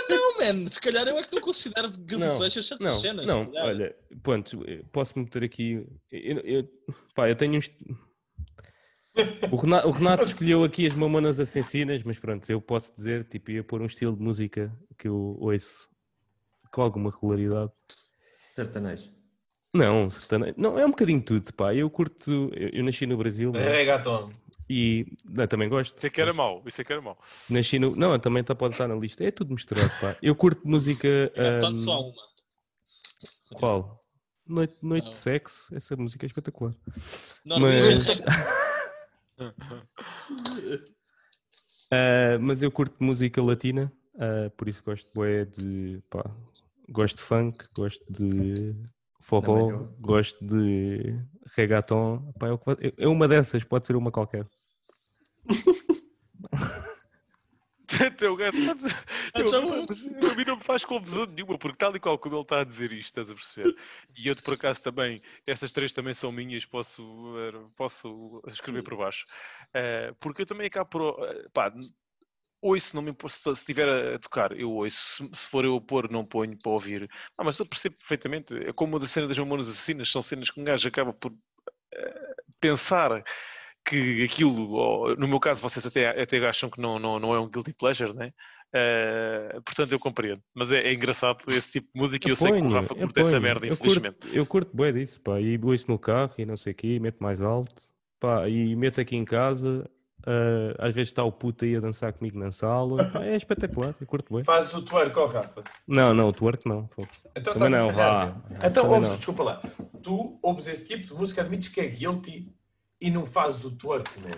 não, man. Se calhar eu é que não considero Guilty não, Pleasure certas não, cenas. Não, olha, ponto, posso meter aqui. Eu, eu, pá, eu tenho uns. O Renato, o Renato, escolheu aqui as mamonas assassinas, mas pronto, eu posso dizer, tipo, ia pôr um estilo de música que eu ouço com alguma regularidade. Sertanejo. Não, sertanejo. Não, é um bocadinho tudo, pá. Eu curto. Eu, eu nasci no Brasil. É, gato. E não, também gosto. Isso é que era mau, isso é que era mau. Nasci no. Não, também tá, pode estar na lista. É tudo misturado, pá. Eu curto música. É, um... só uma. Qual? Noite, noite de sexo, essa música é espetacular. Não, mas... uh, mas eu curto música latina, uh, por isso gosto de pá, Gosto de funk, gosto de forró, gosto de reggaeton. Pá, é, é uma dessas, pode ser uma qualquer. teu gato, então... a mim não me faz confusão nenhuma, porque tal e qual como ele está a dizer isto, estás a perceber? E eu, por acaso, também, essas três também são minhas, posso, posso escrever por baixo. Uh, porque eu também acabo por. Uh, pá, ouço, não me importa, se estiver a tocar, eu ouço, se, for eu a pôr, não ponho para ouvir. Não, mas eu percebo perfeitamente, é como a cena das mamonas assassinas, são cenas que um gajo acaba por uh, pensar que aquilo, ou, no meu caso, vocês até, até acham que não, não, não é um guilty pleasure, né? Uh, portanto, eu compreendo. Mas é, é, engraçado esse tipo de música e eu, eu sei que o Rafa curte essa merda, infelizmente. Eu curto, eu curto bem disso, pá, e ouço no carro e não sei o quê, meto mais alto, pá, e meto aqui em casa Uh, às vezes está o puto aí a dançar comigo na sala. é espetacular, eu curto bem. Fazes o twerk, ó Rafa? Não, não, o twerk não. Então Também não, vá. Então, ouves, desculpa lá. Tu ouves esse tipo de música, admites que é guilty e não fazes o twerk, né?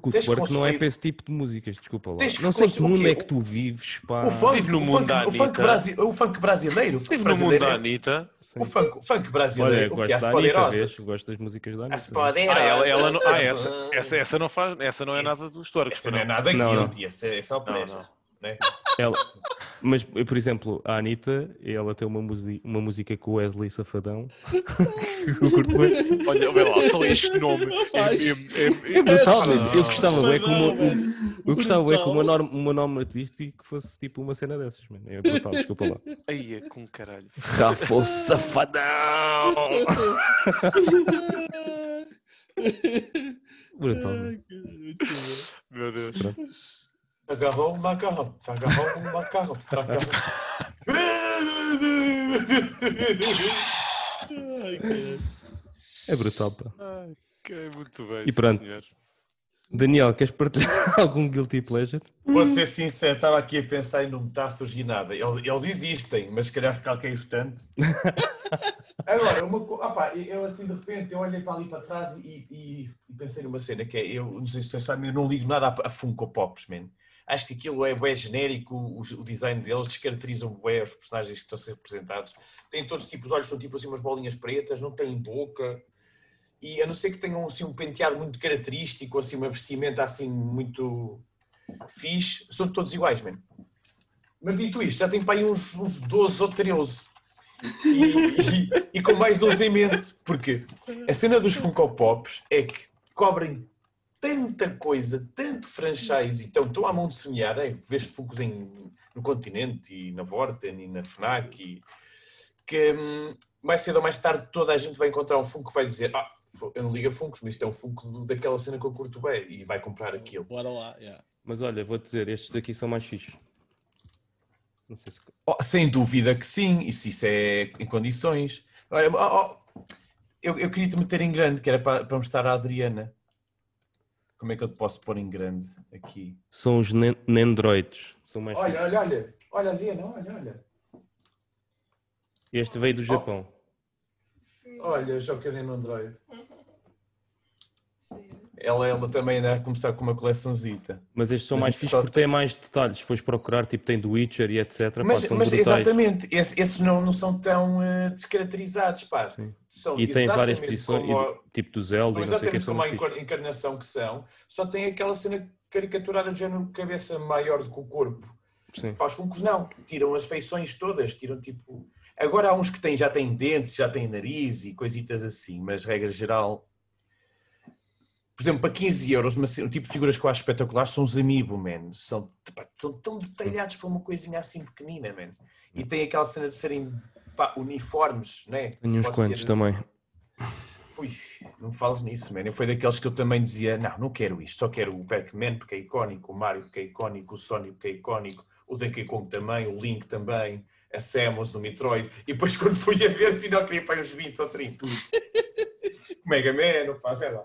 Porque o twerk não é para esse tipo de músicas, desculpa lá. Não sei que mundo é que tu vives, pá. O funk, Vive no o mundo funk, da o funk, brasi o funk brasileiro. O funk Vive brasileiro, no mundo da Anitta. O funk, o funk brasileiro, Olha, o que é as poderosas. Gosto das músicas da Anitta. As poderosas. Ah, ela, ela não, ah, essa, essa, essa, não faz, essa não é nada dos twerks. Essa não é nada guilty, essa é só pleasure. Né? Ela, mas, por exemplo, a Anitta, ela tem uma, uma música com o Wesley Safadão. eu curto bem. Olha, vê lá, só este nome. É, é, é, é brutal, é, eu gostava bem com uma, um, eu gostava bem com uma norma, uma norma artística que fosse tipo uma cena dessas, mano. É brutal, desculpa lá. Aí é com caralho. Rafa Safadão! brutal, mano. Meu Deus. Pronto. Agarrou um macarrão. Agarrou um macarrão. é brutal, pá. Ai, muito bem. E pronto. Daniel, queres partilhar algum guilty pleasure? Vou ser sincero, estava aqui a pensar e não me está a surgir nada. Eles, eles existem, mas se calhar recalquei-os tanto. Agora, uma opa, eu assim de repente eu olhei para ali para trás e, e, e pensei numa cena que é, eu não sei se vocês sabem, eu não ligo nada a, a Funko Pops, man. Acho que aquilo é bem genérico, o, design deles descaracterizam bem os personagens que estão a ser representados. Têm todos tipo, os olhos são tipo assim umas bolinhas pretas, não têm boca e a não ser que tenham assim, um penteado muito característico, assim, uma vestimenta assim muito fixe, são todos iguais, mesmo. Mas dito isto, já tem para aí uns, uns 12 ou 13. E, e, e, com mais uns em mente, porque a cena dos Funko Pops é que cobrem tanta coisa, tanto franchise, e estão, à mão de semear, é? vês Funkos em, no continente e na Vorten e na FNAC, e, que hum, mais cedo ou mais tarde toda a gente vai encontrar um Funko que vai dizer ah, eu não ligo a Funkos, mas isto é um Funko daquela cena que eu curto bem e vai comprar aquilo. Bora lá, yeah. Mas olha, vou dizer, estes daqui são mais fixos. Não sei se... Oh, sem dúvida que sim, e se isso é em condições. Olha, oh, oh, eu, eu queria te meter em grande, que era para, para mostrar à Adriana. Como é que eu te posso pôr em grande aqui? São os Nendroids. São mais olha, olha, olha, olha, Adriana, olha, olha. Este veio do Japão. Olha, Joker em Android. Ela, ela também a começar com uma coleçãozita. Mas estes são mas mais fixos porque têm mais detalhes. Se fores procurar, tipo, tem do Witcher e etc. Mas, pá, mas exatamente, esses, esses, não, não são tão uh, descaracterizados, pá. São e tem várias posições, como, tipo do Zelda. São exatamente como a encarnação que são, só tem aquela cena caricaturada de género de cabeça maior do que o corpo. Sim. Para os funcos não, tiram as feições todas, tiram tipo Agora há uns que têm, já têm dentes, já têm nariz e coisitas assim, mas regra geral. Por exemplo, para 15 euros, uma, um tipo de figuras que eu acho espetacular são os Amiibo, man. São, são tão detalhados para uma coisinha assim pequenina, man. E tem aquela cena de serem pá, uniformes, né? Tenho uns quantos ter... também. Ui, não me fales nisso, man. Eu fui daqueles que eu também dizia, não, não quero isto, só quero o Pac-Man porque é icónico, o Mario porque é icónico, o Sonic porque é icónico, o Donkey Kong também, o Link também a Samus no Metroid, e depois quando fui a ver, afinal queria para uns 20 ou 30. Mega Man, pá, sei lá.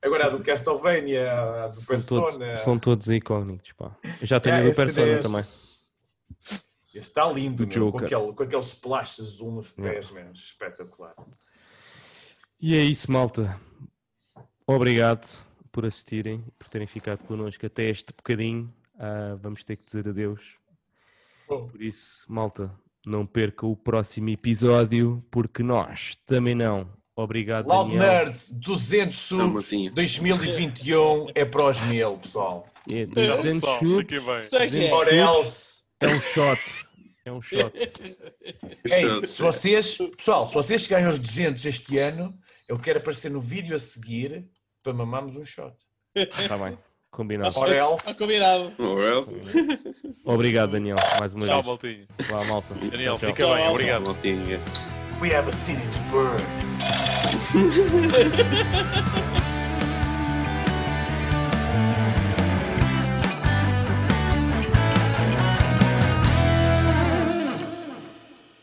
Agora a do Castlevania, a do são Persona. Todos, são todos icónicos, pá. Eu já tenho é, do Persona é também. Esse está lindo, meu, com, aquele, com aquele splash azul nos pés, yeah. mesmo, espetacular. E é isso, malta. Obrigado por assistirem, por terem ficado connosco até este bocadinho. Uh, vamos ter que dizer adeus. Por isso, malta, não perca o próximo episódio, porque nós também não. Obrigado, Loud Daniel. Nerds 200 subs 2021 é para os mil, pessoal. É, 200 subs. É um shot. É um shot. Ei, se vocês, pessoal, se vocês chegarem aos 200 este ano, eu quero aparecer no vídeo a seguir para mamarmos um shot. Está bem. Combinado. Or else. Combinado. Or else. Obrigado, Daniel, mais uma tchau, vez. Maltinho. Vá, malta. Daniel, tchau, fica tchau. bem. Obrigado. Maltinho. We have a city to burn. Ha ha ha ha ha!